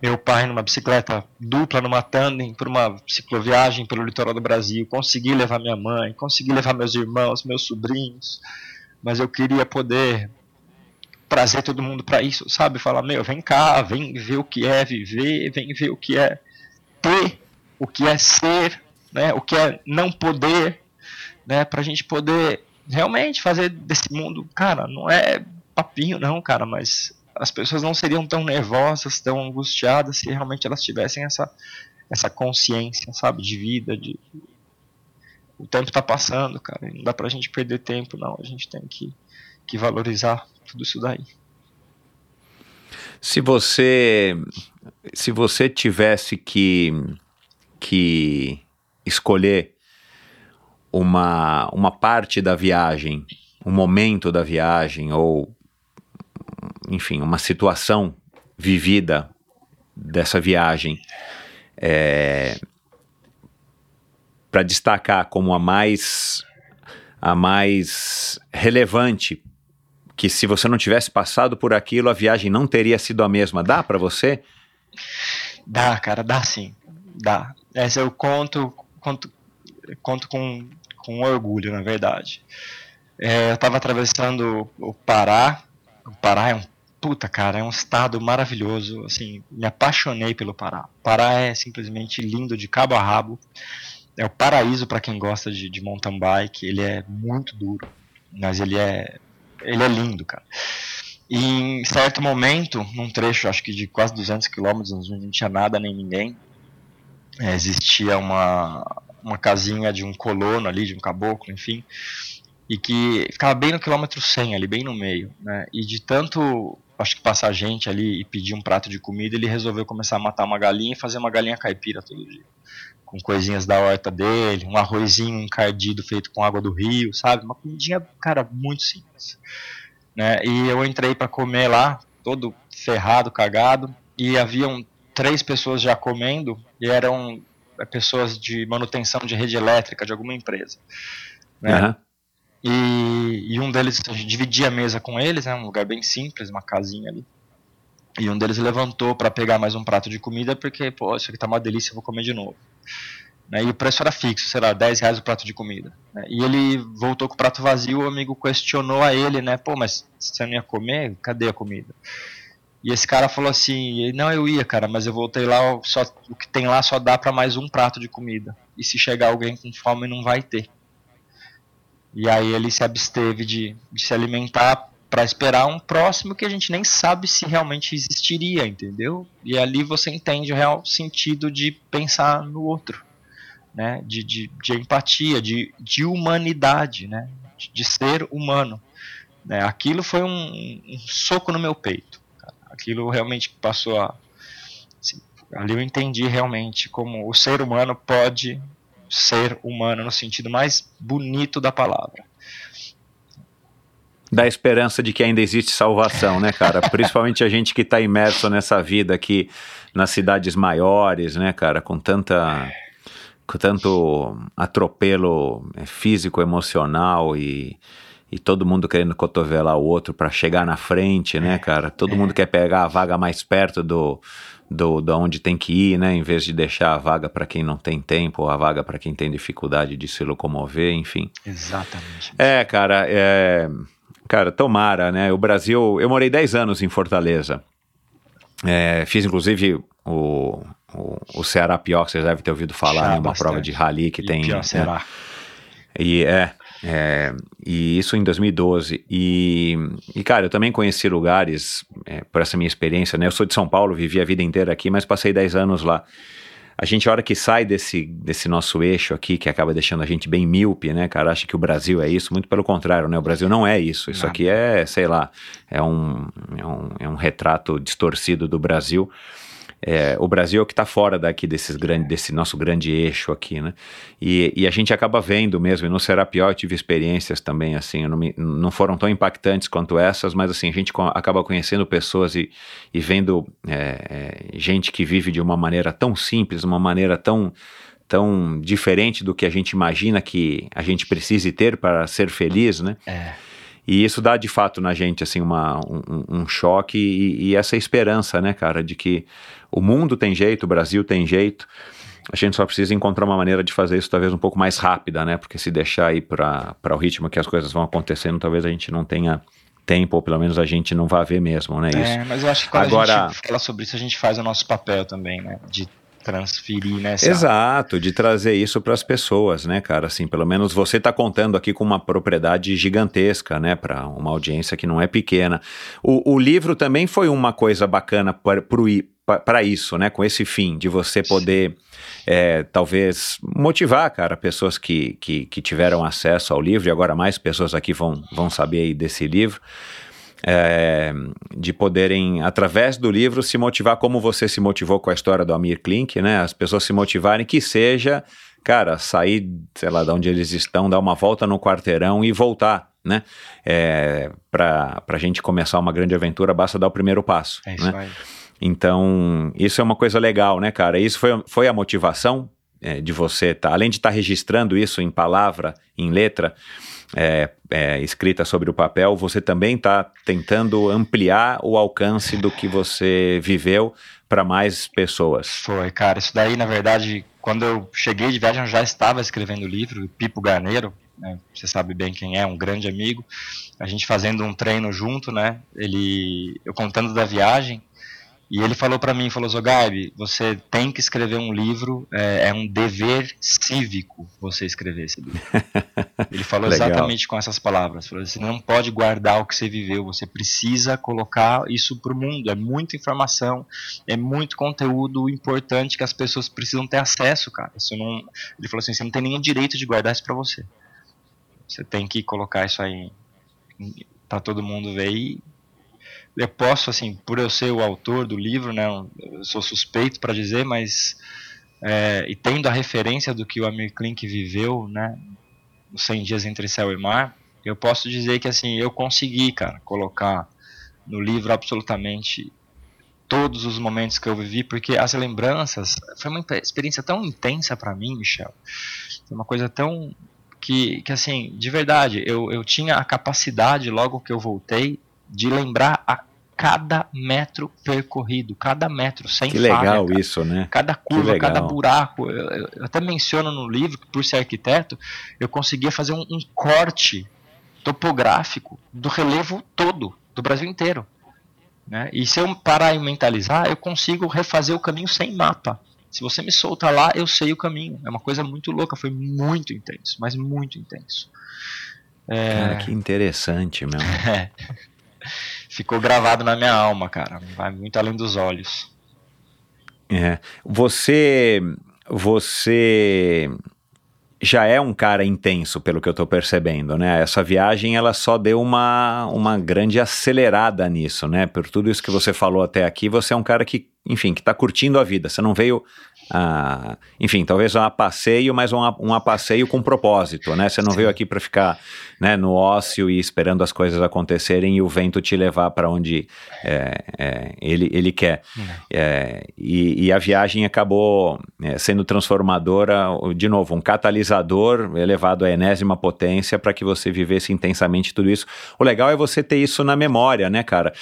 Speaker 1: meu pai numa bicicleta dupla, numa tandem, por uma cicloviagem pelo litoral do Brasil. Consegui levar minha mãe, consegui levar meus irmãos, meus sobrinhos. Mas eu queria poder trazer todo mundo para isso, sabe? Falar, meu, vem cá, vem ver o que é viver, vem ver o que é ter, o que é ser, né? O que é não poder, né? Pra gente poder realmente fazer desse mundo, cara, não é papinho não, cara, mas as pessoas não seriam tão nervosas, tão angustiadas se realmente elas tivessem essa, essa consciência, sabe, de vida, de o tempo está passando, cara, não dá pra gente perder tempo, não, a gente tem que, que valorizar tudo isso daí.
Speaker 8: Se você se você tivesse que que escolher uma uma parte da viagem, um momento da viagem ou enfim, uma situação vivida dessa viagem é, para destacar como a mais a mais relevante que se você não tivesse passado por aquilo a viagem não teria sido a mesma. Dá para você?
Speaker 1: Dá cara dá sim. Dá. Essa eu conto conto conto com, com orgulho na verdade. É, eu estava atravessando o Pará o Pará é um puta, cara, é um estado maravilhoso. Assim, me apaixonei pelo Pará. Pará é simplesmente lindo de cabo a rabo. É o paraíso para quem gosta de, de mountain bike. Ele é muito duro, mas ele é, ele é lindo, cara. E em certo momento, num trecho, acho que de quase 200 quilômetros, não tinha nada nem ninguém, é, existia uma, uma casinha de um colono ali, de um caboclo, enfim, e que ficava bem no quilômetro 100 ali, bem no meio, né? E de tanto, acho que passar gente ali e pedir um prato de comida, ele resolveu começar a matar uma galinha e fazer uma galinha caipira todo dia. Com coisinhas da horta dele, um arrozinho encardido feito com água do rio, sabe? Uma comidinha, cara, muito simples. Né? E eu entrei para comer lá, todo ferrado, cagado, e haviam três pessoas já comendo, e eram é, pessoas de manutenção de rede elétrica de alguma empresa. Né? Uhum. E, e, um deles, a gente dividia a mesa com eles, né, um lugar bem simples, uma casinha ali. E um deles levantou para pegar mais um prato de comida, porque, pô, isso aqui tá uma delícia, eu vou comer de novo. Né, e o preço era fixo, sei lá, 10 reais o prato de comida. Né, e ele voltou com o prato vazio, o amigo questionou a ele, né, pô, mas você não ia comer? Cadê a comida? E esse cara falou assim, não, eu ia, cara, mas eu voltei lá, só, o que tem lá só dá para mais um prato de comida. E se chegar alguém com fome, não vai ter. E aí ele se absteve de, de se alimentar para esperar um próximo que a gente nem sabe se realmente existiria, entendeu? E ali você entende o real sentido de pensar no outro, né? De, de, de empatia, de, de humanidade, né? De, de ser humano. Né? Aquilo foi um, um soco no meu peito. Aquilo realmente passou a. Assim, ali eu entendi realmente como o ser humano pode ser humano no sentido mais bonito da palavra
Speaker 8: da esperança de que ainda existe salvação, né, cara? Principalmente a gente que está imerso nessa vida aqui nas cidades maiores, né, cara, com tanta com tanto atropelo é, físico, emocional e, e todo mundo querendo cotovelar o outro para chegar na frente, né, cara? Todo mundo quer pegar a vaga mais perto do do, do onde tem que ir, né, em vez de deixar a vaga para quem não tem tempo, ou a vaga para quem tem dificuldade de se locomover, enfim.
Speaker 1: Exatamente.
Speaker 8: É, cara, é Cara, tomara, né? O Brasil. Eu morei 10 anos em Fortaleza. É, fiz inclusive o, o, o Ceará Pior, que vocês devem ter ouvido falar, né? Uma prova de rally que e tem. Pior
Speaker 1: Ceará.
Speaker 8: E é, é, e isso em 2012. E, e, cara, eu também conheci lugares, é, por essa minha experiência, né? Eu sou de São Paulo, vivi a vida inteira aqui, mas passei 10 anos lá. A gente, a hora que sai desse, desse nosso eixo aqui, que acaba deixando a gente bem míope, né, cara, acha que o Brasil é isso, muito pelo contrário, né, o Brasil não é isso, isso aqui é, sei lá, é um, é um, é um retrato distorcido do Brasil, é, o Brasil é o que está fora daqui desses grande, desse nosso grande eixo aqui, né? E, e, a gente acaba vendo mesmo, e no Serapió eu tive experiências também, assim, não, me, não, foram tão impactantes quanto essas, mas assim, a gente acaba conhecendo pessoas e, e vendo é, é, gente que vive de uma maneira tão simples, uma maneira tão tão diferente do que a gente imagina que a gente precise ter para ser feliz, né?
Speaker 1: É.
Speaker 8: E isso dá de fato na gente assim uma, um, um choque e, e, essa esperança, né, cara, de que o mundo tem jeito, o Brasil tem jeito. A gente só precisa encontrar uma maneira de fazer isso talvez um pouco mais rápida, né? Porque se deixar aí para o ritmo que as coisas vão acontecendo, talvez a gente não tenha tempo, ou pelo menos a gente não vá ver mesmo, né?
Speaker 1: Isso. É, mas eu acho que quando Agora, a gente fala sobre isso, a gente faz o nosso papel também, né? De transferir, né?
Speaker 8: Exato, de trazer isso para as pessoas, né, cara? Assim, pelo menos você está contando aqui com uma propriedade gigantesca, né, para uma audiência que não é pequena. O, o livro também foi uma coisa bacana para para isso, né? Com esse fim de você poder, é, talvez, motivar, cara, pessoas que, que, que, tiveram acesso ao livro, e agora mais pessoas aqui vão, vão saber aí desse livro, é, de poderem, através do livro, se motivar como você se motivou com a história do Amir Klink, né? As pessoas se motivarem que seja, cara, sair, sei lá, de onde eles estão, dar uma volta no quarteirão e voltar, né? É, para a gente começar uma grande aventura, basta dar o primeiro passo.
Speaker 1: É isso
Speaker 8: né?
Speaker 1: aí.
Speaker 8: Então, isso é uma coisa legal, né, cara? Isso foi, foi a motivação é, de você, tá? além de estar tá registrando isso em palavra, em letra, é, é, escrita sobre o papel, você também está tentando ampliar o alcance do que você viveu para mais pessoas.
Speaker 1: Foi, cara. Isso daí, na verdade, quando eu cheguei de viagem, eu já estava escrevendo o livro, Pipo Garneiro, né, você sabe bem quem é, um grande amigo. A gente fazendo um treino junto, né? Ele, eu contando da viagem, e ele falou para mim, falou, Zogaib, você tem que escrever um livro, é, é, um dever cívico você escrever esse livro. ele falou exatamente com essas palavras, falou, você não pode guardar o que você viveu, você precisa colocar isso para o mundo, é muita informação, é muito conteúdo importante que as pessoas precisam ter acesso, cara. Isso não, ele falou assim, você não tem nenhum direito de guardar isso para você. Você tem que colocar isso aí para todo mundo ver e eu posso, assim, por eu ser o autor do livro, né, eu sou suspeito para dizer, mas é, e tendo a referência do que o Amir Klink viveu, né, os 100 dias entre céu e mar, eu posso dizer que assim eu consegui, cara, colocar no livro absolutamente todos os momentos que eu vivi, porque as lembranças foi uma experiência tão intensa para mim, Michel, foi uma coisa tão que, que assim, de verdade, eu, eu tinha a capacidade logo que eu voltei de lembrar a cada metro percorrido, cada metro, sem
Speaker 8: que falha. Que legal cara. isso, né?
Speaker 1: Cada curva, cada buraco. Eu, eu, até menciono no livro que, por ser arquiteto, eu conseguia fazer um, um corte topográfico do relevo todo, do Brasil inteiro. Né? E se eu parar e mentalizar, eu consigo refazer o caminho sem mapa. Se você me soltar lá, eu sei o caminho. É uma coisa muito louca, foi muito intenso, mas muito intenso.
Speaker 8: É... Cara, que interessante, meu.
Speaker 1: É. ficou gravado na minha alma, cara. Vai muito além dos olhos.
Speaker 8: É. Você. Você já é um cara intenso, pelo que eu tô percebendo, né? Essa viagem, ela só deu uma, uma grande acelerada nisso, né? Por tudo isso que você falou até aqui, você é um cara que, enfim, que tá curtindo a vida. Você não veio ah, enfim, talvez um passeio, mas um, um passeio com propósito, né? Você não veio aqui para ficar né, no ócio e esperando as coisas acontecerem e o vento te levar para onde é, é, ele, ele quer. É, e, e, a viagem acabou é, sendo transformadora, de novo, um catalisador elevado à enésima potência para que você vivesse intensamente tudo isso. O legal é você ter isso na memória, né, cara?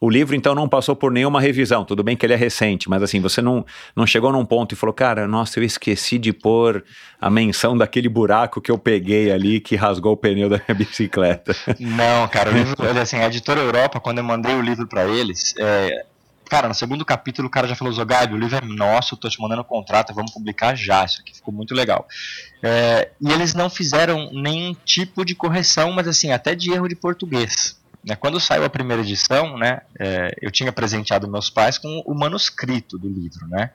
Speaker 8: O livro, então, não passou por nenhuma revisão. Tudo bem que ele é recente, mas assim, você não, não chegou num ponto e falou, cara, nossa, eu esqueci de pôr a menção daquele buraco que eu peguei ali que rasgou o pneu da minha bicicleta.
Speaker 1: Não, cara, o livro, assim, a editora Europa, quando eu mandei o livro para eles, é, cara, no segundo capítulo o cara já falou, Zogaib, o livro é nosso, tô te mandando um contrato, vamos publicar já, isso aqui ficou muito legal. É, e eles não fizeram nenhum tipo de correção, mas assim, até de erro de português. Né, quando saiu a primeira edição, né, é, eu tinha presenteado meus pais com o manuscrito do livro, né.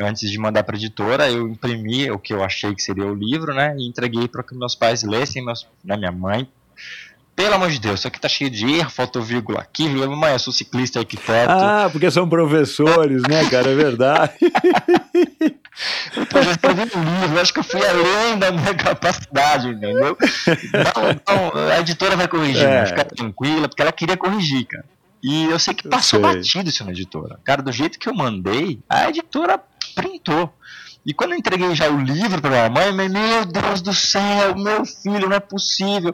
Speaker 1: Antes de mandar para a editora, eu imprimi o que eu achei que seria o livro, né, e entreguei para que meus pais lessem, meus, né, minha mãe. Pelo amor de Deus, isso aqui tá cheio de erro, faltou vírgula aqui, mãe, eu sou ciclista arquiteto.
Speaker 8: Ah, porque são professores, né, cara, é verdade.
Speaker 1: Eu já escrevi um livro, acho que eu fui além da minha capacidade, entendeu? Então, a editora vai corrigir, é. fica tranquila, porque ela queria corrigir, cara. E eu sei que passou batido isso na editora. Cara, do jeito que eu mandei, a editora printou. E quando eu entreguei já o livro pra minha mãe, meu Deus do céu, meu filho, não é possível.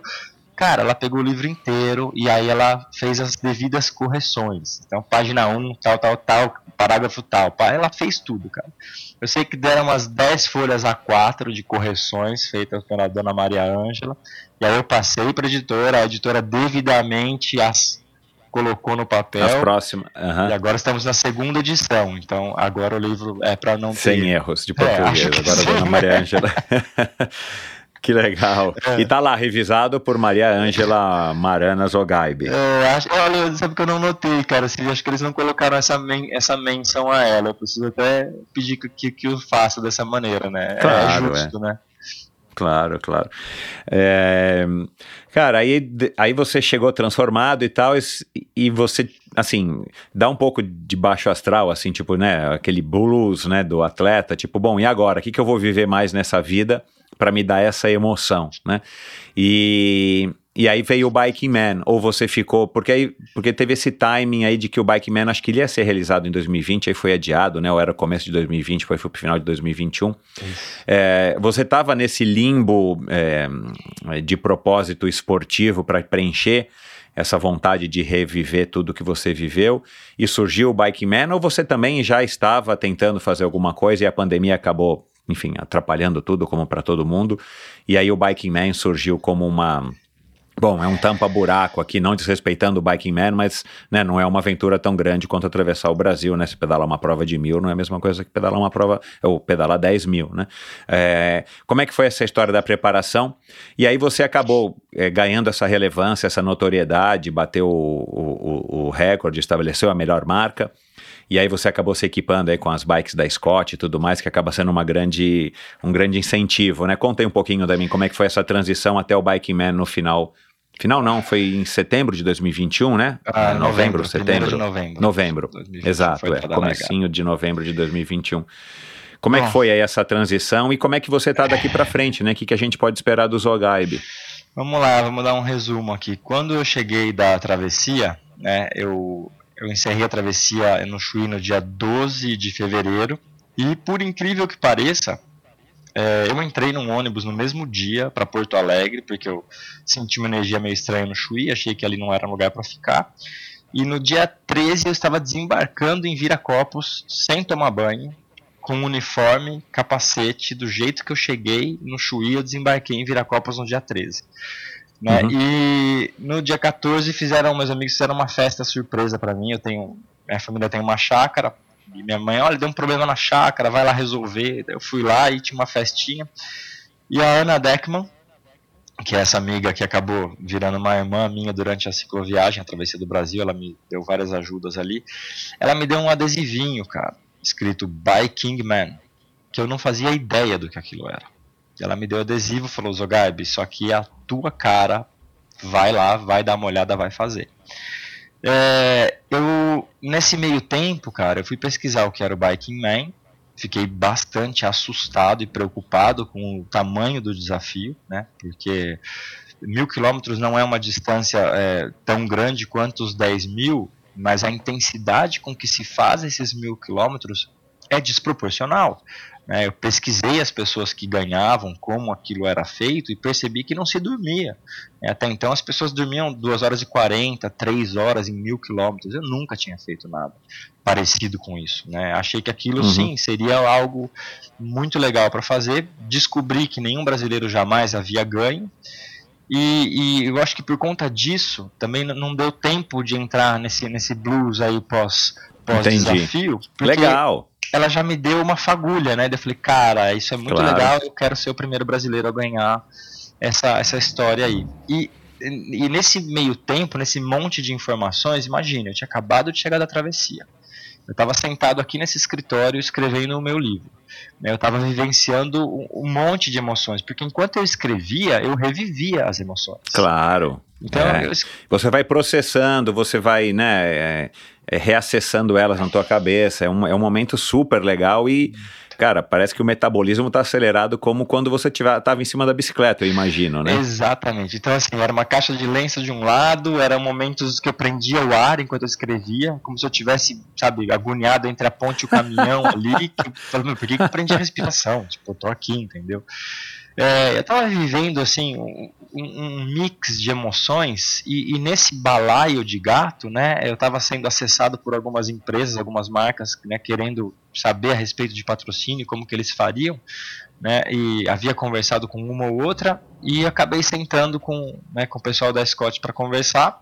Speaker 1: Cara, ela pegou o livro inteiro e aí ela fez as devidas correções. Então, página 1, tal, tal, tal, parágrafo tal. Ela fez tudo, cara. Eu sei que deram umas 10 folhas A4 de correções feitas pela dona Maria Ângela. E aí eu passei para a editora, a editora devidamente as colocou no papel.
Speaker 8: As próximas. Uhum.
Speaker 1: E agora estamos na segunda edição. Então agora o livro é para não ter.
Speaker 8: Sem erros de português. É, agora a dona Maria Ângela. Que legal. É. E tá lá, revisado por Maria Ângela Marana Zogaibe.
Speaker 1: É, acho, olha, sabe que eu não notei, cara. Assim, acho que eles não colocaram essa, men essa menção a ela. Eu preciso até pedir que, que eu faça dessa maneira, né?
Speaker 8: É claro, é justo, né? Claro, claro. É, cara, aí, aí você chegou transformado e tal, e, e, você, assim, dá um pouco de baixo astral, assim, tipo, né, aquele blues, né, do atleta, tipo, bom, e agora? O que, que eu vou viver mais nessa vida? Para me dar essa emoção, né? E, e aí veio o Biking Man, ou você ficou, porque aí, porque teve esse timing aí de que o Biking Man acho que ele ia ser realizado em 2020, aí foi adiado, né? Ou era começo de 2020, foi, foi pro final de 2021. É, você estava nesse limbo é, de propósito esportivo para preencher essa vontade de reviver tudo que você viveu e surgiu o Biking Man, ou você também já estava tentando fazer alguma coisa e a pandemia acabou enfim, atrapalhando tudo como para todo mundo. E aí o Biking Man surgiu como uma Bom, é um tampa-buraco aqui, não desrespeitando o Biking Man, mas né, não é uma aventura tão grande quanto atravessar o Brasil, né? Se pedalar uma prova de mil não é a mesma coisa que pedalar uma prova, ou pedalar 10 mil, né? É, como é que foi essa história da preparação? E aí você acabou é, ganhando essa relevância, essa notoriedade, bateu o, o, o recorde, estabeleceu a melhor marca. E aí você acabou se equipando aí com as bikes da Scott e tudo mais, que acaba sendo uma grande, um grande incentivo, né? Conta aí um pouquinho da mim como é que foi essa transição até o Biking Man no final Final não, foi em setembro de 2021, né?
Speaker 1: Ah, é, novembro, novembro setembro. De novembro.
Speaker 8: Novembro, exato, é, comecinho de novembro de 2021. Como é que foi aí essa transição e como é que você tá daqui para frente, né? O que, que a gente pode esperar do Zogaib?
Speaker 1: Vamos lá, vamos dar um resumo aqui. Quando eu cheguei da travessia, né, eu eu encerrei a travessia no Chuí no dia 12 de fevereiro. E por incrível que pareça, é, eu entrei num ônibus no mesmo dia para Porto Alegre, porque eu senti uma energia meio estranha no Chuí, achei que ali não era um lugar para ficar. E no dia 13 eu estava desembarcando em Viracopos sem tomar banho, com uniforme, capacete, do jeito que eu cheguei no Chuí, eu desembarquei em Viracopos no dia 13. Né? Uhum. E no dia 14 fizeram, meus amigos fizeram uma festa surpresa para mim. Eu tenho, minha família tem uma chácara e minha mãe, olha, deu um problema na chácara, vai lá resolver. Eu fui lá e tinha uma festinha. E a Ana Deckman, que é essa amiga que acabou virando uma irmã minha durante a cicloviagem, a travessia do Brasil, ela me deu várias ajudas ali. Ela me deu um adesivinho, cara, escrito Biking Man, que eu não fazia ideia do que aquilo era. Ela me deu adesivo, falou: Zogaib, isso aqui é a tua cara, vai lá, vai dar uma olhada, vai fazer. É, eu, nesse meio tempo, cara, eu fui pesquisar o que era o Biking Man, fiquei bastante assustado e preocupado com o tamanho do desafio, né? Porque mil quilômetros não é uma distância é, tão grande quanto os 10 mil, mas a intensidade com que se faz esses mil quilômetros é desproporcional. Né? Eu pesquisei as pessoas que ganhavam, como aquilo era feito, e percebi que não se dormia. É, até então as pessoas dormiam 2 horas e 40, 3 horas em mil quilômetros. Eu nunca tinha feito nada parecido com isso. Né? Achei que aquilo uhum. sim seria algo muito legal para fazer. Descobri que nenhum brasileiro jamais havia ganho. E, e, eu acho que por conta disso também não deu tempo de entrar nesse, nesse blues aí pós, pós desafio.
Speaker 8: Legal
Speaker 1: ela já me deu uma fagulha, né? Eu falei, cara, isso é muito claro. legal, eu quero ser o primeiro brasileiro a ganhar essa, essa história aí. E, e nesse meio tempo, nesse monte de informações, imagina, eu tinha acabado de chegar da travessia. Eu estava sentado aqui nesse escritório escrevendo o meu livro. Né? Eu estava vivenciando um monte de emoções, porque enquanto eu escrevia, eu revivia as emoções.
Speaker 8: Claro. Então, é. eu... Você vai processando, você vai, né? É reacessando elas na tua cabeça. É um, é um momento super legal e, cara, parece que o metabolismo está acelerado como quando você estava em cima da bicicleta, eu imagino, né?
Speaker 1: Exatamente. Então, assim, era uma caixa de lenço de um lado, eram momentos que eu prendia o ar enquanto eu escrevia, como se eu tivesse, sabe, agoniado entre a ponte e o caminhão ali. Que, falando, por que, que eu prendi a respiração? Tipo, eu tô aqui, entendeu? É, eu estava vivendo assim um, um, mix de emoções e, e, nesse balaio de gato, né, eu estava sendo acessado por algumas empresas, algumas marcas, né, querendo saber a respeito de patrocínio, como que eles fariam, né, e havia conversado com uma ou outra e acabei sentando com, né, com o pessoal da Scott para conversar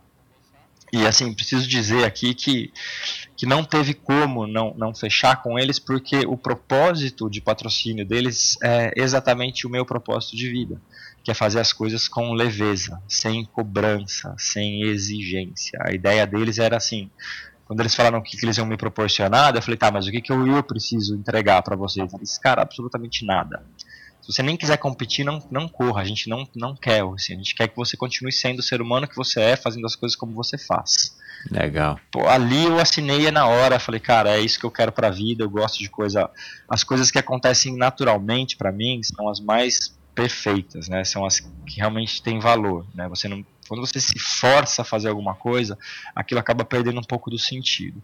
Speaker 1: e assim, preciso dizer aqui que, que não teve como não, não fechar com eles, porque o propósito de patrocínio deles é exatamente o meu propósito de vida, que é fazer as coisas com leveza, sem cobrança, sem exigência. A ideia deles era assim, quando eles falaram o que, que eles iam me proporcionar, eu falei, tá, mas o que, que eu, eu preciso entregar para vocês? Eles, cara, absolutamente nada. Se você nem quiser competir, não, não corra. A gente não, não quer. Assim, a gente quer que você continue sendo o ser humano que você é, fazendo as coisas como você faz.
Speaker 8: Legal.
Speaker 1: Pô, ali eu assinei na hora, falei, cara, é isso que eu quero pra vida, eu gosto de coisa. As coisas que acontecem naturalmente para mim são as mais perfeitas, né? São as que realmente têm valor, né? Você não, quando você se força a fazer alguma coisa, aquilo acaba perdendo um pouco do sentido.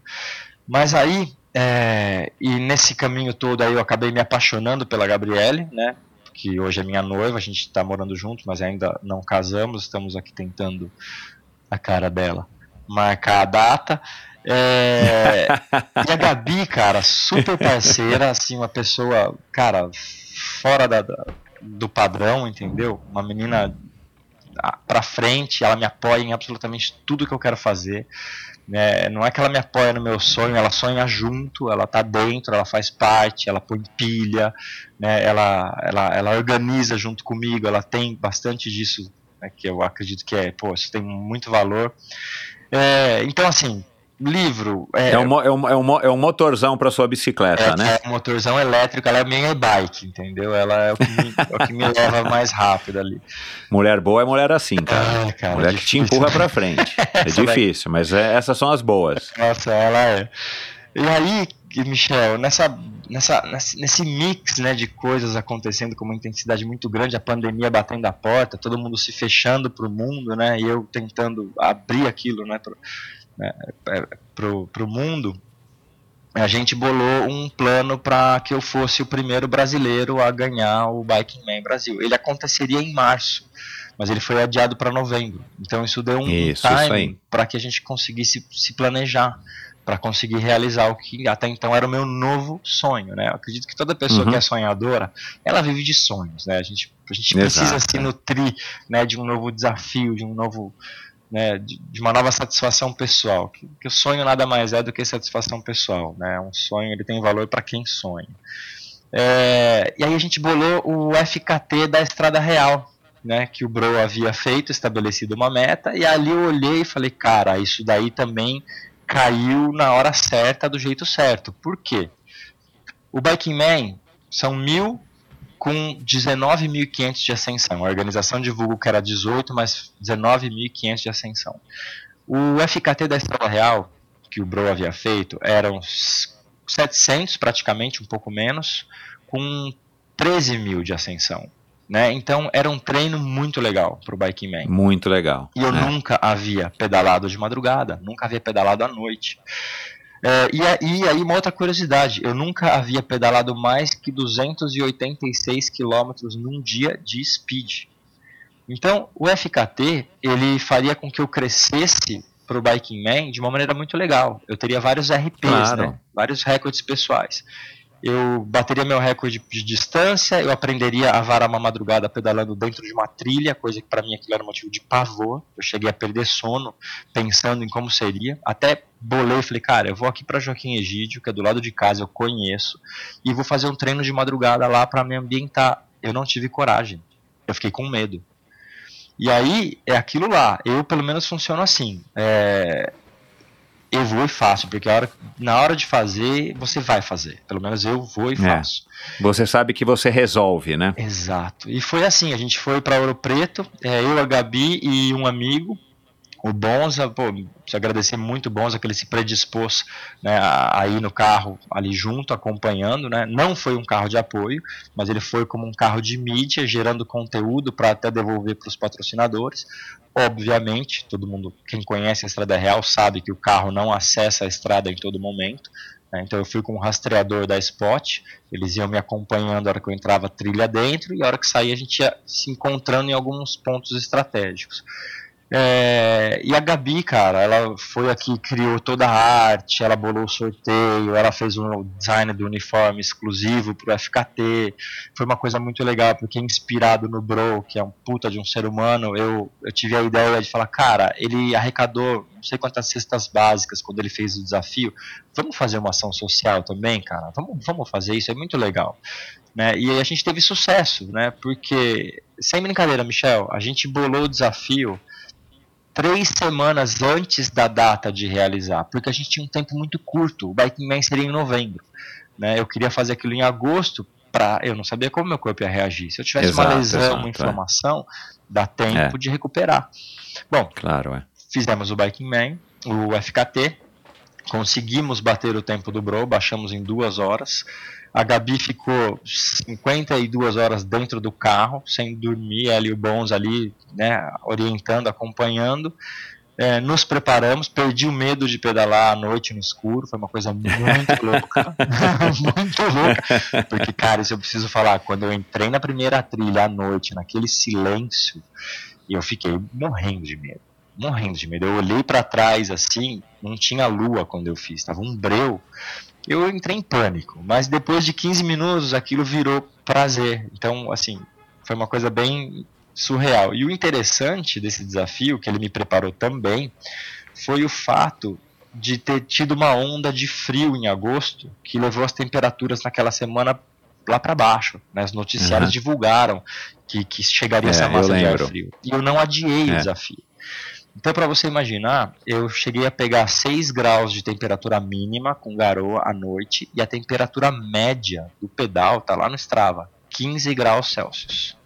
Speaker 1: Mas aí, é, e nesse caminho todo aí eu acabei me apaixonando pela Gabriele, né? Que hoje é minha noiva, a gente está morando junto, mas ainda não casamos, estamos aqui tentando a cara dela marcar a data. É... e a Gabi, cara, super parceira, assim, uma pessoa, cara, fora da, do padrão, entendeu? Uma menina pra frente, ela me apoia em absolutamente tudo que eu quero fazer. Né? Não é que ela me apoia no meu sonho, ela sonha junto, ela tá dentro, ela faz parte, ela põe pilha, né? ela, ela, ela organiza junto comigo, ela tem bastante disso, né? que eu acredito que é, pô, isso tem muito valor. É, então, assim, livro.
Speaker 8: É, é, um, é, um, é, um, é um motorzão para sua bicicleta,
Speaker 1: é,
Speaker 8: né?
Speaker 1: É um motorzão elétrico, ela é meio bike, entendeu? Ela é o que me, é o que me leva mais rápido ali.
Speaker 8: Mulher boa é mulher assim, cara. É, cara mulher que te empurra para frente. é difícil, mas é, essas são as boas.
Speaker 1: Nossa, ela é. E aí, Michel, nessa, nessa, nesse mix né, de coisas acontecendo com uma intensidade muito grande, a pandemia batendo a porta, todo mundo se fechando para o mundo, né, e eu tentando abrir aquilo né, né, é, pro, pro mundo, a gente bolou um plano para que eu fosse o primeiro brasileiro a ganhar o Biking Man Brasil. Ele aconteceria em março, mas ele foi adiado para novembro. Então isso deu um isso, time para que a gente conseguisse se planejar para conseguir realizar o que até então era o meu novo sonho, né? Eu acredito que toda pessoa uhum. que é sonhadora, ela vive de sonhos, né? A gente, a gente precisa se nutrir, né, de um novo desafio, de um novo né, de, de, uma nova satisfação pessoal. Que, que, o sonho nada mais é do que satisfação pessoal. Né? Um sonho ele tem valor para quem sonha. É, e aí a gente bolou o FKT da Estrada Real. né, que o Bro havia feito, estabelecido uma meta, e ali eu olhei e falei, cara, isso daí também caiu na hora certa, do jeito certo. Por quê? O Biking Man são mil com 19.500 de ascensão. A organização divulgou que era 18, mas 19.500 de ascensão. O FKT da Estrela Real, que o Bro havia feito, eram 700 praticamente, um pouco menos, com 13 mil de ascensão. Né? Então era um treino muito legal para o Biking Man.
Speaker 8: Muito legal.
Speaker 1: E eu
Speaker 8: né?
Speaker 1: nunca havia pedalado de madrugada, nunca havia pedalado à noite. É, e, aí uma outra curiosidade, eu nunca havia pedalado mais que 286 quilômetros num dia de speed. Então o FKT ele faria com que eu crescesse para o Biking Man de uma maneira muito legal. Eu teria vários RPs,
Speaker 8: Claro.
Speaker 1: né? vários recordes pessoais. Eu bateria meu recorde de distância, eu aprenderia a varar uma madrugada pedalando dentro de uma trilha, coisa que para mim aquilo era motivo de pavor. Eu cheguei a perder sono pensando em como seria. Até bolei falei, cara, eu vou aqui para Joaquim Egídio, que é do lado de casa, eu conheço, e vou fazer um treino de madrugada lá para me ambientar. Eu não tive coragem. Eu fiquei com medo. E aí é aquilo lá. Eu pelo menos funciono assim. É, eu vou e faço, porque hora, na hora de fazer, você vai fazer. Pelo menos eu vou e faço.
Speaker 8: Você sabe que você resolve, né?
Speaker 1: Exato. E foi assim, a gente foi para Ouro Preto, é, eu, a Gabi e um amigo, o Bonza, pô, preciso agradecer muito o Bonza que ele se predispôs né, a, ir no carro ali junto, acompanhando, né? Não foi um carro de apoio, mas ele foi como um carro de mídia, gerando conteúdo para até devolver para os patrocinadores. Obviamente, todo mundo, quem conhece a Estrada Real, sabe que o carro não acessa a estrada em todo momento. né? Então eu fui com o rastreador da Spot, eles iam me acompanhando a hora que eu entrava trilha dentro e a hora que saía a gente ia se encontrando em alguns pontos estratégicos. É, e a Gabi, cara, ela foi aqui, criou toda a arte, ela bolou o sorteio, ela fez um design do uniforme exclusivo pro FKT. Foi uma coisa muito legal, porque inspirado no Bro, que é um puta de um ser humano, eu, eu tive a ideia de falar, cara, ele arrecadou não sei quantas cestas básicas quando ele fez o desafio. Vamos fazer uma ação social também, cara? Vamos, vamos fazer isso, é muito legal. Né? E a gente teve sucesso, né? Porque, sem brincadeira, Michel, a gente bolou o desafio três semanas antes da data de realizar, porque a gente tinha um tempo muito curto. O Biking Man seria em novembro. Né? Eu queria fazer aquilo em agosto, pra, eu não sabia como meu corpo ia reagir. Se eu tivesse
Speaker 8: Exato,
Speaker 1: uma lesão,
Speaker 8: exato,
Speaker 1: uma
Speaker 8: é.
Speaker 1: inflamação, dá tempo
Speaker 8: É.
Speaker 1: de recuperar. Bom,
Speaker 8: Claro, é.
Speaker 1: fizemos o Biking Man, o FKT, conseguimos bater o tempo do Bro, baixamos em duas horas. A Gabi ficou 52 horas dentro do carro, sem dormir, ela e o Bons ali, né, orientando, acompanhando. É, nos preparamos, perdi o medo de pedalar à noite no escuro, foi uma coisa muito louca. muito louca. Porque, cara, isso eu preciso falar, quando eu entrei na primeira trilha à noite, naquele silêncio, eu fiquei morrendo de medo. Morrendo de medo. Eu olhei para trás assim, não tinha lua quando eu fiz, tava um breu. Eu entrei em pânico, mas depois de 15 minutos aquilo virou prazer. Então, assim, foi uma coisa bem surreal. E o interessante desse desafio, que ele me preparou também, foi o fato de ter tido uma onda de frio em agosto que levou as temperaturas naquela semana lá para baixo. Né? Os noticiários
Speaker 8: Uhum.
Speaker 1: divulgaram que, que chegaria
Speaker 8: É,
Speaker 1: essa massa de frio. E eu não adiei
Speaker 8: É.
Speaker 1: o desafio. Então, para você imaginar, eu cheguei a pegar 6 graus de temperatura mínima com garoa à noite e a temperatura média do pedal tá lá no Strava, 15 graus Celsius.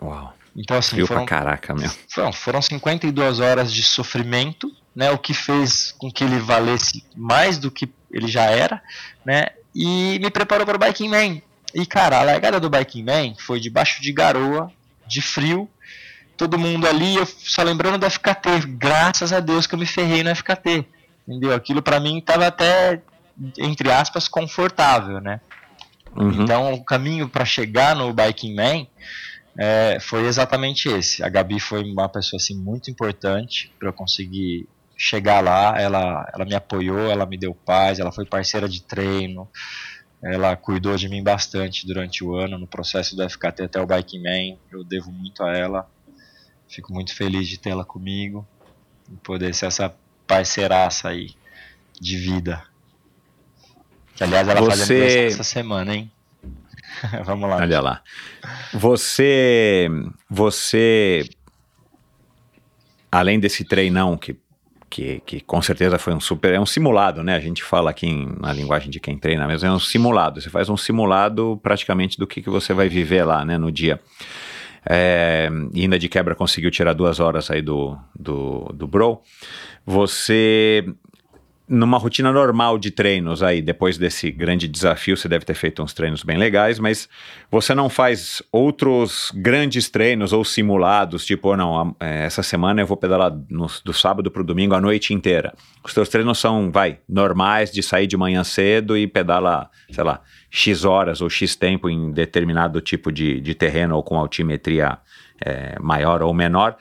Speaker 8: Uau.
Speaker 1: Então, assim,
Speaker 8: Frio
Speaker 1: foram,
Speaker 8: pra caraca, meu.
Speaker 1: foram, foram 52 horas de sofrimento, né, o que fez com que ele valesse mais do que ele já era, né, e me preparou para o Biking Man. E, cara, a largada do Biking Man foi debaixo de garoa, de frio, todo mundo ali, eu só lembrando do FKT, graças a Deus que eu me ferrei no FKT, entendeu? Aquilo para mim tava até, entre aspas, confortável, né.
Speaker 8: Uhum.
Speaker 1: Então, o caminho para chegar no Biking Man é, foi exatamente esse. A Gabi foi uma pessoa assim muito importante para eu conseguir chegar lá. Ela, ela me apoiou, ela me deu paz, ela foi parceira de treino. Ela cuidou de mim bastante durante o ano no processo do FKT até o Biking Man. Eu devo muito a ela. Fico muito feliz de tê-la comigo e poder ser essa parceiraça aí de vida. Que aliás ela faz
Speaker 8: Você-
Speaker 1: aniversário essa semana, hein? Vamos lá.
Speaker 8: Olha lá. Você, você, além desse treinão que, que, que com certeza foi um super, é um simulado, né? A gente fala aqui em, na linguagem de quem treina mesmo, é um simulado. Você faz um simulado praticamente do que, que você vai viver lá, né, no dia. É, e ainda de quebra conseguiu tirar duas horas aí do, do, do Bro. Você numa rotina normal de treinos aí, depois desse grande desafio, você deve ter feito uns treinos bem legais, mas você não faz outros grandes treinos ou simulados, tipo, oh, não, é, essa semana eu vou pedalar no, do sábado para o domingo a noite inteira. Os teus treinos são, vai, normais de sair de manhã cedo e pedala, sei lá, X horas ou X tempo em determinado tipo de, de terreno ou com altimetria é, maior ou menor.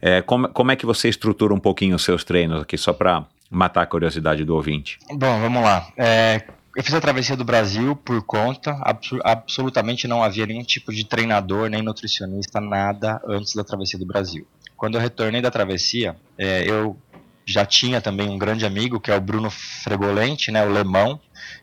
Speaker 8: É, como, como é que você estrutura um pouquinho os seus treinos aqui, só para matar a curiosidade do ouvinte?
Speaker 1: Bom, vamos lá. É, eu fiz a travessia do Brasil por conta, abs absolutamente não havia nenhum tipo de treinador, nem nutricionista, nada antes da travessia do Brasil. Quando eu retornei da travessia, é, eu já tinha também um grande amigo, que é o Bruno Fregolente, né, o Lemão,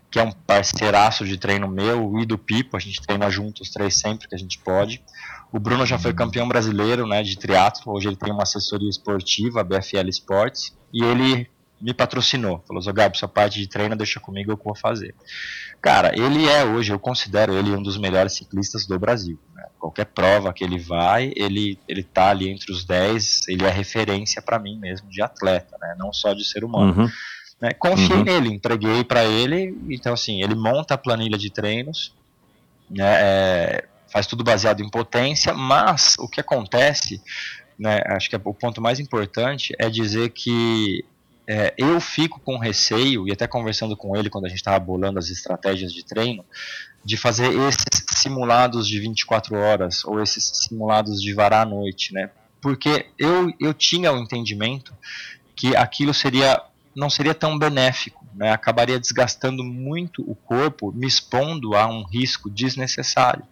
Speaker 1: que é um parceiraço de treino meu e do Pipo, a gente treina juntos três sempre que a gente pode. O Bruno já foi campeão brasileiro né, de triatlo, hoje ele tem uma assessoria esportiva, a BFL Sports, e ele me patrocinou. Falou, Zogab, sua parte de treino deixa comigo, eu vou fazer. Cara, ele é hoje, eu considero ele um dos melhores ciclistas do Brasil. Né? Qualquer prova que ele vai, ele, ele tá ali entre os 10, ele é referência para mim mesmo de atleta, né? não só de ser humano. Uhum. Né? Confiei uhum. nele, entreguei para ele, então assim, ele monta a planilha de treinos, né? É, faz tudo baseado em potência, mas o que acontece, né, acho que é o ponto mais importante é dizer que é, eu fico com receio, e até conversando com ele quando a gente estava bolando as estratégias de treino, de fazer esses simulados de 24 horas ou esses simulados de varar à noite, né? Porque eu, eu tinha o entendimento que aquilo seria não seria tão benéfico, né? acabaria desgastando muito o corpo, me expondo a um risco desnecessário.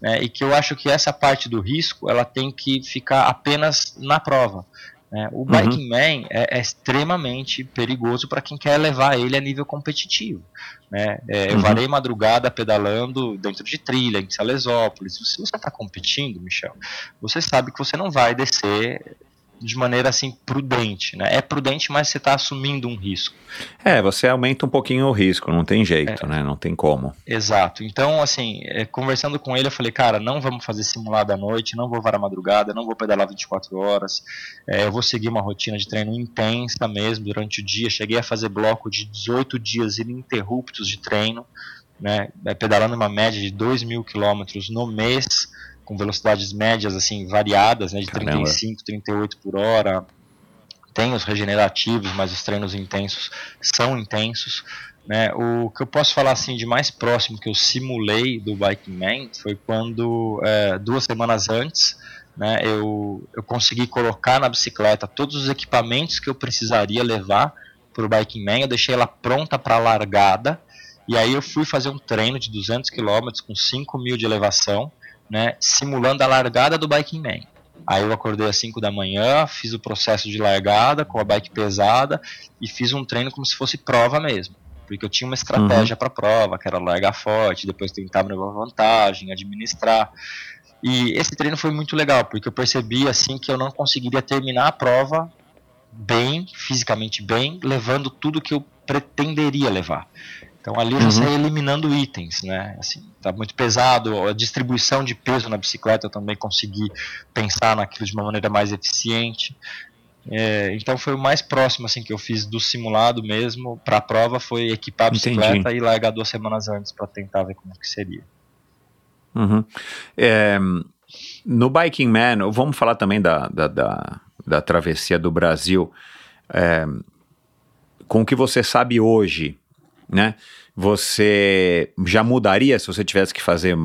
Speaker 1: Né? E que eu acho que essa parte do risco ela tem que ficar apenas na prova. Né? O Biking uhum. Man é, é, extremamente perigoso para quem quer levar ele a nível competitivo. Né? É, eu uhum. varei madrugada pedalando dentro de trilha, em Salesópolis. Se você está competindo, Michel, você sabe que você não vai descer de maneira assim prudente, né? É prudente, mas você está assumindo um risco.
Speaker 8: É, você aumenta um pouquinho o risco, não tem jeito, é, né? Não tem como.
Speaker 1: Exato. Então, assim, é, conversando com ele, eu falei, cara, não vamos fazer simulado à noite, não vou varar madrugada, não vou pedalar 24 horas, é, eu vou seguir uma rotina de treino intensa mesmo durante o dia. Cheguei a fazer bloco de 18 dias ininterruptos de treino, né? É, pedalando uma média de 2 mil quilômetros no mês com velocidades médias assim variadas, né, de Caramba. 35, 38 por hora. Tem os regenerativos, mas os treinos intensos são intensos. Né? O que eu posso falar assim de mais próximo que eu simulei do Biking Man foi quando é, duas semanas antes né, eu, eu consegui colocar na bicicleta todos os equipamentos que eu precisaria levar para o Biking Man. Eu deixei ela pronta para largada e aí eu fui fazer um treino de 200 km com 5 mil de elevação né, simulando a largada do Biking Man. Aí eu acordei às 5 da manhã, fiz o processo de largada com a bike pesada e fiz um treino como se fosse prova mesmo. Porque eu tinha uma estratégia uhum. para prova, que era largar forte, depois tentar levar vantagem, administrar. E esse treino foi muito legal, porque eu percebi assim que eu não conseguiria terminar a prova bem, fisicamente bem, levando tudo que eu pretenderia levar. Então ali uhum. você eliminando itens, né? Assim, tá muito pesado, a distribuição de peso na bicicleta eu também consegui pensar naquilo de uma maneira mais eficiente. É, então foi o mais próximo assim que eu fiz do simulado mesmo para a prova foi equipar a bicicleta Entendi. e largar duas semanas antes para tentar ver como que seria.
Speaker 8: Uhum. É, no Biking Man, vamos falar também da, da, da, da travessia do Brasil. É, com o que você sabe hoje, né? Você já mudaria se você tivesse que fazer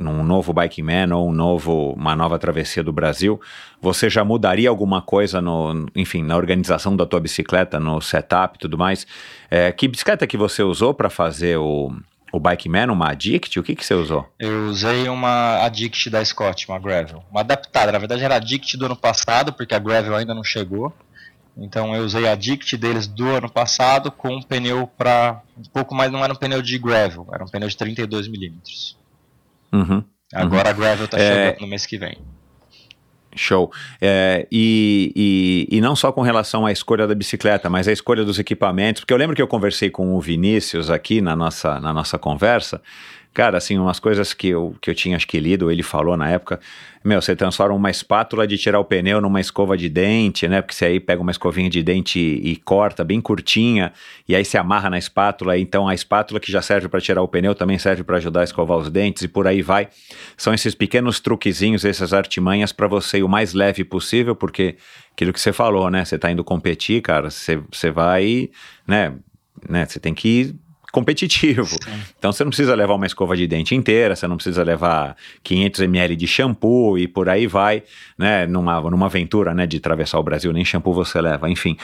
Speaker 8: num novo Biking Man ou um novo, uma nova travessia do Brasil, você já mudaria alguma coisa no, enfim, na organização da tua bicicleta, no setup e tudo mais? É, que bicicleta que você usou para fazer o, o Bike Man, uma Addict? O que, que você usou?
Speaker 1: Eu usei uma Addict da Scott, uma Gravel. Uma adaptada, na verdade era Addict do ano passado, porque a Gravel ainda não chegou. Então eu usei a Dict deles do ano passado com um pneu para um pouco mais, não era um pneu de gravel, era um pneu de 32 milímetros.
Speaker 8: Uhum.
Speaker 1: Agora a gravel tá
Speaker 8: É.
Speaker 1: chegando no mês que vem.
Speaker 8: Show. É, e, e, e não só com relação à escolha da bicicleta, mas a escolha dos equipamentos, porque eu lembro que eu conversei com o Vinícius aqui na nossa, na nossa conversa. Cara, assim, umas coisas que eu, que eu tinha acho que lido, ele falou na época, meu, você transforma uma espátula de tirar o pneu numa escova de dente, né? Porque você aí pega uma escovinha de dente e, e corta bem curtinha, e aí se amarra na espátula, então a espátula que já serve para tirar o pneu também serve para ajudar a escovar os dentes e por aí vai. São esses pequenos truquezinhos, essas artimanhas para você ir o mais leve possível, porque aquilo que você falou, né? Você tá indo competir, cara, você, você vai, né? né? Você tem que ir competitivo. Então você não precisa levar uma escova de dente inteira, você não precisa levar 500 ml de shampoo e por aí vai, né? Numa, numa aventura, né? De atravessar o Brasil, nem shampoo você leva, enfim.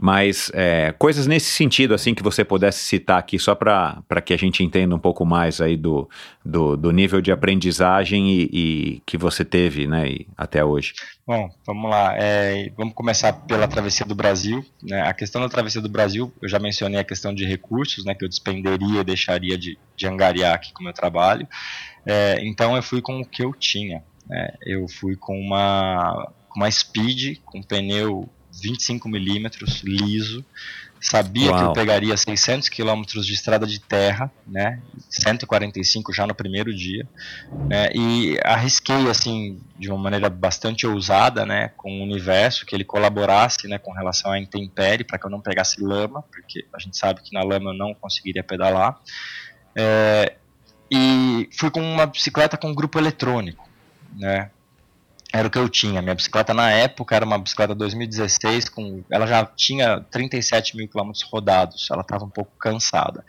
Speaker 8: Mas é, coisas nesse sentido, assim, que você pudesse citar aqui, só para que a gente entenda um pouco mais aí do, do, do nível de aprendizagem e, e que você teve, né? e até hoje.
Speaker 1: Bom, vamos lá. É, vamos começar pela travessia do Brasil. Né? A questão da travessia do Brasil, eu já mencionei a questão de recursos, né, que eu despenderia deixaria de, de angariar aqui com o meu trabalho. É, então eu fui com o que eu tinha. né? Eu fui com uma, uma Speed, com pneu 25 milímetros, liso. Sabia que
Speaker 8: Uau.
Speaker 1: eu pegaria 600 quilômetros de estrada de terra, né? 145 já no primeiro dia né, e arrisquei assim de uma maneira bastante ousada, né, com o universo que ele colaborasse, né, com relação à intempérie para que eu não pegasse lama, porque a gente sabe que na lama eu não conseguiria pedalar. É, e fui com uma bicicleta com grupo eletrônico, né? Era o que eu tinha. Minha bicicleta na época era uma bicicleta 2016, com, ela já tinha 37 mil quilômetros rodados, ela estava um pouco cansada.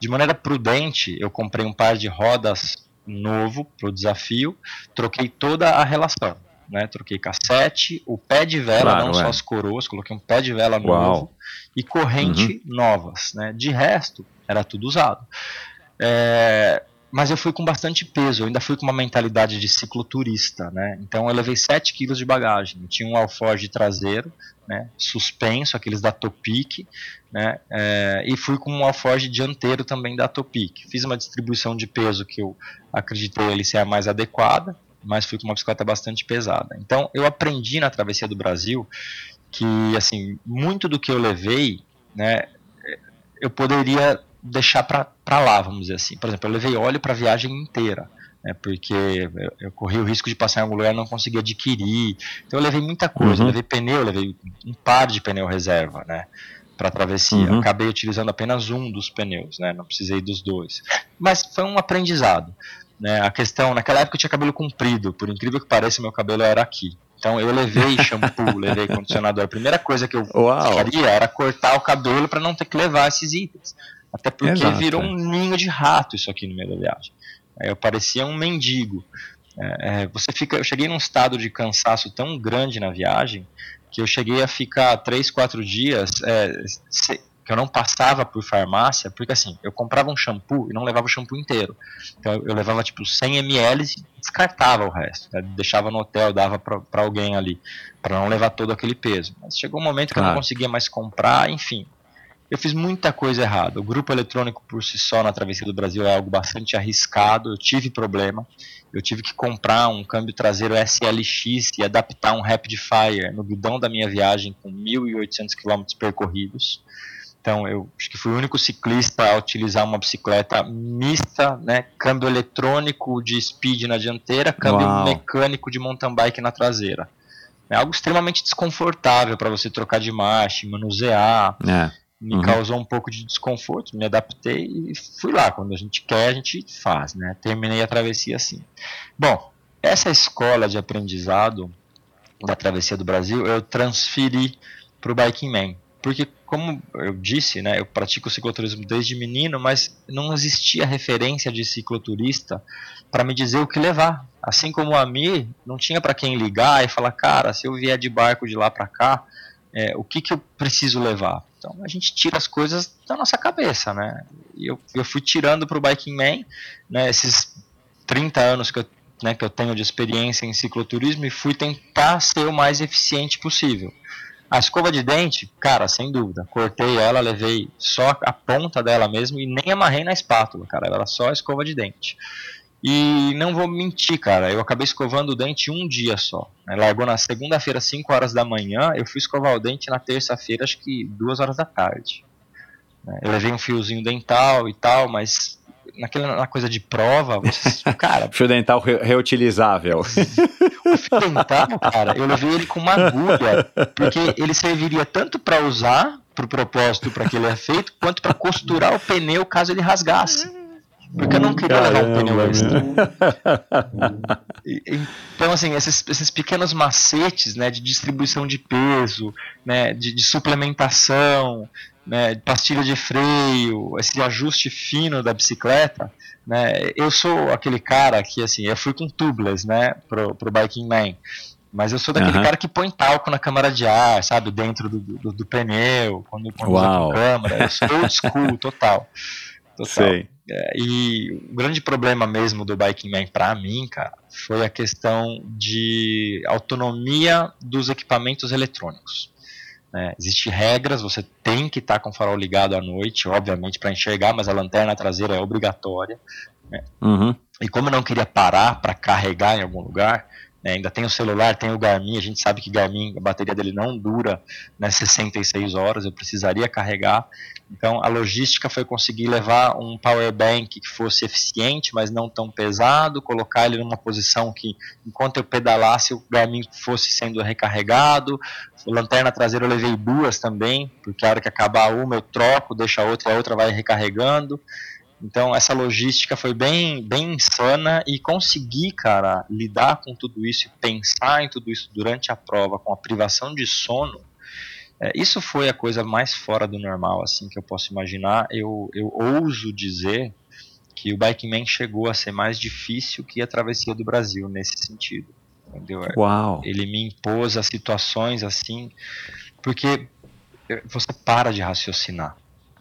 Speaker 1: De maneira prudente, eu comprei um par de rodas novo para o desafio, troquei toda a relação. Né, troquei cassete, o pé de vela,
Speaker 8: Claro,
Speaker 1: não
Speaker 8: é.
Speaker 1: só as coroas, coloquei um pé de vela
Speaker 8: Uau.
Speaker 1: novo e corrente novas. Né, de resto, era tudo usado. É, mas eu fui com bastante peso, eu ainda fui com uma mentalidade de cicloturista, né? Então eu levei 7 quilos de bagagem. Eu tinha um alforge traseiro, né? Suspenso, aqueles da Topic, né? É, e fui com um alforge dianteiro também da Topic. Fiz uma distribuição de peso que eu acreditei ele ser a mais adequada, mas fui com uma bicicleta bastante pesada. Então eu aprendi na travessia do Brasil que assim muito do que eu levei, né? Eu poderia deixar para lá, vamos dizer assim. Por exemplo, eu levei óleo para a viagem inteira, né, porque eu, eu corri o risco de passar em algum lugar e não conseguir adquirir. Então eu levei muita coisa.
Speaker 8: Uhum.
Speaker 1: Levei pneu, eu levei um par de pneu reserva, né? Para travessia.
Speaker 8: Uhum.
Speaker 1: Acabei utilizando apenas um dos pneus, né? Não precisei dos dois. Mas foi um aprendizado. Né? A questão, naquela época eu tinha cabelo comprido, por incrível que pareça, meu cabelo era aqui. Então eu levei shampoo, levei condicionador. A primeira coisa que eu
Speaker 8: Uau.
Speaker 1: faria era cortar o cabelo para não ter que levar esses itens. Até porque
Speaker 8: Exato,
Speaker 1: virou
Speaker 8: é.
Speaker 1: um ninho de rato isso aqui no meio da viagem. Aí eu parecia um mendigo. É, é, você fica, eu cheguei num estado de cansaço tão grande na viagem que eu cheguei a ficar três, quatro dias é, se- que eu não passava por farmácia, porque assim, eu comprava um shampoo e não levava o shampoo inteiro. Então eu levava tipo 100 ml e descartava o resto, né? deixava no hotel, dava para alguém ali, para não levar todo aquele peso. Mas chegou um momento que eu
Speaker 8: Claro.
Speaker 1: não conseguia mais comprar, enfim. Eu fiz muita coisa errada. O grupo eletrônico por si só na travessia do Brasil é algo bastante arriscado. Eu tive problema. Eu tive que comprar um câmbio traseiro SLX e adaptar um Rapid Fire no guidão da minha viagem com 1.800 km percorridos. Então, eu acho que fui o único ciclista a utilizar uma bicicleta mista, né? Câmbio eletrônico de speed na dianteira, câmbio
Speaker 8: Uau.
Speaker 1: mecânico de mountain bike na traseira. É algo extremamente desconfortável para você trocar de marcha, manusear
Speaker 8: É.
Speaker 1: me
Speaker 8: Uhum.
Speaker 1: causou um pouco de desconforto, me adaptei e fui lá. Quando a gente quer, a gente faz, né? Terminei a travessia assim. Bom, essa escola de aprendizado da travessia do Brasil, eu transferi para o Biking Man. Porque, como eu disse, né, eu pratico cicloturismo desde menino, mas não existia referência de cicloturista para me dizer o que levar. Assim como a mim, não tinha para quem ligar e falar, cara, se eu vier de barco de lá para cá, é, o que, que eu preciso levar? Então a gente tira as coisas da nossa cabeça, né? E eu, eu fui tirando para o Biking Man, né, esses 30 anos que eu, né, que eu tenho de experiência em cicloturismo e fui tentar ser o mais eficiente possível. A escova de dente, cara, sem dúvida. Cortei ela, levei só a ponta dela mesmo e nem amarrei na espátula, cara. Era só a escova de dente. E não vou mentir, cara, eu acabei escovando o dente um dia só. Né? Largou na segunda-feira, 5 horas da manhã, eu fui escovar o dente na terça-feira, acho que 2 horas da tarde. Né? Eu levei um fiozinho dental e tal, mas naquela na coisa de prova, você, cara.
Speaker 8: Fio dental re reutilizável.
Speaker 1: O fio dental, cara, eu levei ele com uma agulha, porque ele serviria tanto para usar para o propósito para que ele é feito, quanto para costurar o pneu caso ele rasgasse. Porque eu não queria Caramba, levar um pneu extra. então, assim, esses, esses pequenos macetes né, de distribuição de peso, né, de, de suplementação, né, pastilha de freio, esse ajuste fino da bicicleta, né, eu sou aquele cara que, assim, eu fui com tubeless, né, pro, pro Biking Man, mas eu sou daquele uhum. cara que põe talco na câmara de ar, sabe, dentro do, do, do pneu, quando, quando usa com câmera, eu sou old school, total. total. Sei. É, e o grande problema mesmo do Biking Man para mim, cara, foi a questão de autonomia dos equipamentos eletrônicos. Né? Existem regras, você tem que estar tá com o farol ligado à noite, obviamente, para enxergar, mas a lanterna traseira é obrigatória. Né? Uhum. E como eu não queria parar para carregar em algum lugar, né, ainda tem o celular, tem o Garmin, a gente sabe que Garmin, a bateria dele não dura né, 66 horas, eu precisaria carregar. Então a logística foi conseguir levar um power bank que fosse eficiente, mas não tão pesado, colocar ele numa posição que enquanto eu pedalasse o Garmin fosse sendo recarregado. Lanterna traseira eu levei duas também, porque a hora que acabar uma eu troco, deixo a outra e a outra vai recarregando. Então essa logística foi bem, bem insana e conseguir, cara, lidar com tudo isso e pensar em tudo isso durante a prova com a privação de sono, é, isso foi a coisa mais fora do normal, assim, que eu posso imaginar. Eu, eu ouso dizer que o Bike Man chegou a ser mais difícil que a travessia do Brasil nesse sentido. Entendeu?
Speaker 8: Uau.
Speaker 1: Ele me impôs a situações assim, porque você para de raciocinar.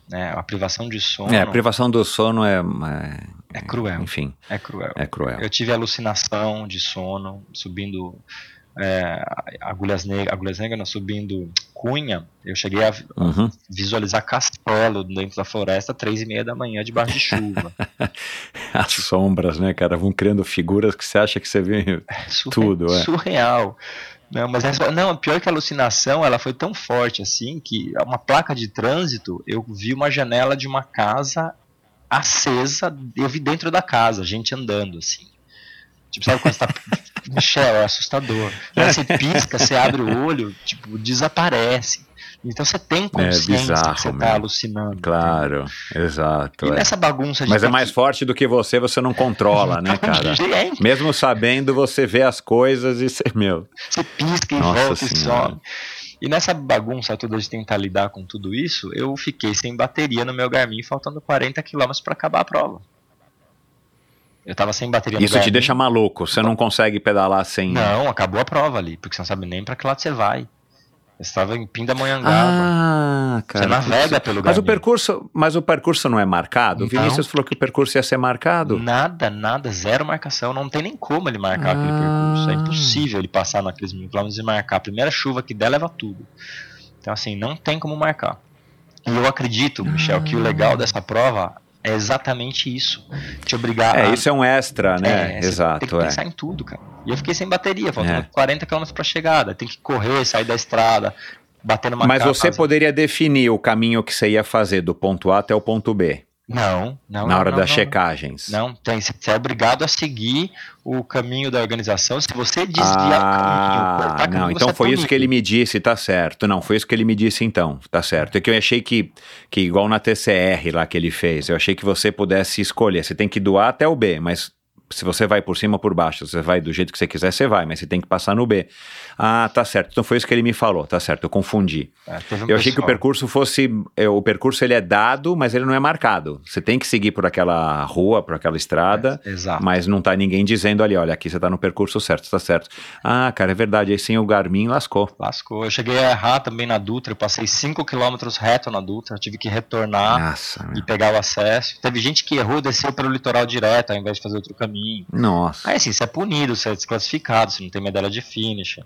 Speaker 1: Né? A privação de sono.
Speaker 8: É, a privação do sono é,
Speaker 1: é, é cruel.
Speaker 8: Enfim.
Speaker 1: É cruel.
Speaker 8: É cruel.
Speaker 1: Eu tive alucinação de sono, subindo é, agulhas negras, agulhas negras não, subindo cunha, eu cheguei a uhum. visualizar castelo dentro da floresta três e meia da manhã debaixo de chuva.
Speaker 8: As sombras, né, cara, vão criando figuras que você acha que você vê é, tudo, é.
Speaker 1: Surreal. Não, mas essa, não, pior que a alucinação, ela foi tão forte assim que uma placa de trânsito, eu vi uma janela de uma casa acesa, eu vi dentro da casa, gente andando assim. Tipo, sabe quando você tá. Michel, é assustador. Aí você pisca, você abre o olho, tipo, desaparece. Então você tem é consciência é bizarro, que você está alucinando.
Speaker 8: Claro, exato.
Speaker 1: E é. nessa bagunça
Speaker 8: de Mas é mais que... forte do que você, você não controla, né, cara? Mesmo sabendo, você vê as coisas e você, meu.
Speaker 1: Você pisca e Nossa volta senhora. e some. E nessa bagunça toda de tentar lidar com tudo isso, eu fiquei sem bateria no meu Garmin, faltando 40 km para acabar a prova. Eu tava sem bateria
Speaker 8: Isso te deixa maluco, você não consegue pedalar sem.
Speaker 1: Não, acabou a prova ali, porque você não sabe nem para que lado você vai. Estava em Pindamonhangaba.
Speaker 8: Ah, cara.
Speaker 1: Você navega pelo
Speaker 8: mas o percurso Mas o percurso não é marcado? O Vinícius falou que o percurso ia ser marcado.
Speaker 1: Nada, nada, zero marcação. Não tem nem como ele marcar ah. aquele percurso. É impossível ele passar naqueles mil quilômetros e marcar. A primeira chuva que der leva tudo. Então, assim, não tem como marcar. E eu acredito, Michel, que o legal dessa prova é exatamente isso. Te obrigar
Speaker 8: É, a... isso é um extra, né?
Speaker 1: É,
Speaker 8: Exato.
Speaker 1: Tem que pensar é. em tudo, cara. E eu fiquei sem bateria, faltando é. 40 km para chegada. Tem que correr, sair da estrada, bater numa
Speaker 8: Mas você poderia definir o caminho que você ia fazer do ponto A até o ponto B.
Speaker 1: Não, não.
Speaker 8: Na hora
Speaker 1: não,
Speaker 8: das
Speaker 1: não,
Speaker 8: checagens.
Speaker 1: Não, tem. Você é obrigado a seguir o caminho da organização. Se você desviar
Speaker 8: ah, o caminho, caminho, não, então foi isso que ele me disse, tá certo. Não, foi isso que ele me disse então, tá certo. É que eu achei que, que igual na TCR lá que ele fez, eu achei que você pudesse escolher. Você tem que doar até o B, mas se você vai por cima ou por baixo, você vai do jeito que você quiser, você vai, mas você tem que passar no B. Ah, tá certo. Então foi isso que ele me falou, tá certo. Eu confundi. É, eu pessoal. achei que o percurso fosse. É, o percurso ele é dado, mas ele não é marcado. Você tem que seguir por aquela rua, por aquela estrada,
Speaker 1: é, exato.
Speaker 8: mas não tá ninguém dizendo ali, olha, aqui você tá no percurso certo, tá certo. Ah, cara, é verdade. Aí sim o Garmin lascou.
Speaker 1: Lascou. Eu cheguei a errar também na Dutra, eu passei 5 km reto na Dutra, tive que retornar
Speaker 8: Nossa,
Speaker 1: e pegar o acesso. Teve gente que errou, desceu pelo litoral direto, ao invés de fazer outro caminho.
Speaker 8: Nossa.
Speaker 1: Aí assim, você é punido, você é desclassificado, você não tem medalha de finish.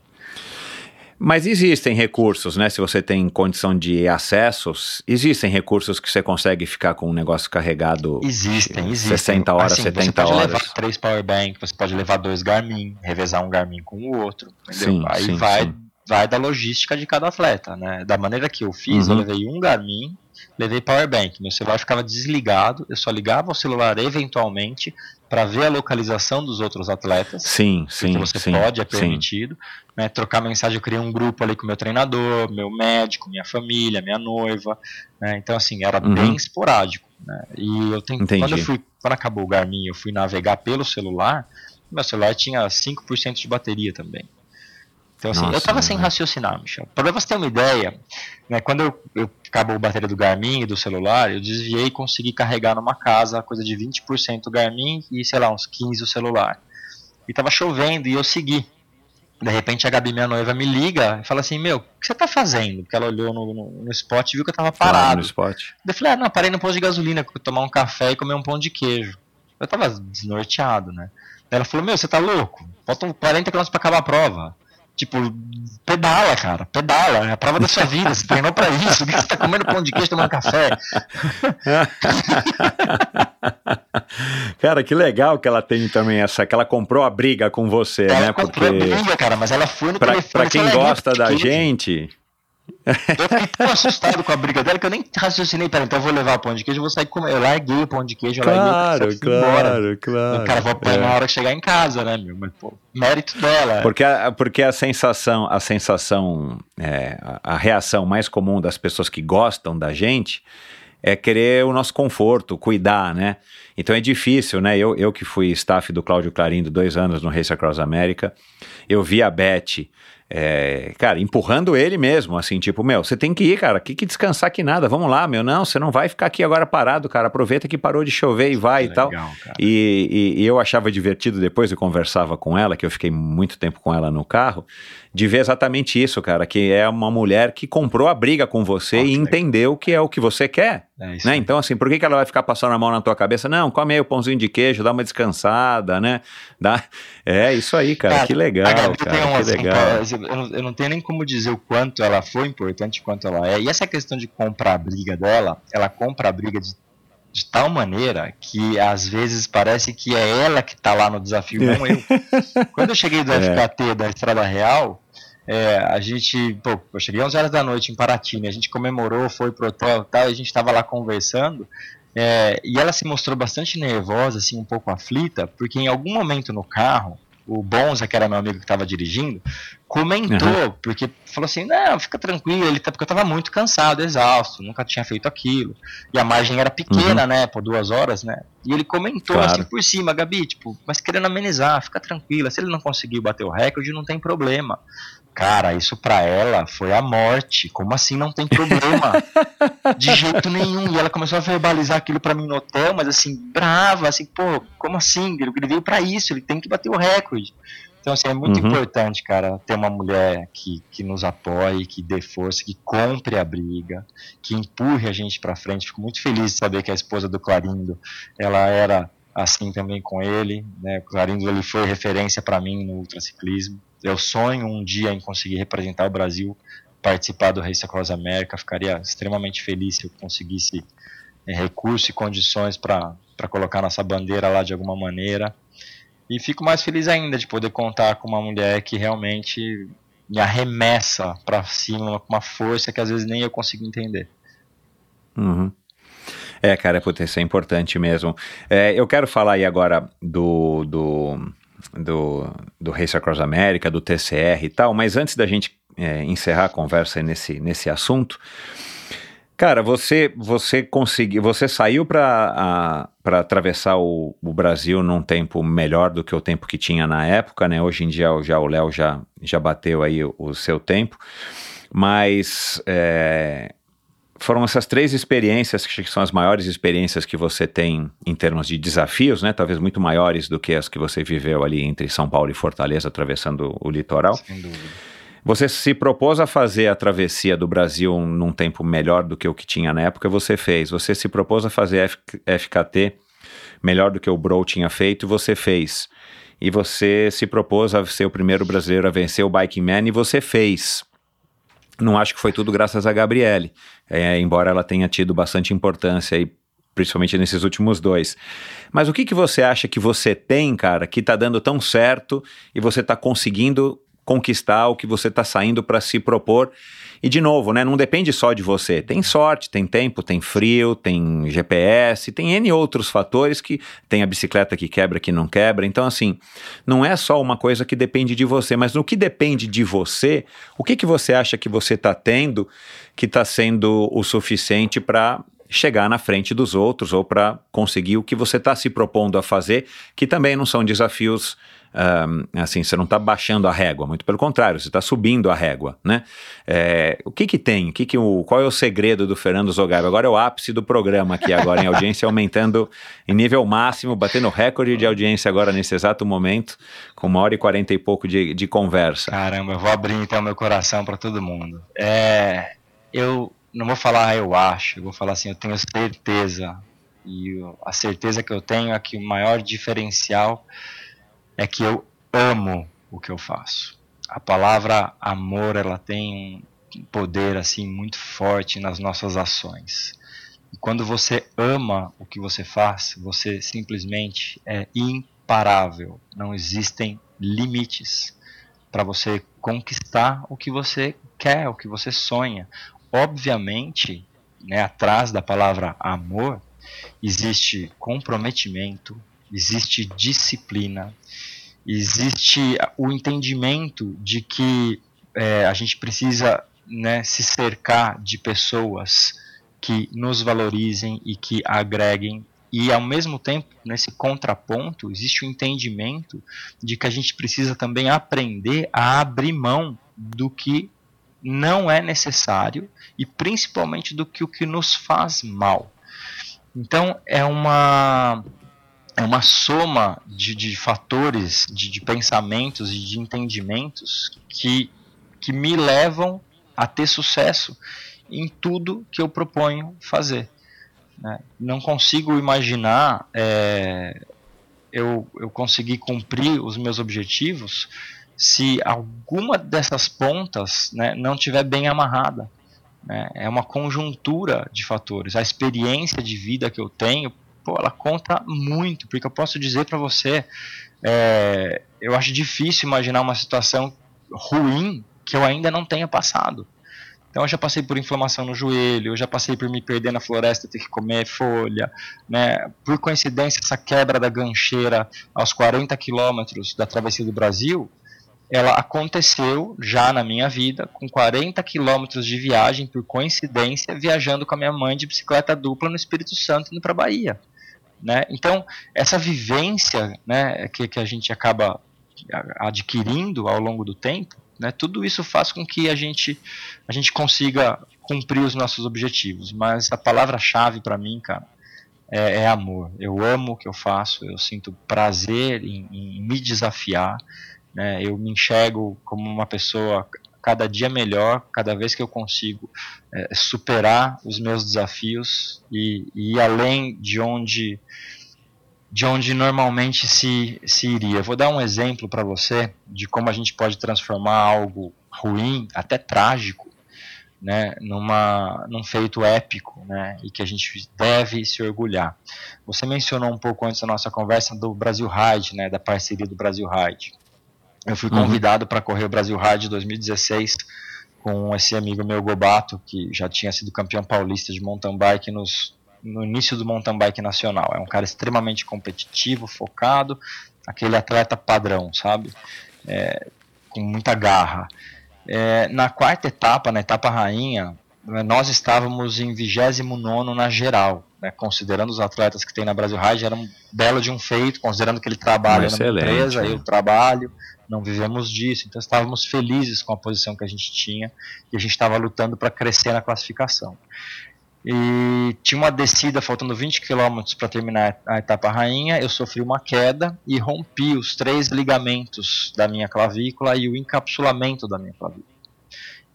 Speaker 8: Mas existem recursos, né? Se você tem condição de acessos, existem recursos que você consegue ficar com um negócio carregado
Speaker 1: Existem, existem.
Speaker 8: 60 horas,
Speaker 1: Assim,
Speaker 8: 70
Speaker 1: você pode
Speaker 8: horas.
Speaker 1: levar três power bank, você pode levar dois Garmin, revezar um Garmin com o outro, entendeu?
Speaker 8: Sim,
Speaker 1: Aí
Speaker 8: sim,
Speaker 1: vai,
Speaker 8: sim.
Speaker 1: vai da logística de cada atleta, né? Da maneira que eu fiz,
Speaker 8: Uhum.
Speaker 1: eu levei um Garmin, levei power bank, meu celular ficava desligado, eu só ligava o celular eventualmente para ver a localização dos outros atletas.
Speaker 8: Sim, sim,
Speaker 1: você
Speaker 8: sim.
Speaker 1: pode, é permitido, né, trocar mensagem, eu criei um grupo ali com meu treinador, meu médico, minha família, minha noiva, né, então assim, era
Speaker 8: Uhum.
Speaker 1: bem esporádico, né, e eu tenho,
Speaker 8: Entendi.
Speaker 1: quando eu fui, quando acabou o Garmin, eu fui navegar pelo celular, meu celular tinha 5% de bateria também, então assim, eu
Speaker 8: Nossa,
Speaker 1: tava sem
Speaker 8: né?
Speaker 1: raciocinar, Michel, para você ter uma ideia, né, quando eu, eu acabou a bateria do Garmin e do celular, eu desviei e consegui carregar numa casa coisa de 20% o Garmin e, sei lá, uns 15% o celular. E tava chovendo e eu segui. De repente a Gabi, minha noiva, me liga e fala assim, meu, o que você tá fazendo? Porque ela olhou no, no, no spot e viu que eu tava parado.
Speaker 8: no spot.
Speaker 1: Eu falei, ah, não, parei no posto de gasolina, tomar um café e comer um pão de queijo. Eu tava desnorteado, né? Ela falou, meu, você tá louco? Faltam 40 km pra acabar a prova. Tipo, pedala, cara, pedala, é a prova da sua vida, você treinou pra isso, por que você tá comendo pão de queijo tomando café?
Speaker 8: Cara, que legal que ela tem também essa, que ela comprou a briga com você,
Speaker 1: ela
Speaker 8: né?
Speaker 1: comprou
Speaker 8: Porque
Speaker 1: a briga, cara, mas ela foi no
Speaker 8: pra,
Speaker 1: telefone.
Speaker 8: pra quem
Speaker 1: "É,
Speaker 8: gosta da
Speaker 1: queijo."
Speaker 8: gente,
Speaker 1: Eu fiquei tão assustado com a briga dela que eu nem raciocinei, pera, então eu vou levar o pão de queijo, eu vou sair comer. Eu larguei o pão de queijo, eu larguei
Speaker 8: claro,
Speaker 1: o fui embora.
Speaker 8: claro, claro.
Speaker 1: O cara vai apanhar
Speaker 8: É.
Speaker 1: na hora que chegar em casa, né, meu? Mas, pô, mérito dela.
Speaker 8: Porque a, porque a sensação, a sensação, é, a, a reação mais comum das pessoas que gostam da gente é querer o nosso conforto, cuidar, né? Então é difícil, né? Eu, eu que fui staff do Cláudio Clarindo dois anos no Race Across America, eu vi a Beth, é, cara, empurrando ele mesmo, assim, tipo, meu, você tem que ir, cara, que, que descansar que nada, vamos lá, meu, não, você não vai ficar aqui agora parado, cara, aproveita que parou de chover e vai e tal.
Speaker 1: Legal, cara.
Speaker 8: E, e- e eu achava divertido depois, eu conversava com ela, que eu fiquei muito tempo com ela no carro, de ver exatamente isso, cara, que é uma mulher que comprou a briga com você
Speaker 1: Nossa,
Speaker 8: e entendeu que é o que você quer.
Speaker 1: É
Speaker 8: Né?
Speaker 1: aí.
Speaker 8: Então, assim, por que, que ela vai ficar passando a mão na tua cabeça? Não, come aí o pãozinho de queijo, dá uma descansada, né? Dá... É isso aí, cara,
Speaker 1: Cara,
Speaker 8: que legal, cara,
Speaker 1: um,
Speaker 8: que
Speaker 1: assim,
Speaker 8: legal.
Speaker 1: eu, não, eu não tenho nem como dizer o quanto ela foi importante, quanto ela é. E essa questão de comprar a briga dela, ela compra a briga de, de tal maneira que às vezes parece que é ela que tá lá no desafio, não eu. Quando eu cheguei do
Speaker 8: É.
Speaker 1: FKT da Estrada Real, é, a gente, pô, eu cheguei 11 horas da noite em Paraty, né? a gente comemorou, foi pro hotel e tal, a gente tava lá conversando, é, e ela se mostrou bastante nervosa, assim, um pouco aflita, porque em algum momento no carro, o Bonza, que era meu amigo que estava dirigindo, comentou, porque falou assim, não, fica tranquilo, ele tá, porque eu estava muito cansado, exausto, nunca tinha feito aquilo, e a margem era pequena, né, por duas horas, né, e ele comentou
Speaker 8: Claro.
Speaker 1: assim por cima, Gabi, tipo, mas querendo amenizar, fica tranquila, se ele não conseguiu bater o recorde, não tem problema. Cara, isso pra ela foi a morte. Como assim não tem problema? De jeito nenhum. E ela começou a verbalizar aquilo pra mim no hotel, mas assim, brava, assim, pô, como assim? Ele veio pra isso, ele tem que bater o recorde. Então, assim, é muito
Speaker 8: Uhum.
Speaker 1: importante, cara, ter uma mulher que, que nos apoie, que dê força, que compre a briga, que empurre a gente pra frente. Fico muito feliz de saber que a esposa do Clarindo, ela era assim também com ele, né? O Clarindo ele foi referência pra mim no ultraciclismo. Eu sonho um dia em conseguir representar o Brasil, participar do Race Across America, ficaria extremamente feliz se eu conseguisse eh, recurso e condições para colocar nossa bandeira lá de alguma maneira. E fico mais feliz ainda de poder contar com uma mulher que realmente me arremessa para cima com uma força que às vezes nem eu consigo entender.
Speaker 8: Uhum. É, cara, putz, isso é importante mesmo. É, eu quero falar aí agora do, do, do, do Race Across America, do TCR e tal, mas antes da gente é, encerrar a conversa nesse, nesse assunto, cara, você você conseguiu, você saiu para atravessar o, o Brasil num tempo melhor do que o tempo que tinha na época, né? Hoje em dia já, o Léo já, já bateu aí o, o seu tempo, mas é, foram essas três experiências que são as maiores experiências que você tem em termos de desafios, né? Talvez muito maiores do que as que você viveu ali entre São Paulo e Fortaleza, atravessando o litoral.
Speaker 1: Sem dúvida.
Speaker 8: Você se propôs a fazer a travessia do Brasil num tempo melhor do que o que tinha na época, você fez. Você se propôs a fazer FKT melhor do que o Bro tinha feito, e você fez. E você se propôs a ser o primeiro brasileiro a vencer o Biking Man, e você fez. Não acho que foi tudo graças a Gabriele, é, embora ela tenha tido bastante importância aí, principalmente nesses últimos dois. Mas o que, que você acha que você tem, cara, que tá dando tão certo e você tá conseguindo conquistar o que você tá saindo para se propor? E de novo, né, não depende só de você. Tem sorte, tem tempo, tem frio, tem GPS, tem N outros fatores que tem a bicicleta que quebra, que não quebra. Então, assim, não é só uma coisa que depende de você, mas no que depende de você, o que, que você acha que você está tendo que está sendo o suficiente para chegar na frente dos outros ou para conseguir o que você está se propondo a fazer, que também não são desafios assim, você não está baixando a régua, muito pelo contrário, você está subindo a régua, né? É, o que que tem? O que que o, qual é o segredo do Fernando Zogaib? Agora é o ápice do programa aqui agora em audiência, aumentando em nível máximo, batendo recorde de audiência agora nesse exato momento, com uma hora e quarenta e pouco de, de conversa.
Speaker 1: Caramba, eu vou abrir então meu coração para todo mundo. É, eu não vou falar eu acho, eu vou falar assim, eu tenho certeza. E a certeza que eu tenho é que o maior diferencial é que eu amo o que eu faço. A palavra amor, ela tem um poder assim muito forte nas nossas ações. E quando você ama o que você faz, você simplesmente é imparável. Não existem limites para você conquistar o que você quer, o que você sonha. Obviamente, né, atrás da palavra amor existe comprometimento, existe disciplina, existe o entendimento de que é, a gente precisa né, se cercar de pessoas que nos valorizem e que agreguem e ao mesmo tempo nesse contraponto existe o entendimento de que a gente precisa também aprender a abrir mão do que não é necessário e principalmente do que o que nos faz mal. Então é uma uma soma de, de fatores, de, de, pensamentos e de entendimentos que, que me levam a ter sucesso em tudo que eu proponho fazer. Né? Não consigo imaginar é, eu, eu conseguir cumprir os meus objetivos se alguma dessas pontas né, não estiver bem amarrada. Né? É uma conjuntura de fatores. A experiência de vida que eu tenho pô, ela conta muito, porque eu posso dizer para você, é, eu acho difícil imaginar uma situação ruim que eu ainda não tenha passado. Então eu já passei por inflamação no joelho, eu já passei por me perder na floresta, ter que comer folha, né? Por coincidência, essa quebra da gancheira aos 40 quilômetros da travessia do Brasil, ela aconteceu já na minha vida, com 40 quilômetros de viagem, por coincidência, viajando com a minha mãe de bicicleta dupla no Espírito Santo indo para Bahia. Né? Então, essa vivência né, que, que a gente acaba adquirindo ao longo do tempo, né, tudo isso faz com que a gente, a gente consiga cumprir os nossos objetivos. Mas a palavra-chave para mim, cara, é, é, amor. Eu amo o que eu faço, eu sinto prazer em, em me desafiar, né, eu me enxergo como uma pessoa cada dia melhor, cada vez que eu consigo é, superar os meus desafios e, e ir além de onde de onde normalmente se, se iria. vou dar um exemplo para você de como a gente pode transformar algo ruim, até trágico, né, numa, num feito épico, né, e que a gente deve se orgulhar. Você mencionou um pouco antes da nossa conversa do Brasil Ride, né, da parceria do Brasil Ride. Eu fui convidado uhum. para correr o Brasil Ride 2016 com esse amigo meu Gobato, que já tinha sido campeão paulista de mountain bike nos, no início do mountain bike nacional. É um cara extremamente competitivo, focado, aquele atleta padrão, sabe? É, com muita garra. É, na quarta etapa, na etapa rainha, nós estávamos em 29 na geral, né, considerando os atletas que tem na Brasil Ride, era um belo de um feito, considerando que ele trabalha na empresa, né? eu trabalho, não vivemos disso, então estávamos felizes com a posição que a gente tinha e a gente estava lutando para crescer na classificação. E tinha uma descida faltando 20 km para terminar a etapa rainha, eu sofri uma queda e rompi os três ligamentos da minha clavícula e o encapsulamento da minha clavícula.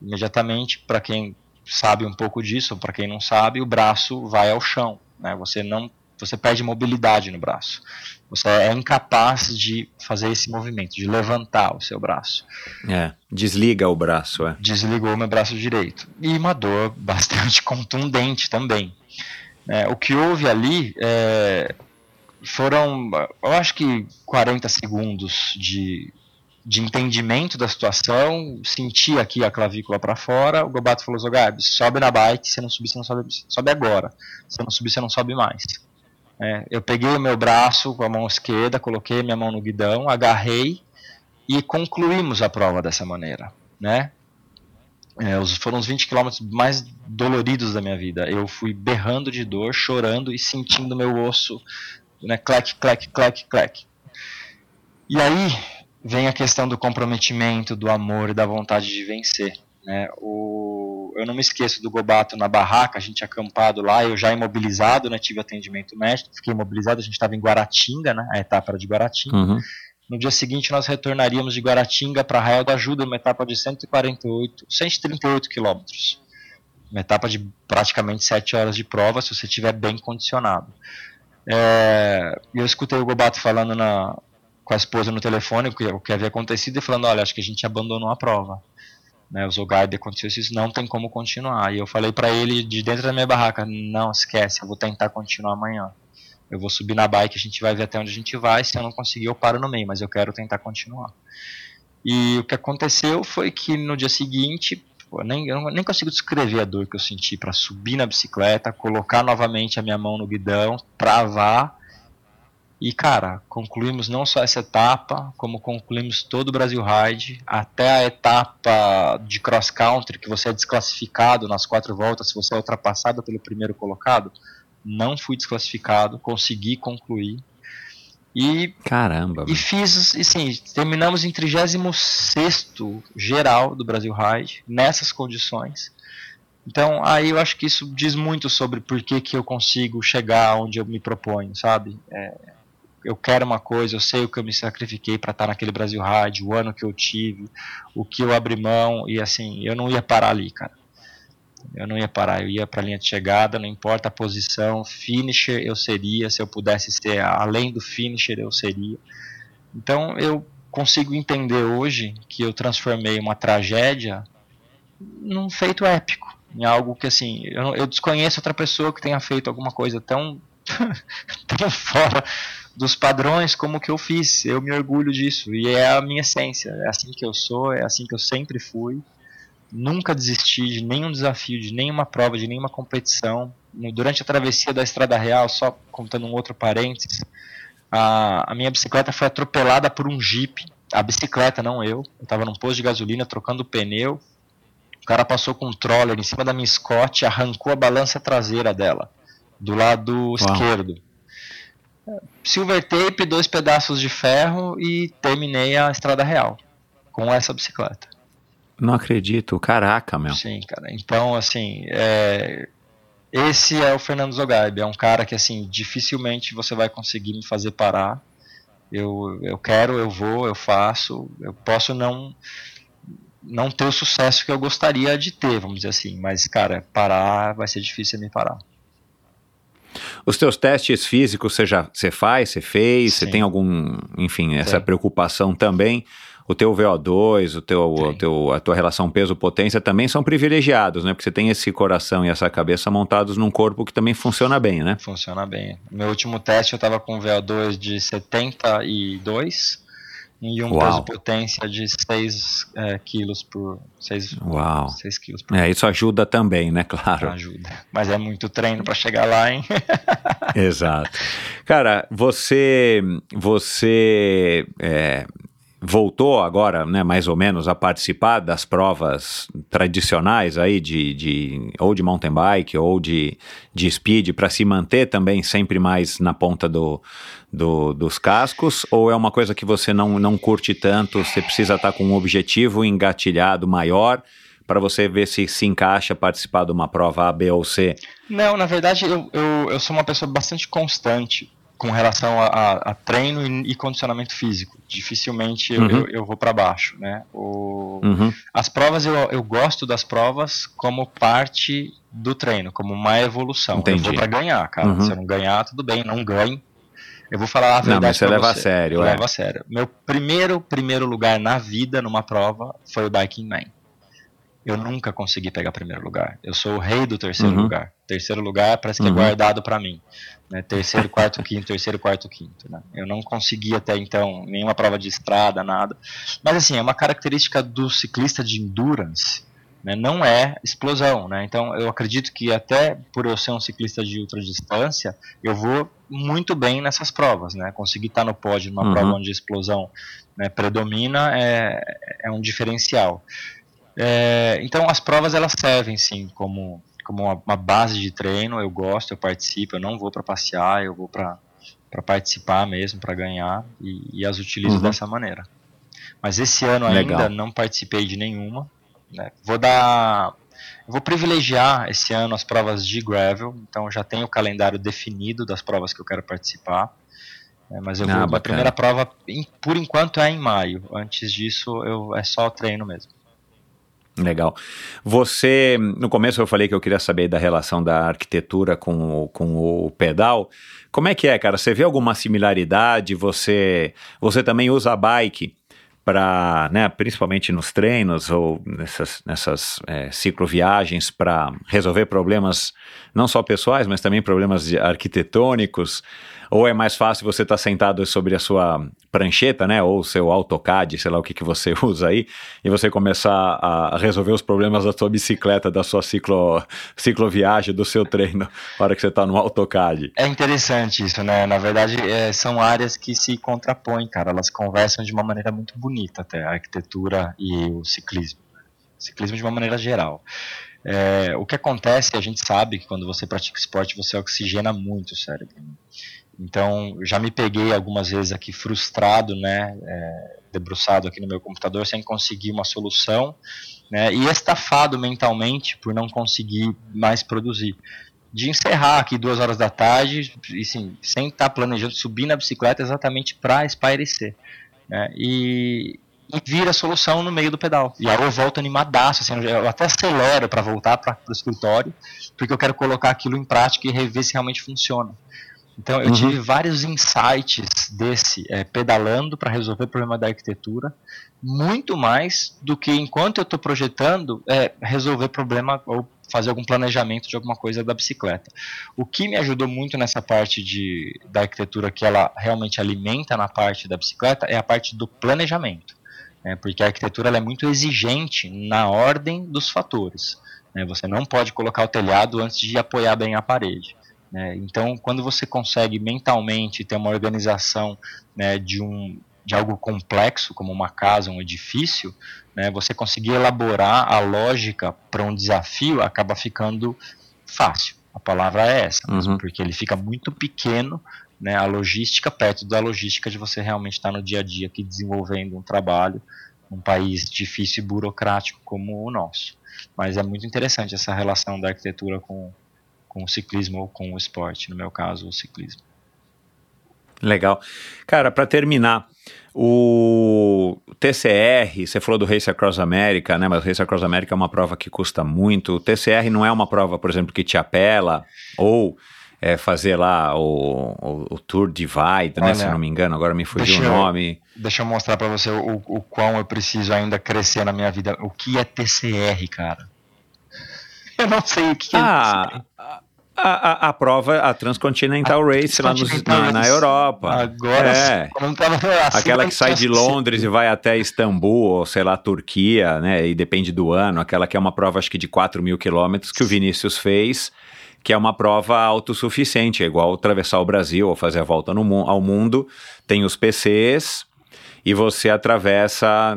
Speaker 1: Imediatamente, para quem sabe um pouco disso, para quem não sabe, o braço vai ao chão, né? Você não você perde mobilidade no braço. Você é incapaz de fazer esse movimento, de levantar o seu braço.
Speaker 8: É, desliga o braço, é.
Speaker 1: Desligou meu braço direito. E uma dor bastante contundente também. É, o que houve ali é, foram, eu acho que 40 segundos de, de entendimento da situação, senti aqui a clavícula para fora, o Gobato falou, Zogabi, sobe na bike, se não subir, você não sobe, sobe agora. Se não subir, você não sobe mais. É, eu peguei o meu braço com a mão esquerda, coloquei minha mão no guidão, agarrei e concluímos a prova dessa maneira, né? É, foram os 20 quilômetros mais doloridos da minha vida. Eu fui berrando de dor, chorando e sentindo meu osso, né, clec, clec, clec, clec. E aí vem a questão do comprometimento, do amor e da vontade de vencer. Né? O, eu não me esqueço do Gobato na barraca, a gente acampado lá, eu já imobilizado, né, tive atendimento médico, fiquei imobilizado, a gente estava em Guaratinga, né, a etapa era de Guaratinga. Uhum. No dia seguinte, nós retornaríamos de Guaratinga para Arraial da Ajuda, uma etapa de 148, 138 quilômetros. Uma etapa de praticamente 7 horas de prova, se você estiver bem condicionado. É, eu escutei o Gobato falando na, com a esposa no telefone o que, o que havia acontecido e falando: olha, acho que a gente abandonou a prova. Né, o Zogarde aconteceu isso, não tem como continuar. E eu falei para ele de dentro da minha barraca: não, esquece, eu vou tentar continuar amanhã. Eu vou subir na bike, a gente vai ver até onde a gente vai. Se eu não conseguir, eu paro no meio, mas eu quero tentar continuar. E o que aconteceu foi que no dia seguinte, pô, nem, eu nem consigo descrever a dor que eu senti para subir na bicicleta, colocar novamente a minha mão no guidão, travar. E cara, concluímos não só essa etapa, como concluímos todo o Brasil Ride, até a etapa de cross country, que você é desclassificado nas quatro voltas se você é ultrapassado pelo primeiro colocado não fui desclassificado, consegui concluir. E,
Speaker 8: Caramba.
Speaker 1: E fiz, assim, terminamos em 36 geral do Brasil Ride, nessas condições. Então, aí eu acho que isso diz muito sobre por que, que eu consigo chegar onde eu me proponho, sabe? É, eu quero uma coisa, eu sei o que eu me sacrifiquei para estar naquele Brasil Ride, o ano que eu tive, o que eu abri mão, e assim, eu não ia parar ali, cara. Eu não ia parar, eu ia para a linha de chegada, não importa a posição, finisher eu seria, se eu pudesse ser além do finisher eu seria. Então eu consigo entender hoje que eu transformei uma tragédia num feito épico, em algo que assim, eu, eu desconheço outra pessoa que tenha feito alguma coisa tão tão fora dos padrões como que eu fiz. Eu me orgulho disso e é a minha essência. É assim que eu sou, é assim que eu sempre fui nunca desisti de nenhum desafio, de nenhuma prova, de nenhuma competição. Durante a travessia da Estrada Real, só contando um outro parênteses, a, a minha bicicleta foi atropelada por um Jeep. A bicicleta, não eu. Eu estava num posto de gasolina trocando o pneu. O cara passou com um troller em cima da minha Scott e arrancou a balança traseira dela, do lado Uau. esquerdo. Silver tape, dois pedaços de ferro e terminei a Estrada Real com essa bicicleta.
Speaker 8: Não acredito, caraca, meu.
Speaker 1: Sim, cara. Então, assim, é... esse é o Fernando Zogaib. É um cara que, assim, dificilmente você vai conseguir me fazer parar. Eu, eu quero, eu vou, eu faço. Eu posso não não ter o sucesso que eu gostaria de ter, vamos dizer assim. Mas, cara, parar vai ser difícil me parar.
Speaker 8: Os teus testes físicos você já você faz, você fez, Sim. você tem algum, enfim, essa Sim. preocupação também o teu VO2, o teu, o teu, a tua relação peso-potência também são privilegiados, né? Porque você tem esse coração e essa cabeça montados num corpo que também funciona bem, né?
Speaker 1: Funciona bem. Meu último teste eu estava com VO2 de 72 e um peso-potência de 6 é, quilos por 6,
Speaker 8: Uau. 6 quilos por É, isso ajuda também, né? Claro.
Speaker 1: Ajuda. Mas é muito treino para chegar lá, hein?
Speaker 8: Exato. Cara, você, você é, voltou agora, né, mais ou menos, a participar das provas tradicionais aí de, de ou de mountain bike ou de, de speed para se manter também sempre mais na ponta do, do, dos cascos? Ou é uma coisa que você não, não curte tanto, você precisa estar tá com um objetivo engatilhado maior para você ver se se encaixa participar de uma prova A, B ou C?
Speaker 1: Não, na verdade eu, eu, eu sou uma pessoa bastante constante com relação a, a, a treino e, e, condicionamento físico. Dificilmente eu,
Speaker 8: Uhum.
Speaker 1: eu, eu vou para baixo, né? O,
Speaker 8: Uhum.
Speaker 1: As provas, eu, eu gosto das provas como parte do treino, como uma evolução.
Speaker 8: Entendi.
Speaker 1: Eu vou para ganhar, cara.
Speaker 8: Uhum.
Speaker 1: Se eu não ganhar, tudo bem, não ganhe. Eu vou falar a
Speaker 8: Não,
Speaker 1: verdade
Speaker 8: mas você leva a
Speaker 1: você.
Speaker 8: sério,
Speaker 1: Eu
Speaker 8: é.
Speaker 1: levo a sério. Meu primeiro, primeiro lugar na vida numa prova foi o Biking Man. Eu nunca consegui pegar primeiro lugar. Eu sou o rei do terceiro
Speaker 8: Uhum.
Speaker 1: lugar. Terceiro lugar parece que
Speaker 8: Uhum.
Speaker 1: é guardado pra mim. Né? Terceiro, quarto, quinto, terceiro, quarto, quinto. Né? Eu não consegui até então nenhuma prova de estrada, nada. Mas assim, é uma característica do ciclista de endurance. Né? Não é explosão. Né? Então eu acredito que até por eu ser um ciclista de ultradistância, eu vou muito bem nessas provas. Né? Conseguir estar no pódio numa
Speaker 8: Uhum.
Speaker 1: prova onde a explosão né, predomina é, é um diferencial. É, então as provas elas servem sim como, como uma, uma base de treino. Eu gosto, eu participo. Eu não vou para passear, eu vou para participar mesmo, para ganhar e, e as utilizo
Speaker 8: Uhum.
Speaker 1: dessa maneira. Mas esse ano
Speaker 8: Legal.
Speaker 1: ainda não participei de nenhuma. né. Vou dar, eu vou privilegiar esse ano as provas de gravel. Então já tenho o calendário definido das provas que eu quero participar. É, mas eu
Speaker 8: Ah,
Speaker 1: vou, a primeira prova, em- por enquanto, é em maio. Antes disso, eu, é só treino mesmo.
Speaker 8: Legal. Você, no começo eu falei que eu queria saber da relação da arquitetura com o, com o pedal. Como é que é, cara? Você vê alguma similaridade? Você, você também usa a bike para, né, principalmente nos treinos ou nessas, nessas é, cicloviagens para resolver problemas não só pessoais, mas também problemas arquitetônicos? Ou é mais fácil você estar sentado sobre a sua prancheta, né, ou seu AutoCAD, sei lá o que, que você usa aí, e você começar a resolver os problemas da sua bicicleta, da sua ciclo, cicloviagem, do seu treino, na hora que você está no AutoCAD?
Speaker 1: É interessante isso, né? Na verdade, é, são áreas que se contrapõem, cara. Elas conversam de uma maneira muito bonita, até a arquitetura e o ciclismo. Ciclismo de uma maneira geral. É, o que acontece, a gente sabe que quando você pratica esporte, você oxigena muito o cérebro. Então, já me peguei algumas vezes aqui frustrado, né? é, debruçado aqui no meu computador sem conseguir uma solução, né? E estafado mentalmente por não conseguir mais produzir de encerrar aqui duas horas da tarde, e sim, sem estar planejando subir na bicicleta exatamente para espairecer. Né? E, e vir a solução no meio do pedal. E aí eu volto animadaço, assim, eu até acelero para voltar para o escritório, porque eu quero colocar aquilo em prática e rever se realmente funciona. Então eu
Speaker 8: Uhum.
Speaker 1: tive vários insights desse é, pedalando para resolver o problema da arquitetura, muito mais do que enquanto eu estou projetando é, resolver problema ou fazer algum planejamento de alguma coisa da bicicleta. O que me ajudou muito nessa parte de, da arquitetura que ela realmente alimenta na parte da bicicleta é a parte do planejamento, né, porque a arquitetura é muito exigente na ordem dos fatores. né, você não pode colocar o telhado antes de apoiar bem a parede. Né, então, quando você consegue mentalmente ter uma organização né, de, um, de algo complexo, como uma casa, um edifício, né, você conseguir elaborar a lógica para um desafio acaba ficando fácil. A palavra é essa, mesmo,
Speaker 8: Uhum.
Speaker 1: porque ele fica muito pequeno, né, a logística perto da logística de você realmente estar no dia a dia aqui desenvolvendo um trabalho num país difícil e burocrático como o nosso. Mas é muito interessante essa relação da arquitetura com, com o ciclismo ou com o esporte, no meu caso, o ciclismo.
Speaker 8: Legal. Cara, para terminar, o TCR, você falou do Race Across America, né? Mas o Race Across America é uma prova que custa muito. O TCR não é uma prova, por exemplo, que te apela, ou é, fazer lá o, o, o Tour Divide, né?
Speaker 1: Olha,
Speaker 8: Se eu não me engano, agora me fugiu o
Speaker 1: deixa eu-
Speaker 8: nome.
Speaker 1: Deixa eu mostrar para você o, o quão eu preciso ainda crescer na minha vida. O que é TCR, cara? Eu não sei o que é
Speaker 8: Ah,
Speaker 1: TCR.
Speaker 8: a, a, a prova, a Transcontinental Race lá nos- na, na. Europa.
Speaker 1: Agora,
Speaker 8: é.
Speaker 1: assim,
Speaker 8: Aquela que sai de Londres e vai até Istambul, ou sei lá, Turquia, né? E depende do ano. Aquela que é uma prova, acho que de 4 mil quilômetros, que o Vinícius fez, que é uma prova autossuficiente, é igual atravessar o Brasil ou fazer a volta no, ao mundo. Tem os PCs e você atravessa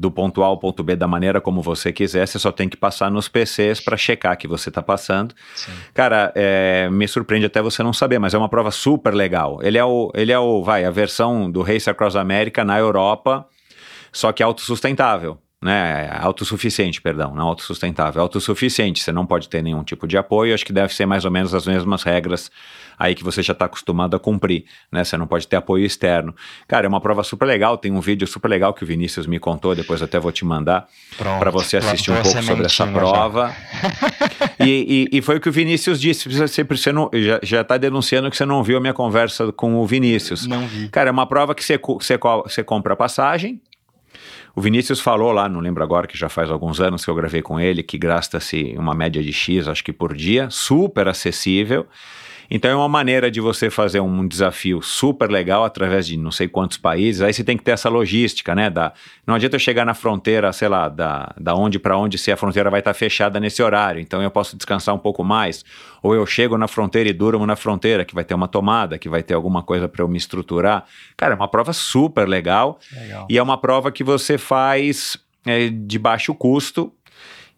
Speaker 8: do ponto A ao ponto B da maneira como você quiser, você só tem que passar nos PCs para checar que você está passando.
Speaker 1: Sim.
Speaker 8: Cara, é, me surpreende até você não saber, mas é uma prova super legal. Ele é o, ele é o, vai, a versão do Race Across America na Europa, só que autossustentável. Né? Autossuficiente, perdão, não autossustentável, autossuficiente. Você não pode ter nenhum tipo de apoio. Acho que deve ser mais ou menos as mesmas regras aí que você já está acostumado a cumprir, né? Você não pode ter apoio externo. Cara, é uma prova super legal. Tem um vídeo super legal que o Vinícius me contou. Depois até vou te mandar para você assistir um pouco sobre essa prova. e, e, e, foi o que o Vinícius disse. Você, você não, já está denunciando que você não viu a minha conversa com o Vinícius.
Speaker 1: Não vi.
Speaker 8: Cara, é uma prova que você, você, você compra a passagem o Vinícius falou lá, não lembro agora, que já faz alguns anos que eu gravei com ele, que gasta-se uma média de X, acho que por dia, super acessível. Então é uma maneira de você fazer um desafio super legal através de não sei quantos países. Aí você tem que ter essa logística, né? Da, não adianta eu chegar na fronteira, sei lá, da, da onde para onde, se a fronteira vai estar tá fechada nesse horário. Então eu posso descansar um pouco mais. Ou eu chego na fronteira e durmo na fronteira, que vai ter uma tomada, que vai ter alguma coisa para eu me estruturar. Cara, é uma prova super legal. legal. E é uma prova que você faz é, de baixo custo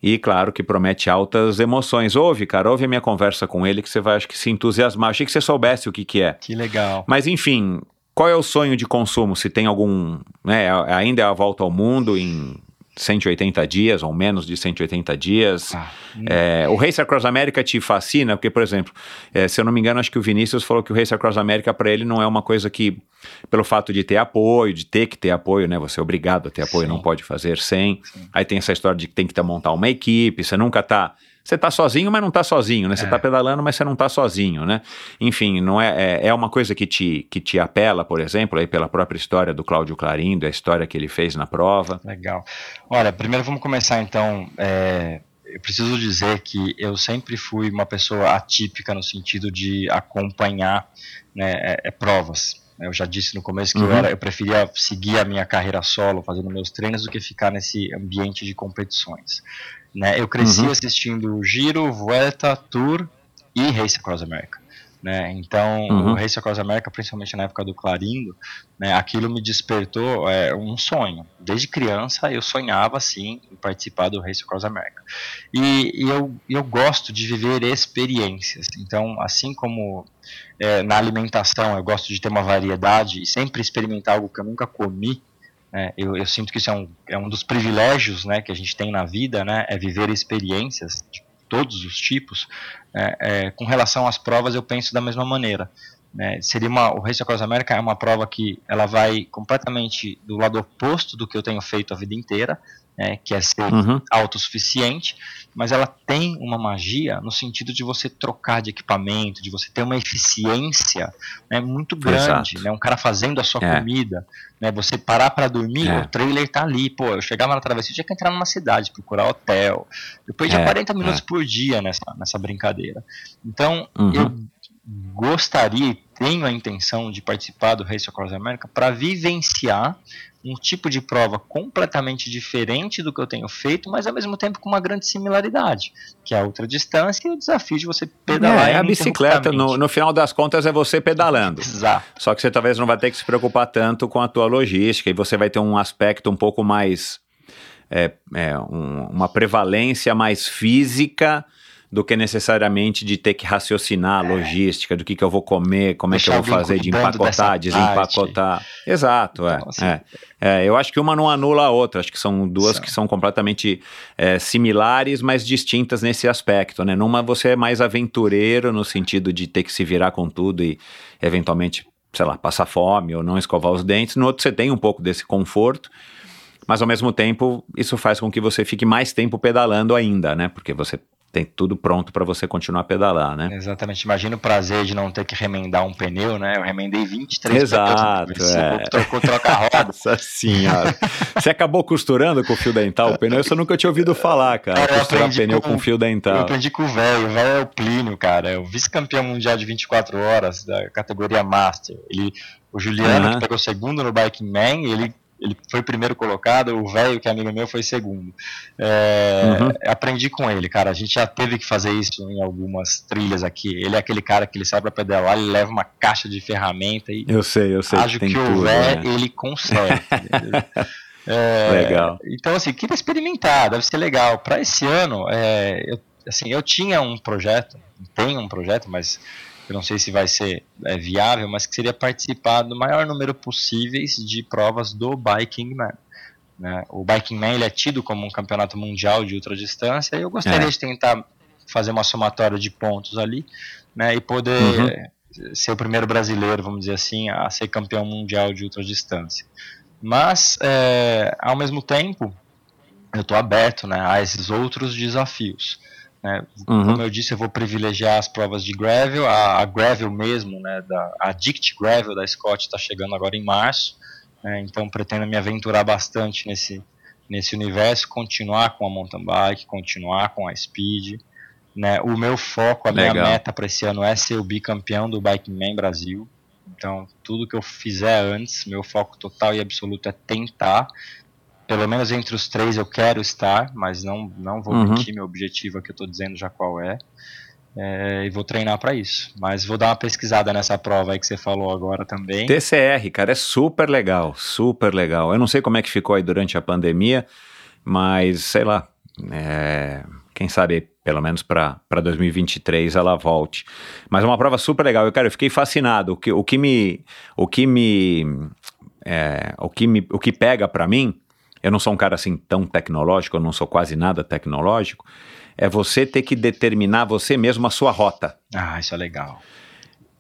Speaker 8: e claro que promete altas emoções. Ouve, cara, ouve a minha conversa com ele que você vai, acho que se entusiasmar. Achei que você soubesse o que que é.
Speaker 1: Que legal.
Speaker 8: Mas enfim, qual é o sonho de consumo? Se tem algum, né, ainda é a volta ao mundo em 180 dias ou menos de 180 dias. Ah, é, o Race Across America te fascina, porque, por exemplo, é, se eu não me engano, acho que o Vinícius falou que o Race Across America para ele não é uma coisa que, pelo fato de ter apoio, de ter que ter apoio, né? Você é obrigado a ter apoio, Sim. não pode fazer sem. Sim. Aí tem essa história de que tem que montar uma equipe, você nunca está você está sozinho, mas não está sozinho, né? Você está é. pedalando, mas você não está sozinho, né? Enfim, não é, é, é, uma coisa que te, que te apela, por exemplo, aí pela própria história do Cláudio Clarindo, a história que ele fez na prova.
Speaker 1: Legal. Olha, primeiro vamos começar então. É, eu preciso dizer que eu sempre fui uma pessoa atípica no sentido de acompanhar né, é, é provas. Eu já disse no começo que uhum. eu, era, eu preferia seguir a minha carreira solo, fazendo meus treinos, do que ficar nesse ambiente de competições. Né? Eu cresci uhum. assistindo Giro, Vuelta, Tour e Race Across America. Né? Então, uhum. o Race Across America, principalmente na época do Clarindo, né, aquilo me despertou é, um sonho. Desde criança eu sonhava assim em participar do Race Across America. E, e eu, eu gosto de viver experiências. Então, assim como é, na alimentação eu gosto de ter uma variedade e sempre experimentar algo que eu nunca comi, é, eu, eu, sinto que isso é um, é um dos privilégios né, que a gente tem na vida, né, é viver experiências de todos os tipos. É, é, com relação às provas, eu penso da mesma maneira. Né, seria uma, o Race Across America é uma prova que ela vai completamente do lado oposto do que eu tenho feito a vida inteira, né, que é ser uhum. autossuficiente, mas ela tem uma magia no sentido de você trocar de equipamento, de você ter uma eficiência né, muito grande, né, um cara fazendo a sua é. comida, né, você parar para dormir, é. o trailer tá ali, pô, eu chegava na travessia, tinha que entrar numa cidade, procurar hotel, eu perdia é. 40 minutos é. por dia nessa, nessa brincadeira, então uhum. eu gostaria e tenho a intenção de participar do Race Across America para vivenciar um tipo de prova completamente diferente do que eu tenho feito, mas ao mesmo tempo com uma grande similaridade, que é a outra distância e o desafio de você pedalar.
Speaker 8: É, a bicicleta, no, no, final das contas, é você pedalando.
Speaker 1: Exato.
Speaker 8: Só que você talvez não vai ter que se preocupar tanto com a tua logística e você vai ter um aspecto um pouco mais. É, é, um, uma prevalência mais física do que necessariamente de ter que raciocinar a é. logística, do que, que eu vou comer, como Deixar é que eu vou fazer, de empacotar, desempacotar. Exato, é, então, assim, é, é, Eu acho que uma não anula a outra, acho que são duas que são completamente é, similares, mas distintas nesse aspecto, né? Numa você é mais aventureiro no sentido de ter que se virar com tudo e eventualmente, sei lá, passar fome ou não escovar os dentes. No outro você tem um pouco desse conforto mas ao mesmo tempo isso faz com que você fique mais tempo pedalando ainda, né? Porque você tem tudo pronto para você continuar a pedalar, né?
Speaker 1: Exatamente. Imagina o prazer de não ter que remendar um pneu, né? Eu remendei 23
Speaker 8: Exato,
Speaker 1: pneus.
Speaker 8: É.
Speaker 1: Trocou, troca-roda.
Speaker 8: Nossa senhora. você acabou costurando com fio dental o pneu? Isso eu nunca tinha ouvido falar, cara. cara Costurar pneu com, com, fio dental.
Speaker 1: Eu aprendi com o velho. O velho é o Plínio, cara. É o vice-campeão mundial de 24 horas da categoria Master. Ele, o Juliano, uhum. que pegou segundo no Biking Man, ele ele foi primeiro colocado, o velho, que é amigo meu, foi segundo. É, uhum. Aprendi com ele, cara. A gente já teve que fazer isso em algumas trilhas aqui. Ele é aquele cara que ele sai pra pedalar, ele leva uma caixa de ferramenta e.
Speaker 8: Eu sei, eu sei.
Speaker 1: Acho que, que o velho, né? ele consegue. é,
Speaker 8: legal.
Speaker 1: Então, assim, queria experimentar, deve ser legal. Para esse ano, é, eu, assim, eu tinha um projeto, tenho um projeto, mas eu não sei se vai ser é, viável, mas que seria participar do maior número possíveis de provas do Biking Man. Né? O Biking Man ele é tido como um campeonato mundial de ultradistância e eu gostaria
Speaker 8: É.
Speaker 1: de tentar fazer uma somatória de pontos ali né? e poder
Speaker 8: Uhum.
Speaker 1: ser o primeiro brasileiro, vamos dizer assim, a ser campeão mundial de ultradistância. Mas, é, ao mesmo tempo, eu estou aberto né, a esses outros desafios. Né?
Speaker 8: Uhum.
Speaker 1: Como eu disse, eu vou privilegiar as provas de gravel, a, a gravel mesmo, né, da, a Dict Gravel da Scott está chegando agora em março, né, então pretendo me aventurar bastante nesse, nesse universo, continuar com a mountain bike, continuar com a speed. Né, o meu foco, a minha
Speaker 8: Legal.
Speaker 1: meta para esse ano é ser o bicampeão do Bike Man Brasil. Então, tudo que eu fizer antes, meu foco total e absoluto é tentar. Pelo menos entre os três eu quero estar, mas não, não vou
Speaker 8: Uhum.
Speaker 1: mentir, meu objetivo aqui eu estou dizendo já qual é. É, e vou treinar para isso. Mas vou dar uma pesquisada nessa prova aí que você falou agora também.
Speaker 8: TCR, cara, é super legal, super legal. Eu não sei como é que ficou aí durante a pandemia, mas sei lá, é, quem sabe pelo menos para 2023 ela volte. Mas é uma prova super legal. Eu, cara, eu fiquei fascinado. O que, o que me, o que me, é, o que me, o que pega para mim, eu não sou um cara assim tão tecnológico, eu não sou quase nada tecnológico. É você ter que determinar você mesmo a sua rota.
Speaker 1: Ah, isso é legal.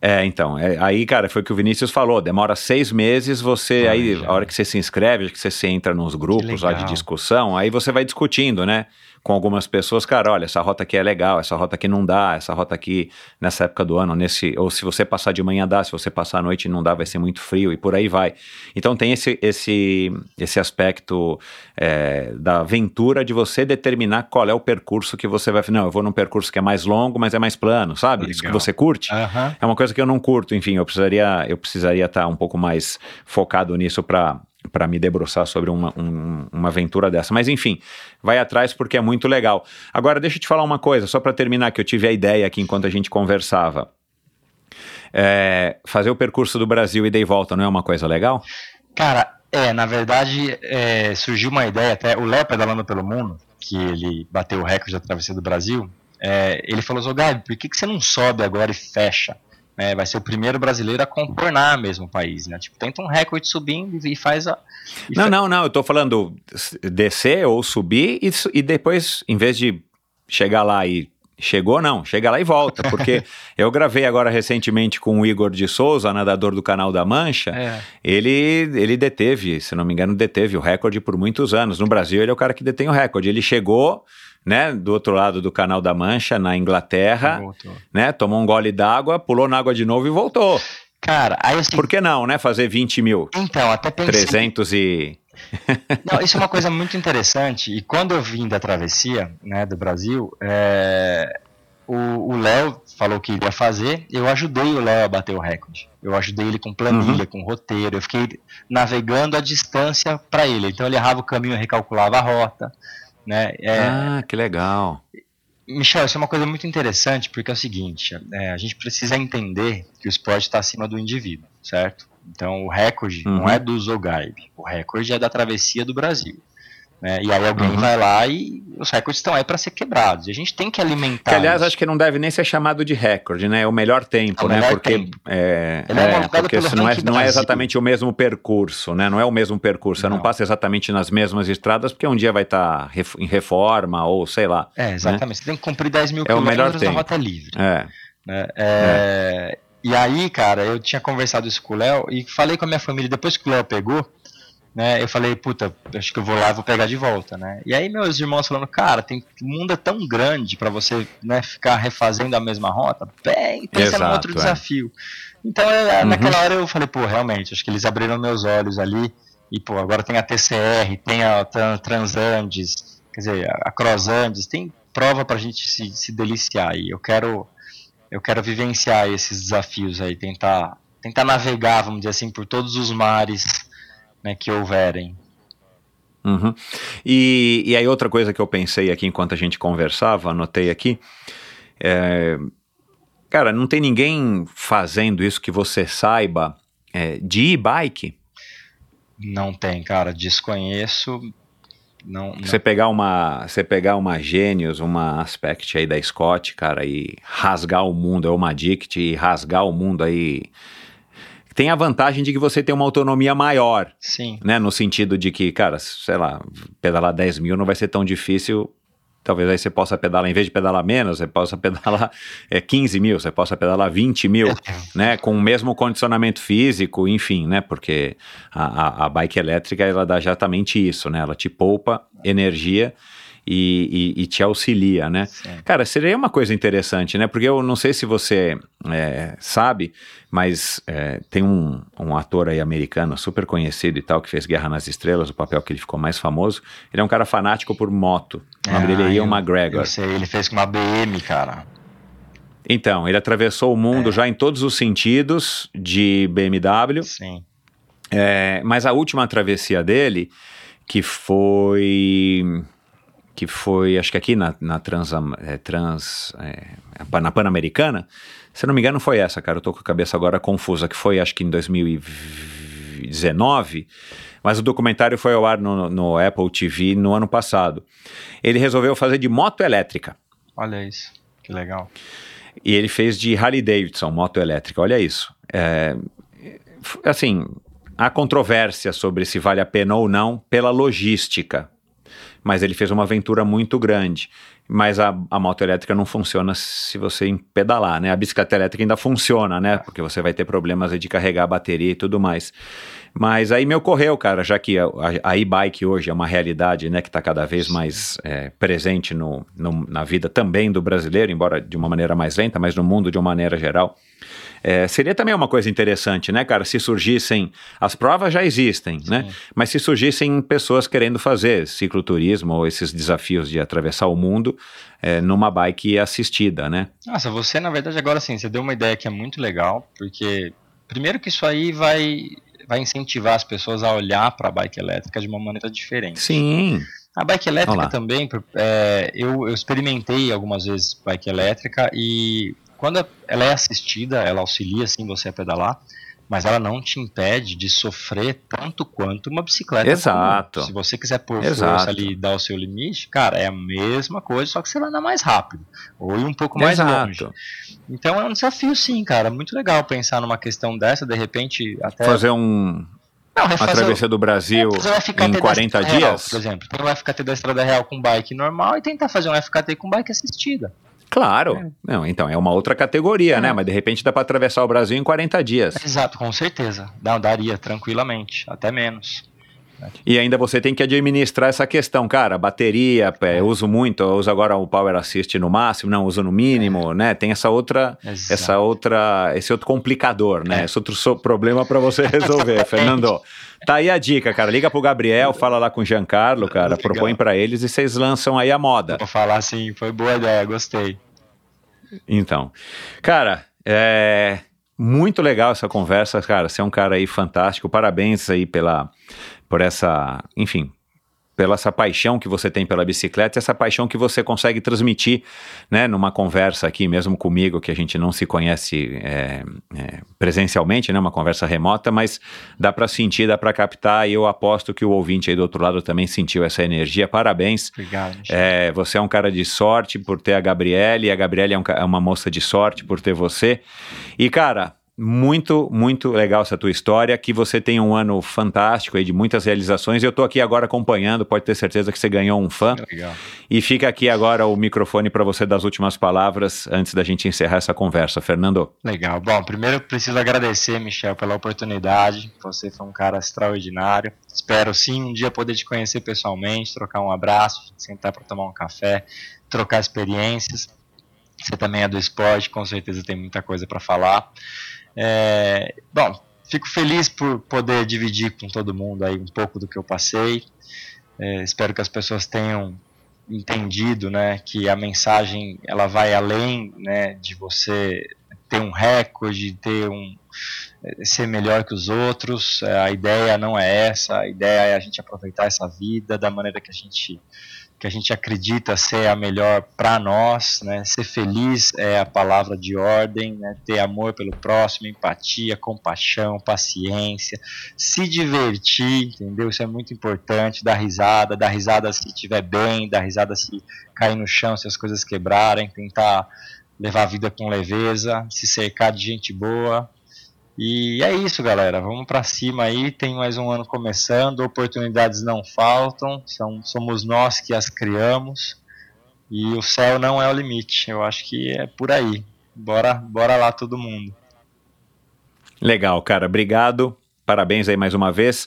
Speaker 8: É, então, é, aí, cara, foi o que o Vinícius falou, demora seis meses, você,
Speaker 1: Ah,
Speaker 8: aí,
Speaker 1: já.
Speaker 8: a hora que você se inscreve, que você, você entra nos grupos lá de discussão, aí você vai discutindo, né, com algumas pessoas, cara, olha, essa rota aqui é legal, essa rota aqui não dá, essa rota aqui, nessa época do ano, nesse, ou se você passar de manhã dá, se você passar à noite não dá, vai ser muito frio, e por aí vai. Então tem esse, esse, esse aspecto é, da aventura de você determinar qual é o percurso que você vai, não, eu vou num percurso que é mais longo, mas é mais plano, sabe? Isso que
Speaker 1: Legal.
Speaker 8: você curte. É uma coisa que eu não curto, enfim, eu precisaria eu precisaria estar um pouco mais focado nisso para para me debruçar sobre uma, um- uma aventura dessa. Mas enfim, vai atrás porque é muito legal. Agora, deixa eu te falar uma coisa, só para terminar, que eu tive a ideia aqui enquanto a gente conversava. É, fazer o percurso do Brasil e dei volta não é uma coisa legal?
Speaker 1: Cara, é, na verdade, é, surgiu uma ideia até, o Léo pedalando pelo mundo, que ele bateu o recorde da travessia do Brasil, é, ele falou, Zô Gabi, por que, que você não sobe agora e fecha? É, vai ser o primeiro brasileiro a contornar mesmo o país, né? Tipo, tenta um recorde subindo e faz a... e
Speaker 8: Não,
Speaker 1: fa-
Speaker 8: não, não, eu tô falando descer ou subir e, e depois, em vez de chegar lá e. Chegou, não, chega lá e volta, porque eu gravei agora recentemente com o Igor de Souza, nadador do canal da Mancha.
Speaker 1: É,
Speaker 8: Ele, ele deteve, se não me engano, deteve o recorde por muitos anos. No Brasil, ele é o cara que detém o recorde. Ele chegou, né, do outro lado do canal da Mancha, na Inglaterra,
Speaker 1: voltou.
Speaker 8: né, tomou um gole d'água, pulou na água de novo e voltou.
Speaker 1: Cara, aí assim,
Speaker 8: Por que não, né, fazer 20 mil?
Speaker 1: então, até pensei...
Speaker 8: 300 e...
Speaker 1: Não, isso é uma coisa muito interessante. E quando eu vim da travessia né, do Brasil, é, o Léo falou que iria fazer. Eu ajudei o Léo a bater o recorde. Eu ajudei ele com planilha, com roteiro. Eu fiquei navegando a distância para ele. Então ele errava o caminho, eu recalculava a rota. Né? É,
Speaker 8: Ah, que legal.
Speaker 1: Michel, isso é uma coisa muito interessante porque é o seguinte: é, a gente precisa entender que o esporte está acima do indivíduo, certo? Então o recorde
Speaker 8: Uhum.
Speaker 1: não é do Zogaib, o recorde é da travessia do Brasil. Né? E aí alguém
Speaker 8: Uhum.
Speaker 1: vai lá e os recordes estão aí para ser quebrados. E a gente tem que alimentar.
Speaker 8: Que, aliás,
Speaker 1: isso.
Speaker 8: acho que não deve nem ser chamado de recorde, né? É o melhor tempo,
Speaker 1: É o
Speaker 8: né?
Speaker 1: melhor
Speaker 8: porque
Speaker 1: tempo.
Speaker 8: é,
Speaker 1: é
Speaker 8: é, porque não é, não é exatamente o mesmo percurso, né? Não é o mesmo percurso. Você não,
Speaker 1: Não.
Speaker 8: passa exatamente nas mesmas estradas, porque um dia vai estar em reforma ou sei lá.
Speaker 1: É, exatamente. Você tem que cumprir 10 mil
Speaker 8: É
Speaker 1: quilômetros
Speaker 8: tempo.
Speaker 1: rota livre.
Speaker 8: É.
Speaker 1: né? É, E aí, cara, eu tinha conversado isso com o Léo e falei com a minha família, depois que o Léo pegou, né, eu falei, puta, acho que eu vou lá e vou pegar de volta, né? E aí meus irmãos falando, cara, tem, o mundo é tão grande pra você, né, ficar refazendo a mesma rota, bem, pensa num
Speaker 8: Exato,
Speaker 1: outro
Speaker 8: é.
Speaker 1: desafio. Então, eu,
Speaker 8: Uhum.
Speaker 1: naquela hora eu falei, pô, realmente, acho que eles abriram meus olhos ali, e pô, agora tem a TCR, tem a Tran- Transandes, quer dizer, a Crossandes, tem prova pra gente se, se deliciar, e eu quero eu quero vivenciar esses desafios aí, tentar, tentar navegar, vamos dizer assim, por todos os mares né, que houverem.
Speaker 8: Uhum. E, e aí outra coisa que eu pensei aqui enquanto a gente conversava, anotei aqui, é, cara, não tem ninguém fazendo isso que você saiba é, de e-bike?
Speaker 1: Não tem, cara, desconheço. Não, não-
Speaker 8: Você pegar uma, você pegar uma Genius, uma Aspect aí da Scott, cara, e rasgar o mundo, é uma Dict e rasgar o mundo aí. Tem a vantagem de que você tem uma autonomia maior,
Speaker 1: Sim.
Speaker 8: né? No sentido de que, cara, sei lá, pedalar 10 mil não vai ser tão difícil. Talvez aí você possa pedalar, em vez de pedalar menos, você possa pedalar é, 15 mil, você possa pedalar 20 mil, né? Com o mesmo condicionamento físico, enfim, né? Porque a, a, a bike elétrica, ela dá exatamente isso, né? Ela te poupa energia e, e, e, te auxilia, né?
Speaker 1: Sim.
Speaker 8: Cara, seria uma coisa interessante, né? Porque eu não sei se você é, sabe, mas é, tem um, um, ator aí americano super conhecido e tal, que fez Guerra nas Estrelas, o papel que ele ficou mais famoso. Ele é um cara fanático por moto. O nome
Speaker 1: Ah,
Speaker 8: dele é Ian McGregor.
Speaker 1: Eu sei, ele fez com uma BM, cara.
Speaker 8: Então, ele atravessou o mundo já em todos os sentidos de BMW.
Speaker 1: Sim.
Speaker 8: É, mas a última travessia dele, que foi. Que foi, acho que aqui na, na Trans. é, trans é, na Pan-Americana, se não me engano, foi essa, cara. Eu tô com a cabeça agora confusa, que foi acho que em 2019. Mas o documentário foi ao ar no, no Apple TV no ano passado. Ele resolveu fazer de moto elétrica.
Speaker 1: Olha isso. Que legal.
Speaker 8: E ele fez de Harley Davidson, moto elétrica. Olha isso. É, assim, há controvérsia sobre se vale a pena ou não pela logística. Mas ele fez uma aventura muito grande. Mas a, a moto elétrica não funciona se você pedalar, né? A bicicleta elétrica ainda funciona, né? Porque você vai ter problemas de carregar a bateria e tudo mais. Mas aí me ocorreu, cara, já que a, a- a e-bike hoje é uma realidade, né, que está cada vez mais é, presente no, no- na vida também do brasileiro, embora de uma maneira mais lenta, mas no mundo de uma maneira geral. É, seria também uma coisa interessante, né, cara, se surgissem, as provas já existem, né, mas se surgissem pessoas querendo fazer cicloturismo ou esses desafios de atravessar o mundo é, numa bike assistida, né?
Speaker 1: Nossa, você, na verdade, agora sim, você deu uma ideia que é muito legal, porque primeiro que isso aí vai, vai incentivar as pessoas a olhar para a bike elétrica de uma maneira diferente.
Speaker 8: Sim,
Speaker 1: A bike elétrica
Speaker 8: Olá.
Speaker 1: também, é, eu, eu experimentei algumas vezes bike elétrica e quando ela é assistida, ela auxilia sim você a pedalar, mas ela não te impede de sofrer tanto quanto uma bicicleta.
Speaker 8: Exato.
Speaker 1: comum. Se você quiser pôr
Speaker 8: Exato.
Speaker 1: força ali e dar o seu limite, cara, é a mesma coisa, só que você vai andar mais rápido ou ir um pouco mais longe.
Speaker 8: exato.
Speaker 1: Então é um desafio sim, cara, muito legal pensar numa questão dessa, de repente até
Speaker 8: Fazer um,
Speaker 1: não, refazer
Speaker 8: travessia do Brasil
Speaker 1: FKT
Speaker 8: em
Speaker 1: da
Speaker 8: 40
Speaker 1: Estrada Real,
Speaker 8: dias?
Speaker 1: por exemplo, tem um FKT da Estrada Real com bike normal e tentar fazer um FKT com bike assistida.
Speaker 8: Claro. Não, então é uma outra categoria,
Speaker 1: É.
Speaker 8: né? Mas de repente dá para atravessar o Brasil em 40 dias.
Speaker 1: Exato, com certeza. Não, daria tranquilamente, até menos.
Speaker 8: E ainda você tem que administrar essa questão, cara. Bateria, é, eu uso muito, eu uso agora o Power Assist no máximo, não uso no mínimo, né? Tem essa outra,
Speaker 1: Exato.
Speaker 8: essa outra, esse outro complicador, né?
Speaker 1: É.
Speaker 8: Esse outro so- problema para você resolver, Fernando. Tá aí a dica, cara. Liga pro Gabriel, fala lá com o Giancarlo, cara,
Speaker 1: Legal.
Speaker 8: propõe para eles e vocês lançam aí a moda.
Speaker 1: Vou falar assim, foi boa ideia, gostei.
Speaker 8: Então, cara, é muito legal essa conversa, cara. Você é um cara aí fantástico. Parabéns aí pela, por essa, enfim, pela essa paixão que você tem pela bicicleta, essa paixão que você consegue transmitir, né, numa conversa aqui mesmo comigo, que a gente não se conhece é, é, presencialmente, né, uma conversa remota, mas dá para sentir, dá para captar, e eu aposto que o ouvinte aí do outro lado também sentiu essa energia. Parabéns.
Speaker 1: Obrigado.
Speaker 8: É, você é um cara de sorte por ter a Gabriele, e a Gabriele é, um é uma moça de sorte por ter você. E, cara, muito, muito legal essa tua história. Que você tenha um ano fantástico aí de muitas realizações. Eu tô aqui agora acompanhando, pode ter certeza que você ganhou um fã.
Speaker 1: Legal.
Speaker 8: E fica aqui agora o microfone para você dar as últimas palavras antes da gente encerrar essa conversa. Fernando.
Speaker 1: Legal. Bom, primeiro eu preciso agradecer, Michel, pela oportunidade. Você foi um cara extraordinário. Espero sim um dia poder te conhecer pessoalmente, trocar um abraço, sentar para tomar um café, trocar experiências. Você também é do esporte, com certeza tem muita coisa para falar. É, bom, fico feliz por poder dividir com todo mundo aí um pouco do que eu passei. É, espero que as pessoas tenham entendido, né, que a mensagem ela vai além, né, de você ter um recorde, ter um eh, ser melhor que os outros. Eh, A ideia não é essa. A ideia é a gente aproveitar essa vida da maneira que a gente que a gente acredita ser a melhor para nós, né? Ser feliz é a palavra de ordem, né? Ter amor pelo próximo, empatia, compaixão, paciência, se divertir, entendeu? Isso é muito importante. Dar risada, dar risada se estiver bem, dar risada se cair no chão, se as coisas quebrarem, tentar levar a vida com leveza, se cercar de gente boa E é isso, galera. Vamos para cima aí. Tem mais um ano começando. Oportunidades não faltam. São, somos nós que as criamos. E o céu não é o limite. Eu acho que é por aí. Bora, bora lá todo mundo.
Speaker 8: Legal, cara. Obrigado. Parabéns aí mais uma vez.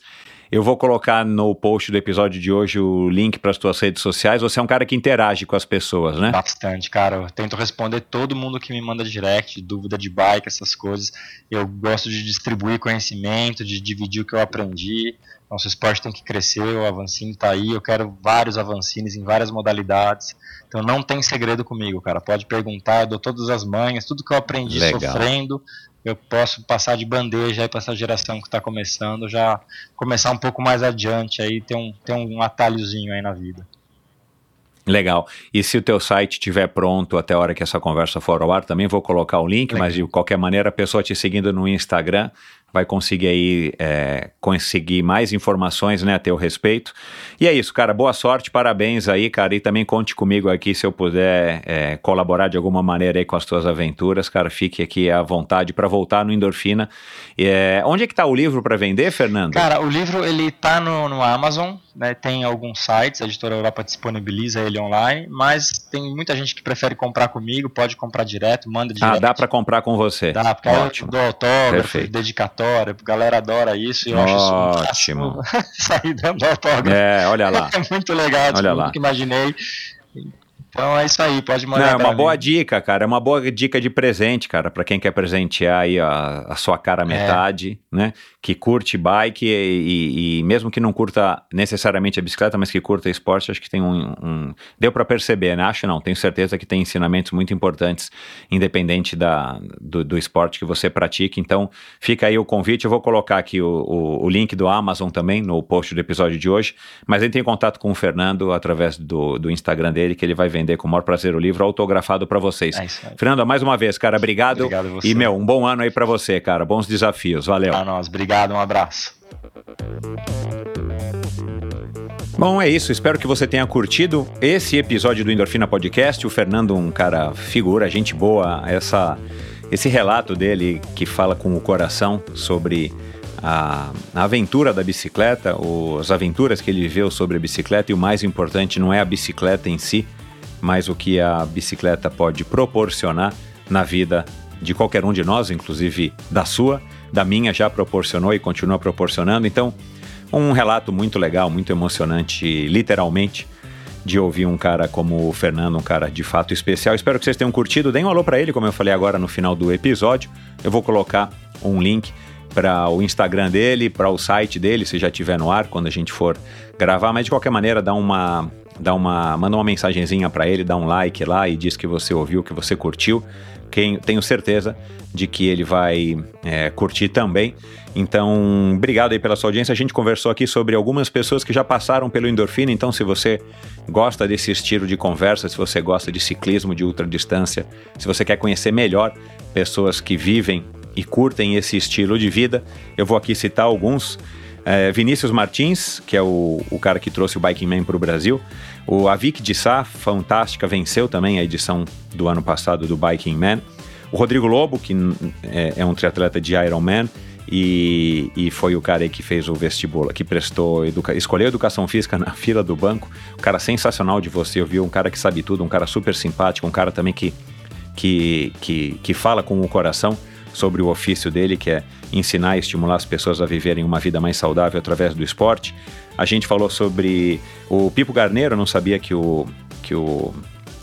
Speaker 8: Eu vou colocar no post do episódio de hoje o link para as tuas redes sociais. Você é um cara que interage com as pessoas, né?
Speaker 1: Bastante, cara. Eu tento responder todo mundo que me manda direct, dúvida de bike, essas coisas. Eu gosto de distribuir conhecimento, de dividir o que eu aprendi. Nosso esporte tem que crescer, o Avancine está aí. Eu quero vários Avancines em várias modalidades. Então não tem segredo comigo, cara. Pode perguntar, eu dou todas as manhas, tudo que eu aprendi
Speaker 8: Legal.
Speaker 1: sofrendo, eu posso passar de bandeja aí para essa geração que está começando, já começar um pouco mais adiante aí, ter um, ter um atalhozinho aí na vida.
Speaker 8: Legal. E se o teu site estiver pronto até a hora que essa conversa for ao ar, também vou colocar o link,
Speaker 1: Legal.
Speaker 8: mas de qualquer maneira, a pessoa te seguindo no Instagram vai conseguir aí é, conseguir mais informações né, a teu respeito. E é isso, cara. Boa sorte, parabéns aí, cara. E também conte comigo aqui se eu puder é, colaborar de alguma maneira aí com as tuas aventuras, cara. Fique aqui à vontade para voltar no Endorfina. É, onde é que tá o livro para vender, Fernando?
Speaker 1: Cara, o livro ele tá no, no Amazon, né? Tem alguns sites, a editora Europa disponibiliza ele online, mas tem muita gente que prefere comprar comigo, pode comprar direto, manda direto.
Speaker 8: ah, dá para comprar com você.
Speaker 1: Dá, porque aí eu
Speaker 8: Ótimo.
Speaker 1: dou autógrafo,
Speaker 8: Perfeito.
Speaker 1: dedicatória, a galera adora isso e eu acho isso um
Speaker 8: Ótimo.
Speaker 1: sair dando autógrafo.
Speaker 8: É, olha lá.
Speaker 1: É muito legal, tipo,
Speaker 8: Olha lá.
Speaker 1: nunca imaginei. Então é isso aí, pode mandar.
Speaker 8: Não, é uma
Speaker 1: mim.
Speaker 8: boa dica, cara. É uma boa dica de presente, cara, para quem quer presentear aí a, a sua cara
Speaker 1: É.
Speaker 8: metade, né? Que curte bike e, e- e mesmo que não curta necessariamente a bicicleta, mas que curta esporte, acho que tem um. um- Deu para perceber, né? Acho não, tenho certeza que tem ensinamentos muito importantes, independente da, do, do esporte que você pratique. Então, fica aí o convite. Eu vou colocar aqui o, o, o link do Amazon também no post do episódio de hoje. Mas entre em contato com o Fernando através do, do Instagram dele, que ele vai vender com o maior prazer o livro autografado para vocês.
Speaker 1: É isso aí.
Speaker 8: Fernando, mais uma vez, cara, obrigado.
Speaker 1: Obrigado a você.
Speaker 8: E, meu, um bom ano aí para você, cara. Bons desafios. Valeu.
Speaker 1: Pra nós, obrigado, um abraço.
Speaker 8: Bom, é isso. Espero que você tenha curtido esse episódio do Endorfina Podcast. O Fernando, um cara figura, gente boa. Essa, esse relato dele que fala com o coração sobre a, a aventura da bicicleta, ou as aventuras que ele viveu sobre a bicicleta. E o mais importante não é a bicicleta em si, mas o que a bicicleta pode proporcionar na vida de qualquer um de nós, inclusive da sua, da minha já proporcionou e continua proporcionando. Então, um relato muito legal, muito emocionante, literalmente, de ouvir um cara como o Fernando, um cara de fato especial. Espero que vocês tenham curtido. Deem um alô para ele, como eu falei agora no final do episódio. Eu vou colocar um link para o Instagram dele, para o site dele, se já estiver no ar, quando a gente for gravar. Mas de qualquer maneira, dá uma, dá uma, manda uma mensagenzinha para ele, dá um like lá e diz que você ouviu, que você curtiu. Quem, tenho certeza de que ele vai é, curtir também. Então, obrigado aí pela sua audiência. A gente conversou aqui sobre algumas pessoas que já passaram pelo endorfina. Então, se você gosta desse estilo de conversa, se você gosta de ciclismo de ultradistância, se você quer conhecer melhor pessoas que vivem e curtem esse estilo de vida, eu vou aqui citar alguns. É, Vinícius Martins, que é o, o cara que trouxe o Biking Man para o Brasil. O Avik de Sá, fantástica, venceu também a edição do ano passado do Biking Man. O Rodrigo Lobo, que é, é um triatleta de Ironman e, e foi o cara que fez o vestibular, que prestou, educa escolheu educação física na fila do banco. Um cara sensacional de você, eu vi um cara que sabe tudo, um cara super simpático, um cara também que, que, que, que fala com o coração sobre o ofício dele, que é ensinar e estimular as pessoas a viverem uma vida mais saudável através do esporte. A gente falou sobre o Pipo Garneiro, não sabia que o, que o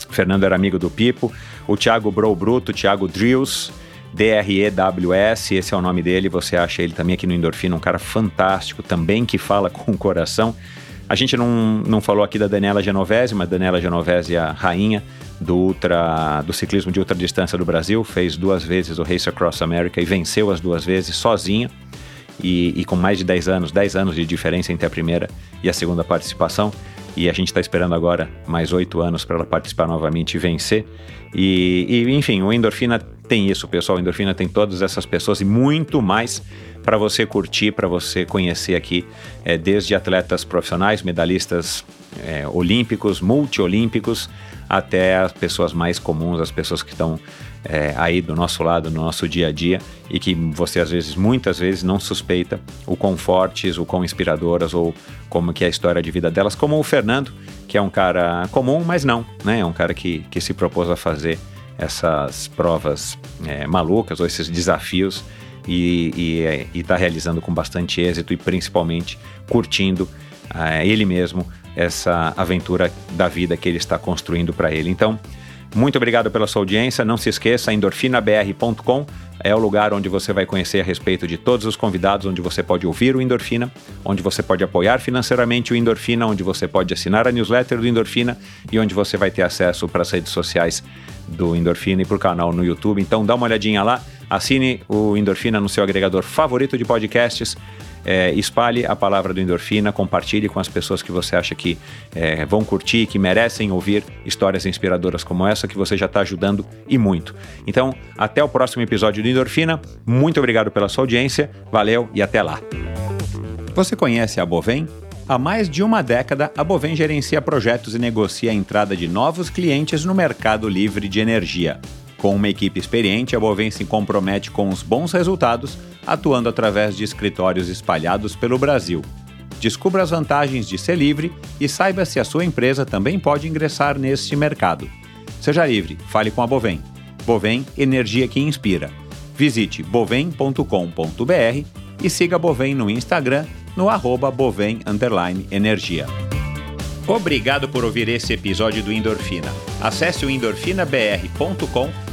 Speaker 8: Fernando era amigo do Pipo. O Thiago Bro Bruto, Thiago Drills, D-R-E-W-S, esse é o nome dele, você acha ele também aqui no Endorfina, um cara fantástico, também que fala com o coração. A gente não, não falou aqui da Daniela Genovese, mas Daniela Genovese é a rainha do, ultra, do ciclismo de ultradistância do Brasil, fez duas vezes o Race Across America e venceu as duas vezes sozinha. E, e, com mais de 10 anos, 10 anos de diferença entre a primeira e a segunda participação. E a gente está esperando agora mais oito anos para ela participar novamente e vencer. E, e, enfim, o Endorfina tem isso, pessoal. Endorfina tem todas essas pessoas e muito mais para você curtir, para você conhecer aqui, é, desde atletas profissionais, medalhistas é, olímpicos, multiolímpicos, até as pessoas mais comuns, as pessoas que estão é, aí do nosso lado, no nosso dia a dia, e que você às vezes, muitas vezes, não suspeita o quão fortes, o quão inspiradoras, ou como que é a história de vida delas, como o Fernando, que é um cara comum, mas não, né? É um cara que, que se propôs a fazer essas provas é, malucas ou esses desafios e está realizando com bastante êxito e principalmente curtindo é, ele mesmo essa aventura da vida que ele está construindo para ele. Então, muito obrigado pela sua audiência. Não se esqueça, endorfinabr.com é o lugar onde você vai conhecer a respeito de todos os convidados, onde você pode ouvir o Endorfina, onde você pode apoiar financeiramente o Endorfina, onde você pode assinar a newsletter do Endorfina e onde você vai ter acesso para as redes sociais do Endorfina e para o canal no YouTube. Então dá uma olhadinha lá, assine o Endorfina no seu agregador favorito de podcasts é, espalhe a palavra do Endorfina, compartilhe com as pessoas que você acha que é, vão curtir, que merecem ouvir histórias inspiradoras como essa, que você já está ajudando e muito. Então, até o próximo episódio do Endorfina. Muito obrigado pela sua audiência, valeu e até lá. Você conhece a Bovem? Há mais de uma década, a Bovem gerencia projetos e negocia a entrada de novos clientes no mercado livre de energia. Com uma equipe experiente, a Bovem se compromete com os bons resultados, atuando através de escritórios espalhados pelo Brasil. Descubra as vantagens de ser livre e saiba se a sua empresa também pode ingressar neste mercado. Seja livre, fale com a Bovem. Bovem Energia que Inspira. Visite bovem.com.br e siga a Bovem no Instagram no arroba Bovem Energia. Obrigado por ouvir esse episódio do Endorfina. Acesse o endorfinabr.com